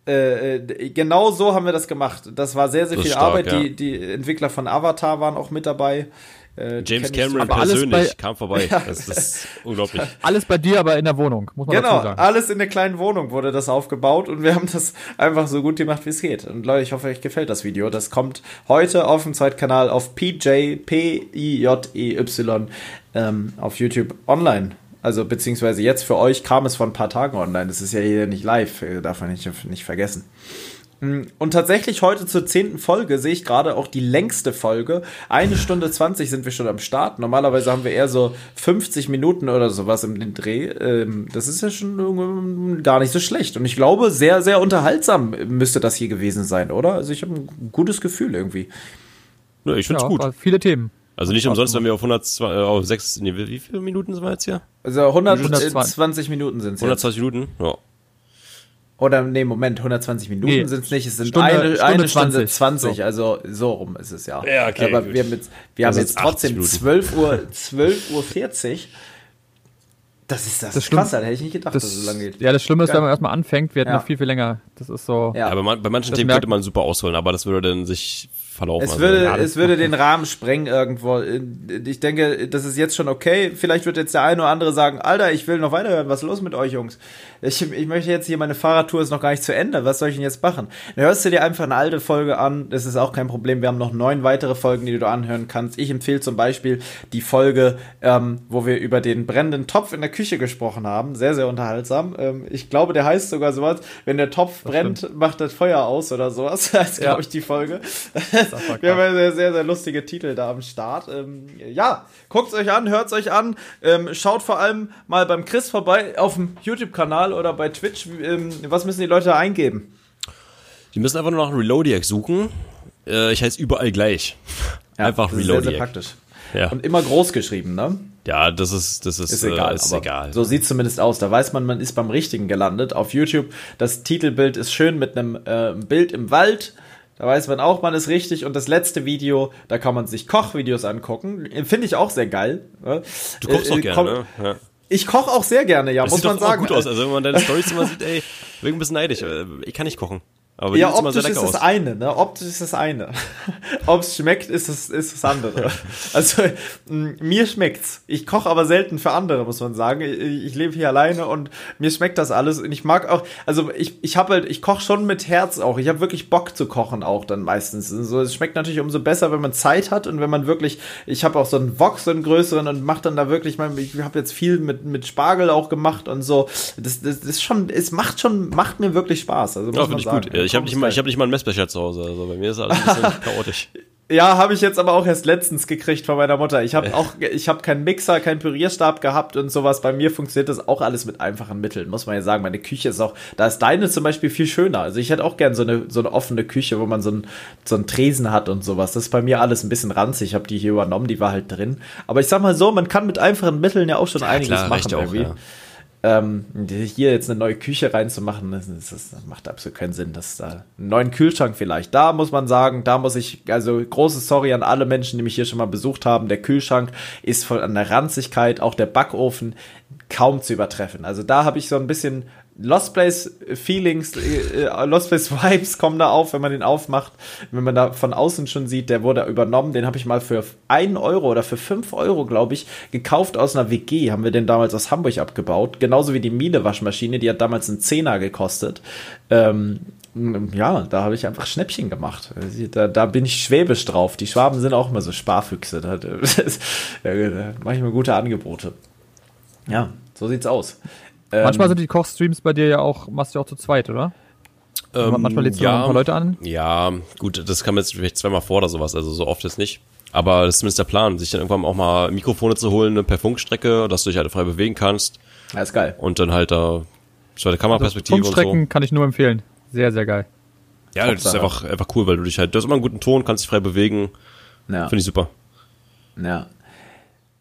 Äh, äh, genau so haben wir das gemacht. Das war sehr, sehr Das viel stark, Arbeit. ja. Die, die Entwickler von Avatar waren auch mit dabei. Äh, James so- Cameron alles persönlich bei- kam vorbei. Das, das ist unglaublich. Alles bei dir, aber in der Wohnung, muss man Genau, dazu sagen. alles in der kleinen Wohnung wurde das aufgebaut und wir haben das einfach so gut gemacht, wie es geht. Und Leute, ich hoffe, euch gefällt das Video. Das kommt heute auf dem Zweitkanal auf PJ, P-I-J-E-Y, ähm, auf YouTube online. Also, beziehungsweise jetzt für euch kam es vor ein paar Tagen online. Das ist ja hier nicht live, äh, darf man nicht, nicht vergessen. Und tatsächlich heute zur zehnten Folge sehe ich gerade auch die längste Folge. Eine Stunde 20 sind wir schon am Start. Normalerweise haben wir eher so 50 Minuten oder sowas im Dreh. Ähm, Das ist ja schon gar nicht so schlecht. Und ich glaube, sehr, sehr unterhaltsam müsste das hier gewesen sein, oder? Also ich habe ein gutes Gefühl irgendwie. Ja, ich find's ja, gut. aber Viele Themen. Also nicht umsonst, wenn wir auf 102, äh, auf 6, nee, wie viele Minuten sind wir jetzt hier? Also 120 120 Minuten sind es jetzt. 120 Minuten? Ja. Oder nee, Moment, 120 Minuten Nee, sind es nicht. Es sind Stunde- eine, Stunde eine Stunde 20. 20. So. Also so rum ist es ja. Ja, okay, Aber gut. wir haben jetzt, wir Also haben jetzt jetzt 80 trotzdem Minuten. 12 Uhr, 12 Uhr 40. Das ist das, Das ist krass, da hätte ich nicht gedacht, Das, dass es so lange geht. ja, das Schlimme ist, Geil. wenn man erstmal anfängt, wir hätten Ja. noch viel, viel länger. Das ist so. Ja. Aber man, bei manchen Themen könnte man super ausholen, aber das würde dann sich verlaufen. Es Also, würde, ja, das es würde den Rahmen sprengen irgendwo. Ich denke, das ist jetzt schon okay. Vielleicht wird jetzt der eine oder andere sagen, Alter, ich will noch weiterhören. Was ist los mit euch, Jungs? Ich, ich möchte jetzt hier, meine Fahrradtour ist noch gar nicht zu Ende. Was soll ich denn jetzt machen? Dann hörst du dir einfach eine alte Folge an. Das ist auch kein Problem. Wir haben noch neun weitere Folgen, die du anhören kannst. Ich empfehle zum Beispiel die Folge, ähm, wo wir über den brennenden Topf in der Küche gesprochen haben. Sehr, sehr unterhaltsam. Ähm, ich glaube, der heißt sogar sowas, wenn der Topf brennt, macht das Feuer aus oder sowas. Das ist, Ja. glaube ich, die Folge. Wir haben ja sehr, sehr, sehr lustige Titel da am Start. Ähm, ja, guckt euch an, hört euch an. Ähm, schaut vor allem mal beim Chris vorbei auf dem YouTube-Kanal oder bei Twitch. Ähm, was müssen die Leute da eingeben? Die müssen einfach nur nach Reloadiac suchen. Äh, ich heiße überall gleich. einfach das ist sehr, sehr Reloadiac. praktisch. Ja. Und immer groß geschrieben, ne? ja, das ist, das ist, Ist egal. Äh, ist egal. So sieht zumindest aus. Da weiß man, man ist beim Richtigen gelandet. Auf YouTube, das Titelbild ist schön mit einem äh, Bild im Wald. Da weiß man auch, man ist richtig. Und das letzte Video, da kann man sich Kochvideos angucken. Finde ich auch sehr geil. ne? Du kochst Äh, äh, gerne, komm- ne? Ja. Ich koche auch sehr gerne, ja, Das muss sieht man sagen. gut aus. Also wenn man deine Storys immer sieht, ey, bin ein bisschen neidisch. Äh, Ich kann nicht kochen. Aber Ja, optisch ist das aus. eine, ne? Optisch ist das eine. Ob es schmeckt, ist das, ist das andere. Also, mir schmeckt's. Ich koche aber selten für andere, muss man sagen. Ich, ich lebe hier alleine und mir schmeckt das alles. Und ich mag auch, also ich, ich habe halt, ich koche schon mit Herz auch. Ich habe wirklich Bock zu kochen auch dann meistens. So, es schmeckt natürlich umso besser, wenn man Zeit hat und wenn man wirklich, ich habe auch so einen Wok, so einen größeren und mache dann da wirklich, mal, ich habe jetzt viel mit, mit Spargel auch gemacht und so. Das, das, das ist schon, es macht schon, macht mir wirklich Spaß. Also muss Ja, man finde ich sagen. gut. Ja, Ich habe nicht, mal- ich hab nicht mal einen Messbecher zu Hause. Also bei mir ist alles ein bisschen chaotisch. Ja, habe ich jetzt aber auch erst letztens gekriegt von meiner Mutter. Ich habe auch, ich habe keinen Mixer, keinen Pürierstab gehabt und sowas. Bei mir funktioniert das auch alles mit einfachen Mitteln, muss man ja sagen. Meine Küche ist auch, da ist deine zum Beispiel viel schöner. Also ich hätte auch gern so eine, so eine offene Küche, wo man so einen, so einen Tresen hat und sowas. Das ist bei mir alles ein bisschen ranzig. Ich habe die hier übernommen, die war halt drin. Aber ich sag mal so, man kann mit einfachen Mitteln ja auch schon einiges klar, machen ja auch, irgendwie. ja. Ähm, hier jetzt eine neue Küche reinzumachen, das, das, macht absolut keinen Sinn. Das da einen neuen Kühlschrank vielleicht. Da muss man sagen, da muss ich, also große Sorry an alle Menschen, die mich hier schon mal besucht haben. Der Kühlschrank ist von an der Ranzigkeit, auch der Backofen kaum zu übertreffen. Also da habe ich so ein bisschen Lost Place Feelings, äh, äh, Lost Place Vibes kommen da auf, wenn man den aufmacht. Wenn man da von außen schon sieht, der wurde übernommen. Den habe ich mal für 1 Euro oder für 5 Euro, glaube ich, gekauft aus einer WG. Haben wir den damals aus Hamburg abgebaut. Genauso wie die Miele-Waschmaschine, die hat damals einen Zehner gekostet. Ähm, ja, da habe ich einfach Schnäppchen gemacht. Da, da bin ich schwäbisch drauf. Die Schwaben sind auch immer so Sparfüchse. Da, da mache ich mir gute Angebote. Ja, so sieht's aus. Ähm, Manchmal sind die Kochstreams bei dir ja auch, machst du ja auch zu zweit, oder? Manchmal lädst du ja. noch ein paar Leute an. Ja, gut, das kam jetzt vielleicht zweimal vor oder sowas, also so oft ist nicht. Aber das ist zumindest der Plan, sich dann irgendwann auch mal Mikrofone zu holen ne, per Funkstrecke, dass du dich halt frei bewegen kannst ja, ist geil. und dann halt da zweite Kameraperspektive und so. Funkstrecken kann ich nur empfehlen. Sehr, sehr geil. Ja, das ist einfach, einfach cool, weil du dich halt, du hast immer einen guten Ton, kannst dich frei bewegen. Ja. Finde ich super. Ja.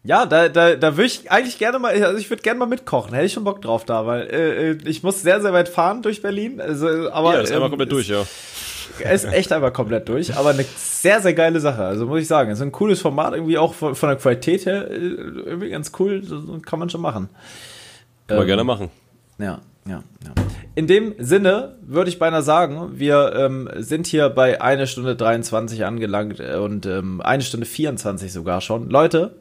Ja, da, da, da würde ich eigentlich gerne mal, also ich würde gerne mal mitkochen, hätte ich schon Bock drauf da, weil äh, äh, ich muss sehr, sehr weit fahren durch Berlin. Also, aber, ja, ist einmal ähm, komplett durch, ja. Er ist echt einmal komplett durch, aber eine sehr, sehr geile Sache. Also muss ich sagen, ist ein cooles Format, irgendwie auch von, von der Qualität her, äh, irgendwie ganz cool, so kann man schon machen. Kann man Ähm, gerne machen. Ja, ja, ja. In dem Sinne würde ich beinahe sagen, wir ähm, sind hier bei eine Stunde 23 angelangt äh, und ähm, eine Stunde 24 sogar schon. Leute,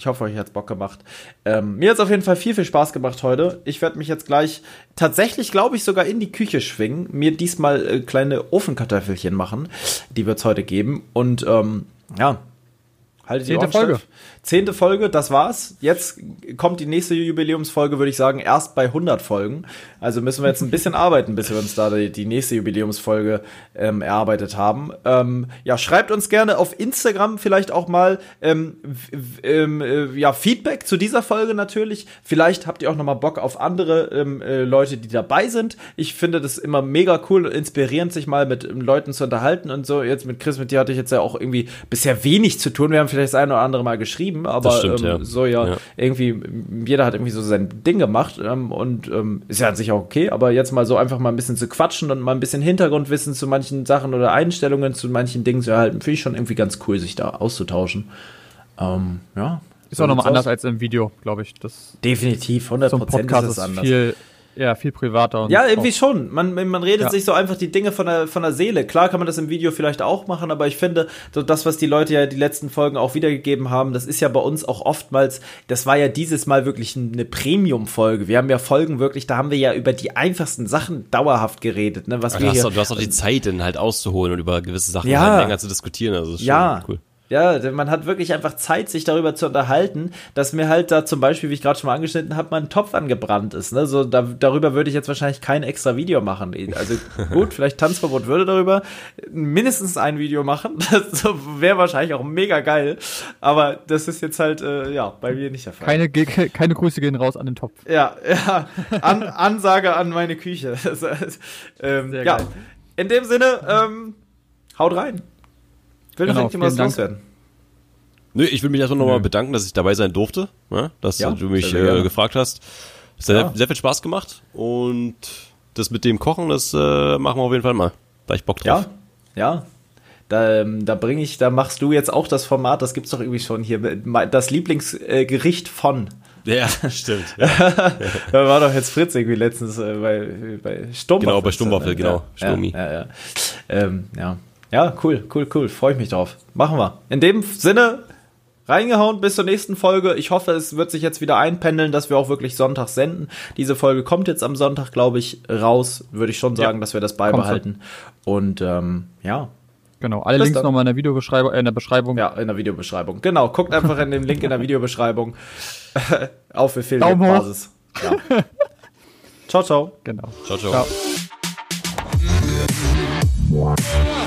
ich hoffe, euch hat's Bock gemacht. Ähm, mir hat's auf jeden Fall viel, viel Spaß gemacht heute. Ich werde mich jetzt gleich tatsächlich, glaube ich, sogar in die Küche schwingen, mir diesmal äh, kleine Ofenkartoffelchen machen. Die wird's heute geben. Und ähm, ja, haltet die Ohren steif. Zehnte Folge, das war's. Jetzt kommt die nächste Jubiläumsfolge, würde ich sagen, erst bei 100 Folgen. Also müssen wir jetzt ein bisschen arbeiten, bis wir uns da die, die nächste Jubiläumsfolge ähm, erarbeitet haben. Ähm, ja, schreibt uns gerne auf Instagram vielleicht auch mal ähm, ähm, äh, ja, Feedback zu dieser Folge natürlich. Vielleicht habt ihr auch noch mal Bock auf andere ähm, äh, Leute, die dabei sind. Ich finde das immer mega cool und inspirierend, sich mal mit ähm, Leuten zu unterhalten und so. Jetzt mit Chris, mit dir hatte ich jetzt ja auch irgendwie bisher wenig zu tun. Wir haben vielleicht das eine oder andere Mal geschrieben, aber stimmt, ähm, ja. so ja, Ja. irgendwie, jeder hat irgendwie so sein Ding gemacht ähm, und ähm, ist ja an sich auch okay, aber jetzt mal so einfach mal ein bisschen zu quatschen und mal ein bisschen Hintergrundwissen zu manchen Sachen oder Einstellungen zu manchen Dingen zu erhalten, finde ich schon irgendwie ganz cool, sich da auszutauschen. Ähm, ja. Ist so auch nochmal anders aus. als im Video, glaube ich. Das, Definitiv, 100 so ein Prozent Podcast ist ist es anders. viel, Ja, viel privater. Und Ja, irgendwie schon. Man, man redet Ja. sich so einfach die Dinge von der, von der Seele. Klar kann man das im Video vielleicht auch machen, aber ich finde, so das, was die Leute ja die letzten Folgen auch wiedergegeben haben, das ist ja bei uns auch oftmals, das war ja dieses Mal wirklich eine Premium-Folge. Wir haben ja Folgen wirklich, da haben wir ja über die einfachsten Sachen dauerhaft geredet, ne? Was Aber wir du, hast hier, auch, du hast auch die Zeit, dann halt auszuholen und über gewisse Sachen Ja. halt länger zu diskutieren. Also das ist Ja. schon cool. Ja, denn man hat wirklich einfach Zeit, sich darüber zu unterhalten, dass mir halt da zum Beispiel, wie ich gerade schon mal angeschnitten habe, mein Topf angebrannt ist. Ne? So, da, darüber würde ich jetzt wahrscheinlich kein extra Video machen. Also gut, vielleicht Tanzverbot würde darüber mindestens ein Video machen. Das wäre wahrscheinlich auch mega geil. Aber das ist jetzt halt, äh, ja, bei mir nicht der Fall. Keine, keine Grüße gehen raus an den Topf. Ja, ja. An, Ansage an meine Küche. Das ähm, ja, in dem Sinne, ähm, haut rein. Will noch Genau, irgendjemand was vielen Dank. loswerden? Nö, ich will mich erstmal nochmal bedanken, dass ich dabei sein durfte, ne? dass Ja, du mich äh, gefragt hast. Es hat Ja. sehr, viel Spaß gemacht und das mit dem Kochen, das äh, machen wir auf jeden Fall mal. Da ich Bock drauf. Ja, ja. Da, ähm, da bringe ich, da machst du jetzt auch das Format, das gibt's doch irgendwie schon hier, das Lieblingsgericht von. Ja, stimmt. Ja. Da war doch jetzt Fritz irgendwie letztens äh, bei, bei Stummwaffel. Genau, bei Stummwaffel, genau. Ja, Stummi. ja, ja. Ähm, ja. Ja, cool, cool, cool. Freue ich mich drauf. Machen wir. In dem Sinne, reingehauen bis zur nächsten Folge. Ich hoffe, es wird sich jetzt wieder einpendeln, dass wir auch wirklich Sonntag senden. Diese Folge kommt jetzt am Sonntag, glaube ich, raus. Würde ich schon sagen, dass wir das beibehalten. Und ähm, ja, Genau, alle Bis Links nochmal in der Videobeschreibung, äh, in der Beschreibung. Ja, in der Videobeschreibung. Genau, guckt einfach in den Link in der Videobeschreibung auf Daumen hoch. Affiliate-Basis. Ja. ciao, ciao. Genau. Ciao, ciao. Ciao.